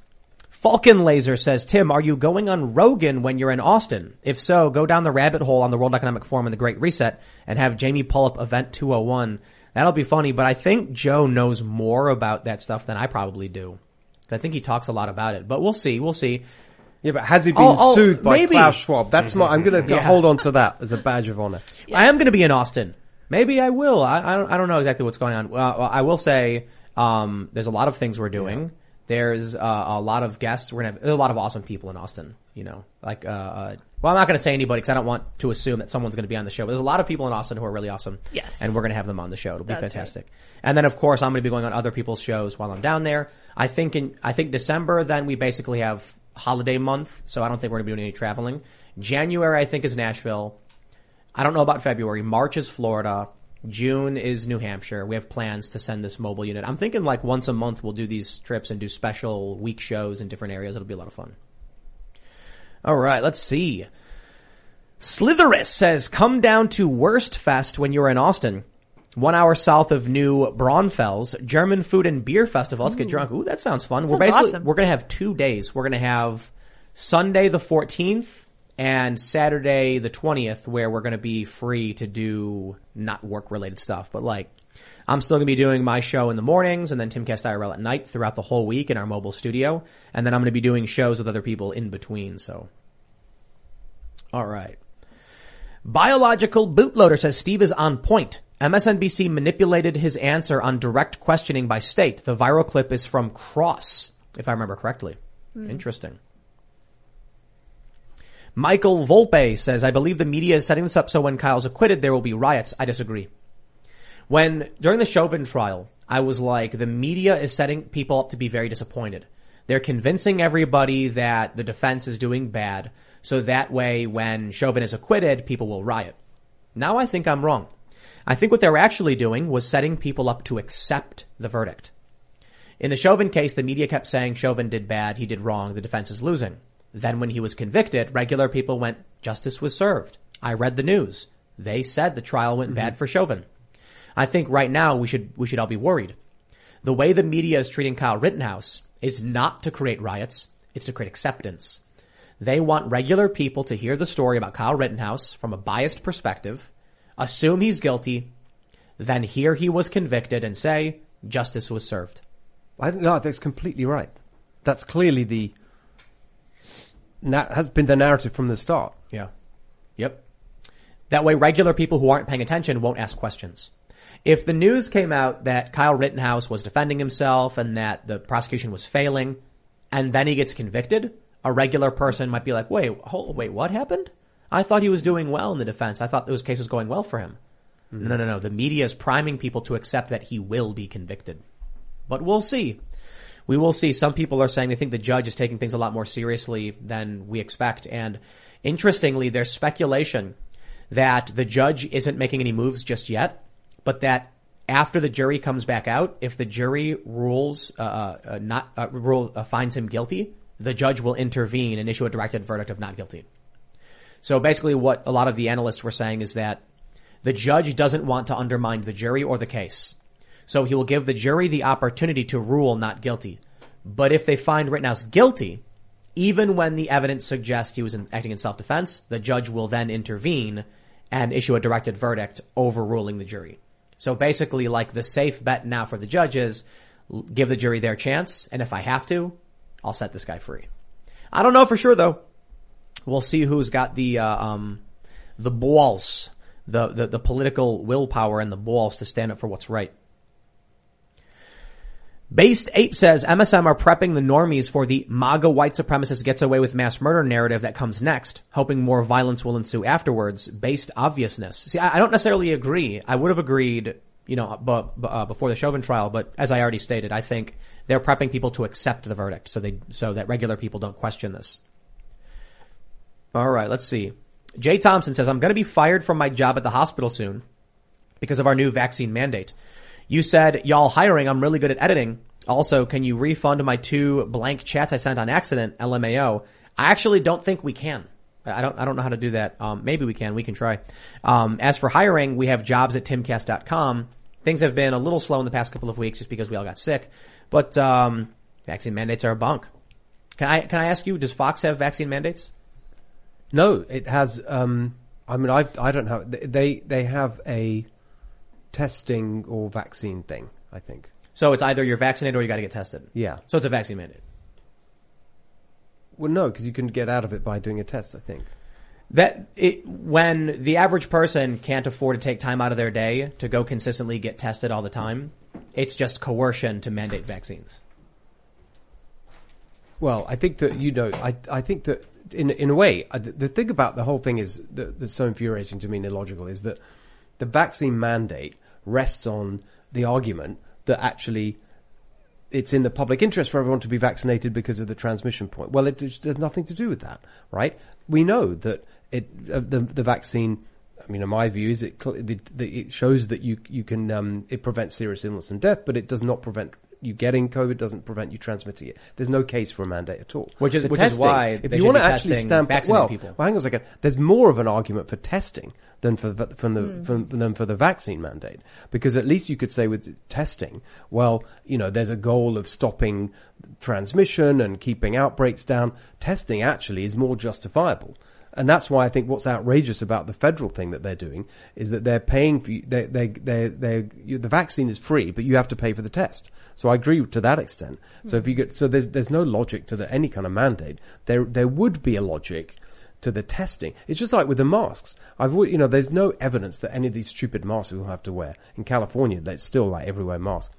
Falcon Laser says, Tim, are you going on Rogan when you're in Austin? If so, go down the rabbit hole on the World Economic Forum and the Great Reset and have Jamie pull up Event 201. That'll be funny, but I think Joe knows more about that stuff than I probably do. I think he talks a lot about it, but we'll see. We'll see. Yeah, but has he been Oh, oh, sued by maybe. Klaus Schwab? That's my. I'm going to Yeah. hold on to that as a badge of honor. I am going to be in Austin. Maybe I will. I, I don't. I don't know exactly what's going on. Well, well, I will say um, there's a lot of things we're doing. There's uh, a lot of guests. We're gonna have there's a lot of awesome people in Austin. You know, like uh, uh well, I'm not gonna say anybody because I don't want to assume that someone's gonna be on the show. But there's a lot of people in Austin who are really awesome. Yes. and we're gonna have them on the show. It'll be That's right. fantastic. And then of course I'm gonna be going on other people's shows while I'm down there. I think in I think December then we basically have holiday month, so I don't think we're gonna be doing any traveling. January I think is Nashville. I don't know about February. March is Florida. June is New Hampshire. We have plans to send this mobile unit. I'm thinking like once a month we'll do these trips and do special week shows in different areas. It'll be a lot of fun. All right, let's see. Slitherus says, come down to Worst Fest when you're in Austin. One hour south of New Braunfels, German food and beer festival. Let's get drunk. Ooh, that sounds fun. we're Sounds basically, awesome. we're gonna have two days. We're gonna have Sunday the 14th and Saturday the 20th where we're gonna be free to do not work related stuff, but like, I'm still gonna be doing my show in the mornings and then Timcast IRL at night throughout the whole week in our mobile studio. And then I'm gonna be doing shows with other people in between, so. Alright. Biological bootloader says Steve is on point. MSNBC manipulated his answer on direct questioning by state. The viral clip is from Cross, if I remember correctly. Hmm. Interesting. Michael Volpe says, I believe the media is setting this up so when Kyle's acquitted, there will be riots. I disagree. When, during the Chauvin trial, I was like, the media is setting people up to be very disappointed. They're convincing everybody that the defense is doing bad, so that way when Chauvin is acquitted, people will riot. Now I think I'm wrong. I think what they were actually doing was setting people up to accept the verdict. In the Chauvin case, the media kept saying Chauvin did bad, he did wrong, the defense is losing. Then when he was convicted, regular people went, justice was served. I read the news. They said the trial went bad mm-hmm. for Chauvin. I think right now we should, we should all be worried. The way the media is treating Kyle Rittenhouse is not to create riots, it's to create acceptance. They want regular people to hear the story about Kyle Rittenhouse from a biased perspective, assume he's guilty, then hear he was convicted and say, justice was served. I think no, that's completely right. That's clearly the na- has been the narrative from the start. Yeah. Yep. That way regular people who aren't paying attention won't ask questions. If the news came out that Kyle Rittenhouse was defending himself and that the prosecution was failing and then he gets convicted, a regular person might be like, wait, hold, wait, what happened? I thought he was doing well in the defense. I thought those case was going well for him. No, no, no. The media is priming people to accept that he will be convicted. But we'll see. We will see. Some people are saying they think the judge is taking things a lot more seriously than we expect. And interestingly, there's speculation that the judge isn't making any moves just yet, but that after the jury comes back out, if the jury rules uh, uh, not uh, rule uh, finds him guilty, the judge will intervene and issue a directed verdict of not guilty. So basically, what a lot of the analysts were saying is that the judge doesn't want to undermine the jury or the case. So he will give the jury the opportunity to rule not guilty. But if they find Rittenhouse guilty, even when the evidence suggests he was in, acting in self-defense, the judge will then intervene and issue a directed verdict overruling the jury. So basically, like the safe bet now for the judge is give the jury their chance, and if I have to, I'll set this guy free. I don't know for sure though. We'll see who's got the uh, um, the balls, the, the the political willpower and the balls to stand up for what's right. Based Ape says MSM are prepping the normies for the MAGA white supremacist gets away with mass murder narrative that comes next, hoping more violence will ensue afterwards. Based obviousness. See, I, I don't necessarily agree. I would have agreed, you know, but, uh, before the Chauvin trial, but as I already stated, I think they're prepping people to accept the verdict, so they so that regular people don't question this. All right, let's see. Jay Thompson says I'm going to be fired from my job at the hospital soon because of our new vaccine mandate. You said, y'all hiring, I'm really good at editing. Also, can you refund my two blank chats I sent on accident, LMAO? I actually don't think we can. I don't, I don't know how to do that. Um, maybe we can. We can try. Um, as for hiring, we have jobs at timcast.com. Things have been a little slow in the past couple of weeks just because we all got sick. But, um, vaccine mandates are a bunk. Can I, can I ask you, does Fox have vaccine mandates? No, it has. Um, I mean, I I don't have. They they have a testing or vaccine thing. I think. So it's either you're vaccinated or you got to get tested. Yeah. So it's a vaccine mandate. Well, no, because you can get out of it by doing a test. I think. That it, when the average person can't afford to take time out of their day to go consistently get tested all the time, it's just coercion to mandate vaccines. Well, I think that you know, I I think that in in a way, uh, the, thing about the whole thing is that, that's so infuriating to me and illogical is that the vaccine mandate rests on the argument that actually it's in the public interest for everyone to be vaccinated because of the transmission point. Well, it has nothing to do with that, right? We know that it uh, the the vaccine. I mean, in my view, is it it shows that you you can um, it prevents serious illness and death, but it does not prevent you getting COVID. Doesn't prevent you transmitting it. There's no case for a mandate at all. Which is- The which is why if you want to actually testing stand well, people. well, hang on a second. There's more of an argument for testing than for the, from the Hmm. from, than for the vaccine mandate because at least you could say with testing, well, you know, there's a goal of stopping transmission and keeping outbreaks down. Testing actually is more justifiable. And that's why I think what's outrageous about the federal thing that they're doing is that they're paying for you, they, they, they, they, you, the vaccine is free, but you have to pay for the test. So I agree to that extent. So if you get, so there's, there's no logic to the, any kind of mandate. There, there would be a logic to the testing. It's just like with the masks. I've, you know, there's no evidence that any of these stupid masks we will have to wear. In California, it's still like everywhere masks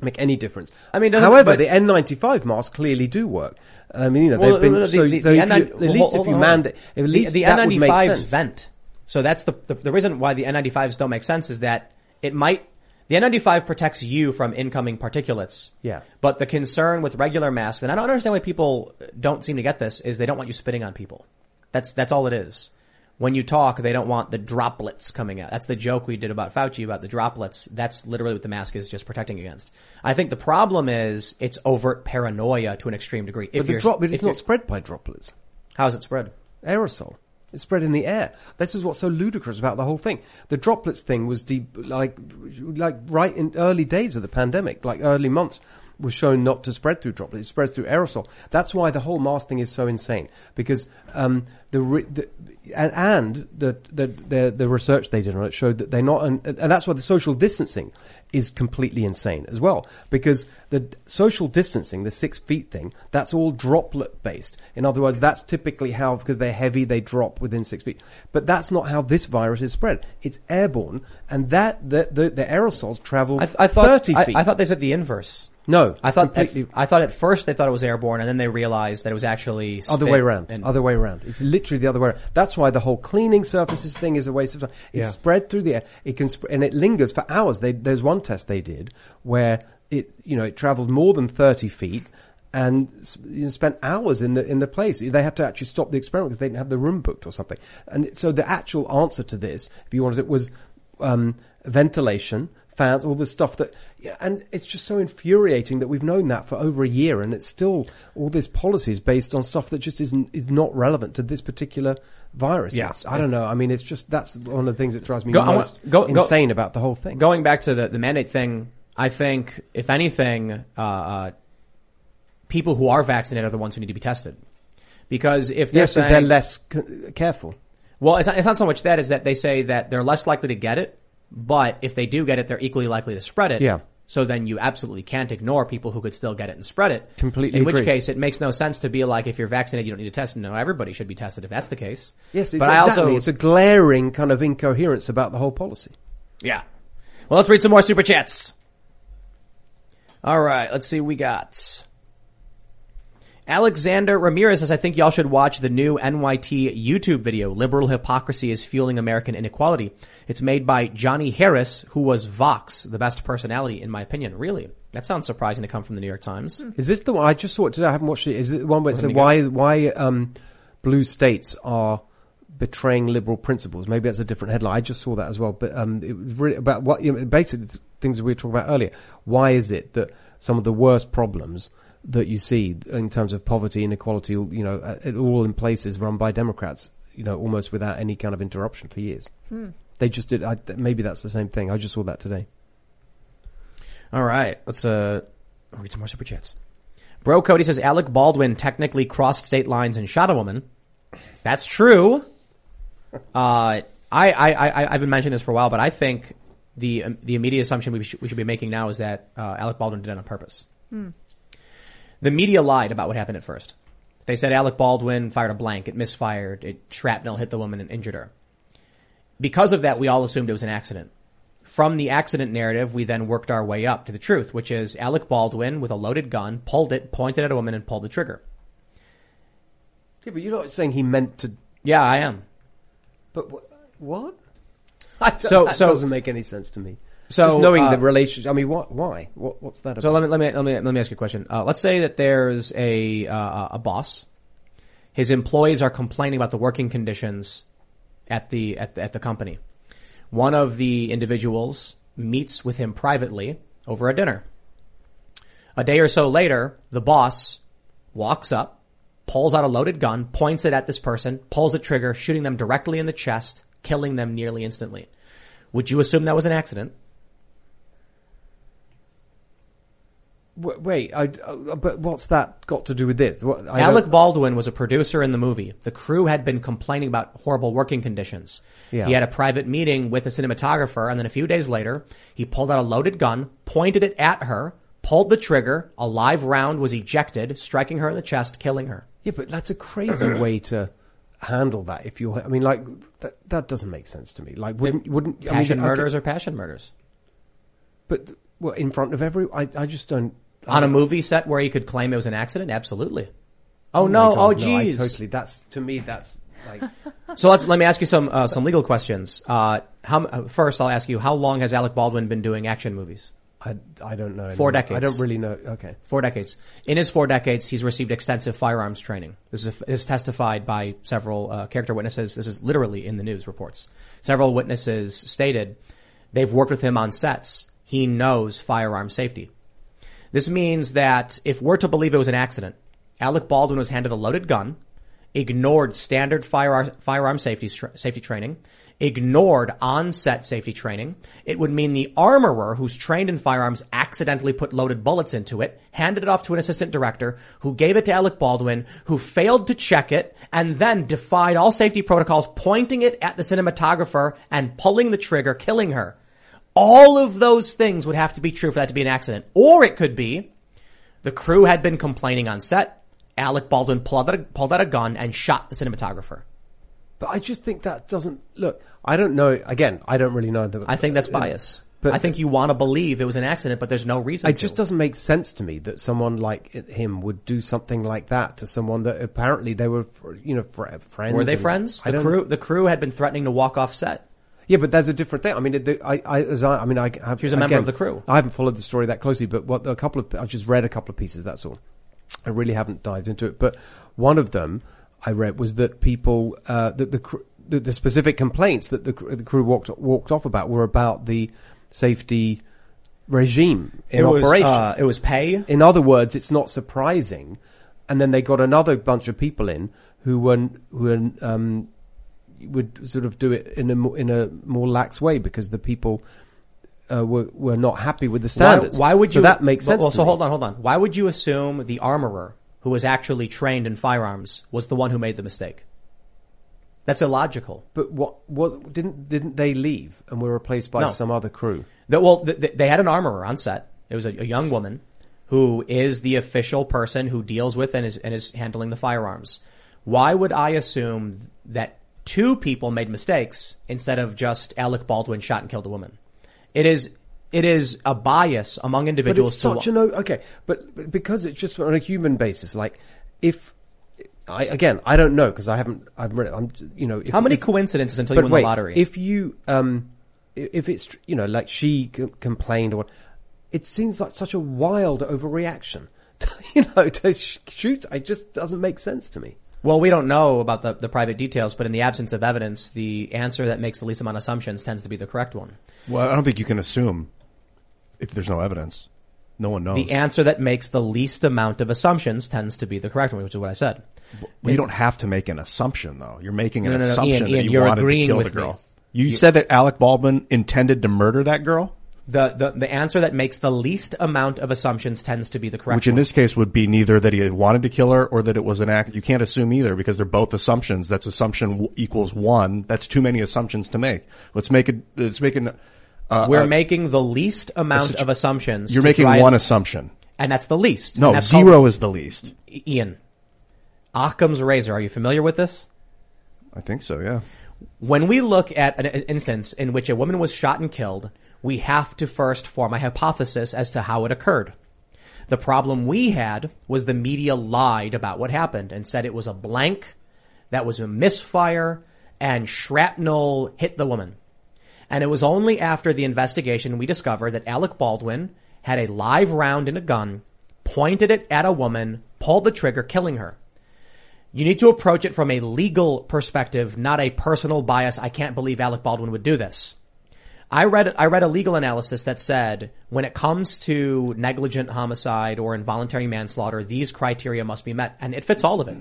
Make any difference. I mean, however, the N95 masks clearly do work. I mean, you know, Well, they've been, the- so, the- so the if you- at least hold if you mandate, at The- least the, make N95s sense. vent. So that's the, the the reason why the N95s don't make sense is that it might the N95 protects you from incoming particulates. Yeah. But the concern with regular masks, and I don't understand why people don't seem to get this, is they don't want you spitting on people. That's that's all it is. When you talk, they don't want the droplets coming out. That's the joke we did about Fauci about the droplets. That's literally what the mask is just protecting against. I think the problem is it's overt paranoia to an extreme degree. But the drop, but if it's not spread by droplets. How is it spread? Aerosol. Spread in the air. This is what's so ludicrous about the whole thing. The droplets thing was deep, like, like right in early days of the pandemic, like early months, was shown not to spread through droplets. It spreads through aerosol. That's why the whole mask thing is so insane because um, the, the and, and the, the the the research they did on it showed that they're not, and, and that's why the social distancing is completely insane as well because the social distancing, the six feet thing, that's all droplet based. In other words, that's typically how because they're heavy, they drop within six feet. But that's not how this virus is spread. It's airborne, and that the the, the aerosols travel I, I thought thirty I, feet. I thought they said the inverse. No, I thought at, I thought at first they thought it was airborne, and then they realized that it was actually Other way around. and- other way around. It's literally the other way around. That's why the whole cleaning surfaces thing is a waste of time. It's Yeah. spread through the air. It can, sp- and it lingers for hours. They, there's one test they did where it, you know, it traveled more than 30 feet and you know, spent hours in the, in the place. They had to actually stop the experiment because they didn't have the room booked or something. And so the actual answer to this, if you wanted it, was, um, ventilation, fans, all the stuff that, yeah, and it's just so infuriating that we've known that for over a year, and it's still all this policy is based on stuff that just isn't is not relevant to this particular virus. Yeah. It's- I don't know. I mean, it's just that's one of the things that drives me Go- want- most go- go- insane about the whole thing. Going back to the, the mandate thing, I think if anything, uh, uh, people who are vaccinated are the ones who need to be tested. Because if they're yes, saying, they're less c- careful. well, it's not, it's not so much that is that they say that they're less likely to get it, but if they do get it, they're equally likely to spread it. Yeah. So then you absolutely can't ignore people who could still get it and spread it. Completely In which agree. case, it makes no sense to be like, if you're vaccinated, you don't need to test. No, everybody should be tested if that's the case. Yes, it's but exactly. also, it's a glaring kind of incoherence about the whole policy. Yeah. Well, let's read some more super chats. All right, let's see what we got. Alexander Ramirez says, I think y'all should watch the new NYT YouTube video, Liberal Hypocrisy is Fueling American Inequality. It's made by Johnny Harris, who was Vox, the best personality in my opinion. Really? That sounds surprising to come from the New York Times. Is this the one I just saw it today? I haven't watched it. Is it the one where it said why why um, blue states are betraying liberal principles? Maybe that's a different headline. I just saw that as well. But um, it was really about what you know, basically things that we were talking about earlier. Why is it that some of the worst problems that you see in terms of poverty, inequality, you know, uh, all in places run by Democrats, you know, almost without any kind of interruption for years. Hmm. They just did. I, maybe that's the same thing. I just saw that today. All right, let's uh read some more super chats. Bro Cody says Alec Baldwin technically crossed state lines and shot a woman. That's true. Uh, I, I, I, I've been mentioning this for a while, but I think the um, the immediate assumption we should, we should be making now is that uh, Alec Baldwin did it on purpose. Hmm. The media lied about what happened at first. They said Alec Baldwin fired a blank, it misfired, it shrapnel hit the woman and injured her. Because of that, we all assumed it was an accident. from the accident narrative, we then worked our way up to the truth, which is Alec Baldwin with a loaded gun pulled it, pointed at a woman, and pulled the trigger. Yeah, but you're not saying he meant to. Yeah, I am. But wh- what? So- that so- doesn't make any sense to me. So, just knowing uh, the relationship. I mean, what? Why? What, what's that about? So let me let me let me let me ask you a question. Uh, let's say that there's a uh, a boss. His employees are complaining about the working conditions at the at the, at the company. One of the individuals meets with him privately over a dinner. A day or so later, the boss walks up, pulls out a loaded gun, points it at this person, pulls the trigger, shooting them directly in the chest, killing them nearly instantly. Would you assume that was an accident? Wait, I, uh, but what's that got to do with this? What, I Alec don't- Baldwin was a producer in the movie. The crew had been complaining about horrible working conditions. Yeah. He had a private meeting with a cinematographer, and then a few days later, he pulled out a loaded gun, pointed it at her, pulled the trigger, a live round was ejected, striking her in the chest, killing her. Yeah, but that's a crazy way to handle that. If you're, I mean, like that, that doesn't make sense to me. Like, wouldn't wouldn't I mean, Passion okay, murders are passion murders. But well, in front of every, I, I just don't. On a movie set where you could claim it was an accident? Absolutely. Oh, no, oh no, I geez. totally. That's to me. That's like. So let's let me ask you some uh, some legal questions. Uh, how uh, first I'll ask you how long has Alec Baldwin been doing action movies? I, I don't know. Four anymore. decades. I don't really know. Okay. Four decades. In his four decades, he's received extensive firearms training. This is, this is testified by several uh, character witnesses. This is literally in the news reports. Several witnesses stated they've worked with him on sets. He knows firearm safety. This means that if we're to believe it was an accident, Alec Baldwin was handed a loaded gun, ignored standard firearm, firearm safety, safety training, ignored on-set safety training. It would mean the armorer who's trained in firearms accidentally put loaded bullets into it, handed it off to an assistant director who gave it to Alec Baldwin, who failed to check it, and then defied all safety protocols, pointing it at the cinematographer and pulling the trigger, killing her. All of those things would have to be true for that to be an accident. Or it could be the crew had been complaining on set. Alec Baldwin pulled out a, pulled out a gun and shot the cinematographer. But I just think that doesn't look. I don't know. Again, I don't really know. The, I think that's bias. But I think you want to believe it was an accident, but there's no reason. It to. just doesn't make sense to me that someone like him would do something like that to someone that apparently they were, you know, friends. Were they friends? The crew, the crew had been threatening to walk off set. Yeah, but there's a different thing. I mean, the, I, I, as I, I mean, I have. She was a member again, of the crew. I haven't followed the story that closely, but what a couple of I've just read a couple of pieces. That's all. I really haven't dived into it, but one of them I read was that people uh, that the, the the specific complaints that the, the crew walked walked off about were about the safety regime in It was, operation. uh, it was pay. In other words, it's not surprising. And then they got another bunch of people in who were who were um, would sort of do it in a in a more lax way because the people uh, were were not happy with the standards. Why, why would So you? that makes sense. Well, so hold on, hold on. Why would you assume the armorer, who was actually trained in firearms, was the one who made the mistake? That's illogical. But what what didn't didn't they leave and were replaced by No. some other crew? That, well, th- th- they had an armorer on set. It was a, a young woman who is the official person who deals with and is, and is handling the firearms. Why would I assume that two people made mistakes instead of just Alec Baldwin shot and killed a woman? It is, it is a bias among But individuals it's to such an o- okay, but, but because it's just on a human basis. Like if I again, I don't know because I haven't. I've read. it, I'm you know. If, How many if- coincidences until you win wait, the lottery? If you um, if it's you know like she c- complained or what, it seems like such a wild overreaction. you know, to sh- shoot, it just doesn't make sense to me. Well, we don't know about the, the private details, but in the absence of evidence, the answer that makes the least amount of assumptions tends to be the correct one. Well, I don't think you can assume if there's no evidence. No one knows. The answer that makes the least amount of assumptions tends to be the correct one, which is what I said. Well, you don't have to make an assumption though. You're making an No, no, no, assumption Ian, that Ian, you you're wanted agreeing to kill with the girl. me. You, You- said that Alec Baldwin intended to murder that girl, The, the, the answer that makes the least amount of assumptions tends to be the correct which in one. this case would be neither that he wanted to kill her or that it was an act. You can't assume either because they're both assumptions. That's assumption w- equals one. That's too many assumptions to make. Let's make it. Let's make an. Uh, We're uh, making the least amount situ- of assumptions. You're making one and- assumption. And that's the least. No, zero called- is the least. Ian. Occam's razor. Are you familiar with this? I think so. Yeah. When we look at an an instance in which a woman was shot and killed, we have to first form a hypothesis as to how it occurred. The problem we had was the media lied about what happened and said it was a blank, that was a misfire, and shrapnel hit the woman. And it was only after the investigation we discovered that Alec Baldwin had a live round in a gun, pointed it at a woman, pulled the trigger, killing her. You need to approach it from a legal perspective, not a personal bias. I can't believe Alec Baldwin would do this. I read I read a legal analysis that said when it comes to negligent homicide or involuntary manslaughter, these criteria must be met, and it fits all of it.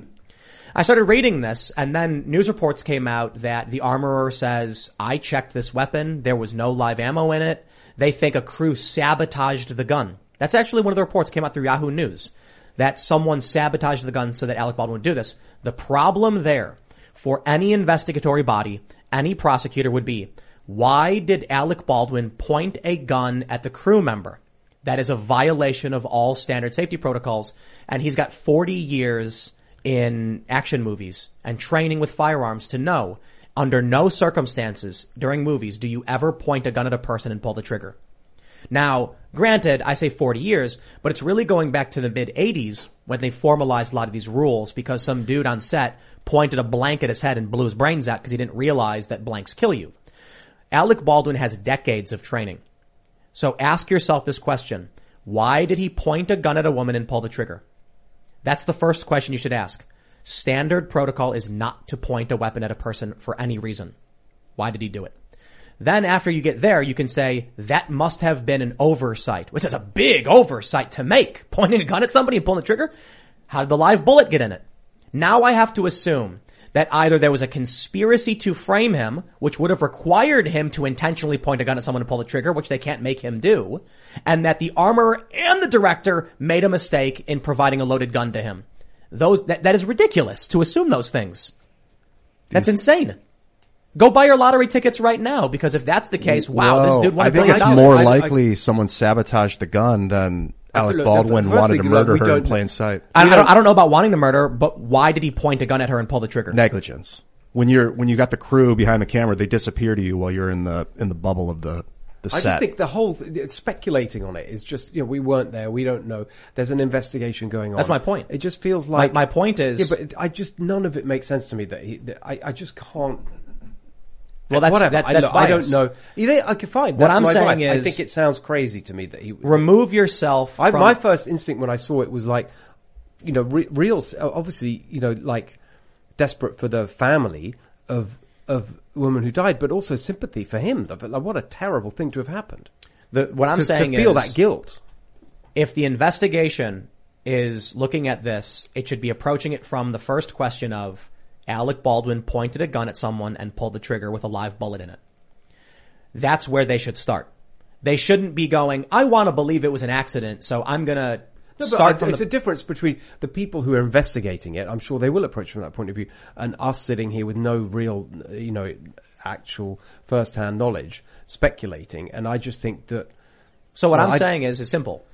I started reading this, and then news reports came out that the armorer says, "I checked this weapon. There was no live ammo in it. They think a crew sabotaged the gun." That's actually one of the reports came out through Yahoo News that someone sabotaged the gun so that Alec Baldwin would do this. The problem there for any investigatory body, any prosecutor would be why did Alec Baldwin point a gun at the crew member? That is a violation of all standard safety protocols. And he's got 40 years in action movies and training with firearms to know under no circumstances during movies do you ever point a gun at a person and pull the trigger. Now, granted, I say 40 years, but it's really going back to the mid 80s when they formalized a lot of these rules because some dude on set pointed a blank at his head and blew his brains out because he didn't realize that blanks kill you. Alec Baldwin has decades of training. So ask yourself this question. Why did he point a gun at a woman and pull the trigger? That's the first question you should ask. Standard protocol is not to point a weapon at a person for any reason. Why did he do it? Then after you get there, you can say that must have been an oversight, which is a big oversight to make. Pointing a gun at somebody and pulling the trigger. How did the live bullet get in it? Now I have to assume that either there was a conspiracy to frame him, which would have required him to intentionally point a gun at someone and pull the trigger, which they can't make him do, and that the armorer and the director made a mistake in providing a loaded gun to him. Those, that, that is ridiculous to assume those things. That's insane. Go buy your lottery tickets right now because if that's the case, wow, this dude won I a think it's dollars. more likely someone sabotaged the gun than Alec Baldwin wanted to murder her in plain sight. I, I don't, I don't know about wanting to murder, but why did he point a gun at her and pull the trigger? Negligence. When you're when you got the crew behind the camera, they disappear to you while you're in the in the bubble of the the I set. just think the whole th- speculating on it is just you know we weren't there, we don't know. There's an investigation going on. That's my point. It just feels My- like my point is- yeah, but it, I just none of it makes sense to me that, he, that I, I just can't. Well, that's- Whatever. that's- I, that's look, I don't know. You know, okay, fine. What that's I'm saying bias. I think it sounds crazy to me that he Remove yourself I, from- my first instinct when I saw it was like, you know, re- real, obviously, you know, like desperate for the family of of woman who died, but also sympathy for him. Like, what a terrible thing to have happened. The, what I'm To- to feel is that guilt. If the investigation is looking at this, it should be approaching it from the first question of Alec Baldwin pointed a gun at someone and pulled the trigger with a live bullet in it. That's where they should start. They shouldn't be going, I want to believe it was an accident, so I'm gonna No, start from it's the a difference between the people who are investigating it. I'm sure they will approach from that point of view, and us sitting here with no real, you know, actual first-hand knowledge, speculating. And I just think that. So what well, I'm I- saying is, is simple.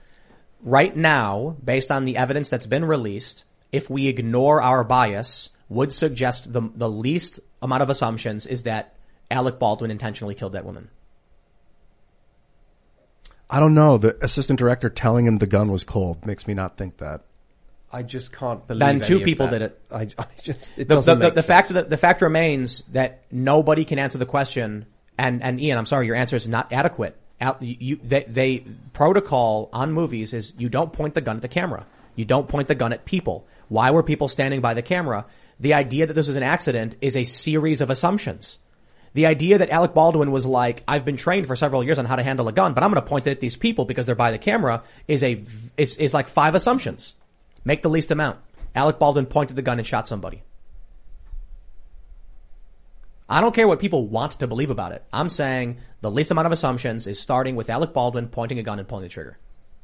Right now, based on the evidence that's been released, if we ignore our bias, would suggest the, the least amount of assumptions is that Alec Baldwin intentionally killed that woman. I don't know. The assistant director telling him the gun was cold makes me not think that. I just can't believe. Then two any of people that. did it. I, I just it the, doesn't the, the, make the sense. fact of the, the fact remains that nobody can answer the question. And and Ian, I'm sorry, your answer is not adequate. Al- You, you they, they protocol on movies is you don't point the gun at the camera. You don't point the gun at people. Why were people standing by the camera? The idea that this was an accident is a series of assumptions. The idea that Alec Baldwin was like, I've been trained for several years on how to handle a gun, but I'm going to point it at these people because they're by the camera is a, is, is like five assumptions. Make the least amount. Alec Baldwin pointed the gun and shot somebody. I don't care what people want to believe about it. I'm saying the least amount of assumptions is starting with Alec Baldwin pointing a gun and pulling the trigger.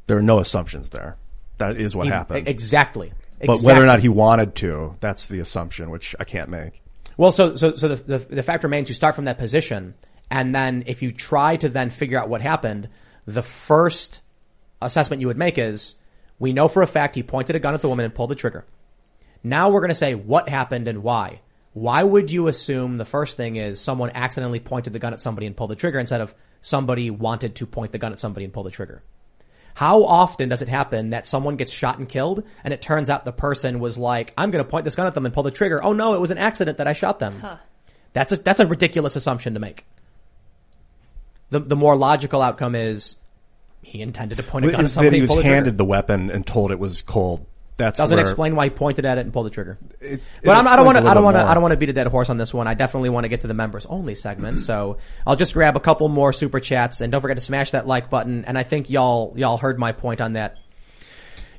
There are no assumptions there. That is what Ev- happened. Exactly. But whether or not he wanted to, that's the assumption, which I can't make. Well, so so so the, the the fact remains you start from that position, and then if you try to then figure out what happened, the first assessment you would make is we know for a fact he pointed a gun at the woman and pulled the trigger. Now we're going to say what happened and why. Why would you assume the first thing is someone accidentally pointed the gun at somebody and pulled the trigger instead of somebody wanted to point the gun at somebody and pull the trigger. How often does it happen that someone gets shot and killed and it turns out the person was like, I'm going to point this gun at them and pull the trigger. Oh no, it was an accident that I shot them. Huh. That's a, that's a ridiculous assumption to make. The, the more logical outcome is he intended to point a gun at Is that somebody he and pull was the handed the weapon and told it was cold. That's Doesn't where- explain why he pointed at it and pulled the trigger. it but I'm, I don't want to. I don't want to. I don't want to beat a dead horse on this one. I definitely want to get to the members only segment. So I'll just grab a couple more super chats and don't forget to smash that like button. And I think y'all y'all heard my point on that.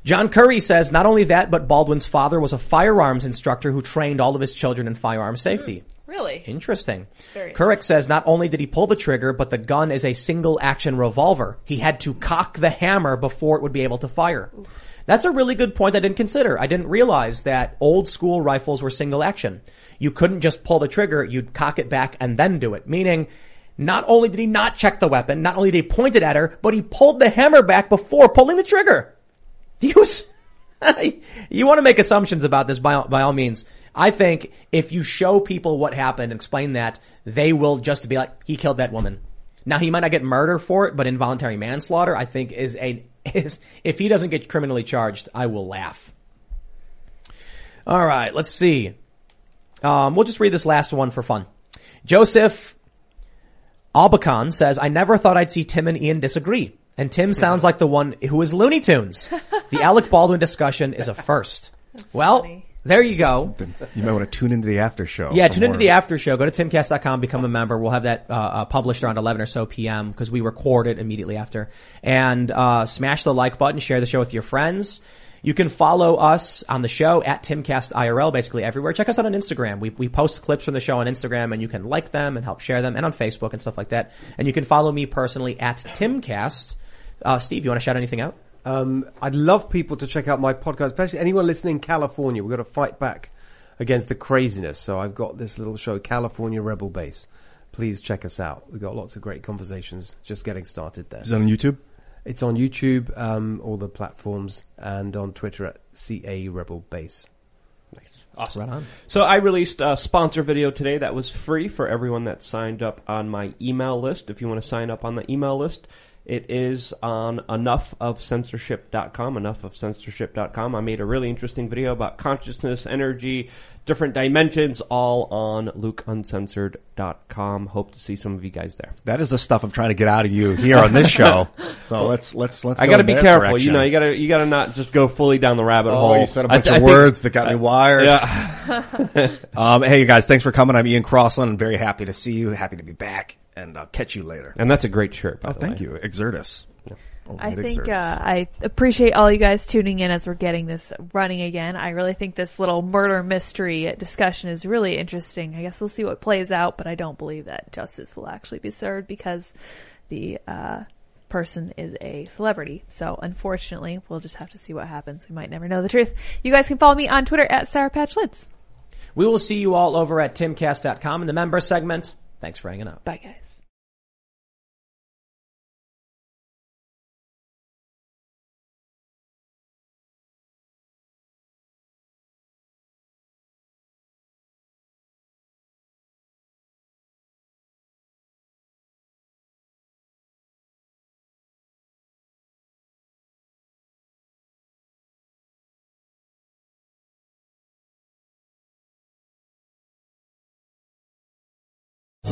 John Curry says not only that, but Baldwin's father was a firearms instructor who trained all of his children in firearm hmm. safety. Really? Interesting. Very Couric says not only did he pull the trigger, but the gun is a single action revolver. He had to cock the hammer before it would be able to fire. That's a really good point I didn't consider. I didn't realize that old school rifles were single action. You couldn't just pull the trigger, you'd cock it back and then do it. Meaning, not only did he not check the weapon, not only did he point it at her, but he pulled the hammer back before pulling the trigger. He was, you want to make assumptions about this by, all- by all means. I think if you show people what happened explain that, they will just be like, he killed that woman. Now he might not get murder for it, but involuntary manslaughter, I think is a, is, if he doesn't get criminally charged, I will laugh. All right, let's see. Um, we'll just read this last one for fun. Joseph Albacan says, I never thought I'd see Tim and Ian disagree. And Tim sounds like the one who is Looney Tunes. The Alec Baldwin discussion is a first. well, there you go. You might want to tune into the after show. Yeah, tune into the after show. Go to timcast.com, become a member. We'll have that uh, uh, published around 11 or so p.m. because we record it immediately after. And uh, smash the like button, share the show with your friends. You can follow us on the show at TimCastIRL, basically everywhere. Check us out on Instagram. We, we post clips from the show on Instagram and you can like them and help share them and on Facebook and stuff like that. And you can follow me personally at TimCast. Uh, Steve, you want to shout anything out? Um, I'd love people to check out my podcast, especially anyone listening in California. We've got to fight back against the craziness. So I've got this little show, California Rebel Base. Please check us out. We've got lots of great conversations just getting started there. Is it on YouTube? It's on YouTube, um, all the platforms, and on Twitter at CA Rebel Base. Nice. Awesome. Right on. So I released a sponsor video today that was free for everyone that signed up on my email list. If you want to sign up on the email list, it is on enoughofcensorship.com, enoughofcensorship.com. I made a really interesting video about consciousness, energy, different dimensions, all on lukeuncensored.com. Hope to see some of you guys there. That is the stuff I'm trying to get out of you here on this show. So let's let's let's. I go gotta be careful. You know, you gotta you gotta not just go fully down the rabbit Oh, hole. you said a bunch th- of I think- words that got me wired. Yeah. um, hey, you guys, thanks for coming. I'm Ian Crossland. I'm very happy to see you. Happy to be back, and I'll catch you later. And that's a great shirt. By oh, the thank way. you, Exertus. Oh, I think Exertus. uh, I appreciate all you guys tuning in as we're getting this running again. I really think this little murder mystery discussion is really interesting. I guess we'll see what plays out, but I don't believe that justice will actually be served because the uh, person is a celebrity. So unfortunately, we'll just have to see what happens. We might never know the truth. You guys can follow me on Twitter at Sour Patch Lyds. We will see you all over at timcast.com in the member segment. Thanks for hanging out. Bye, guys.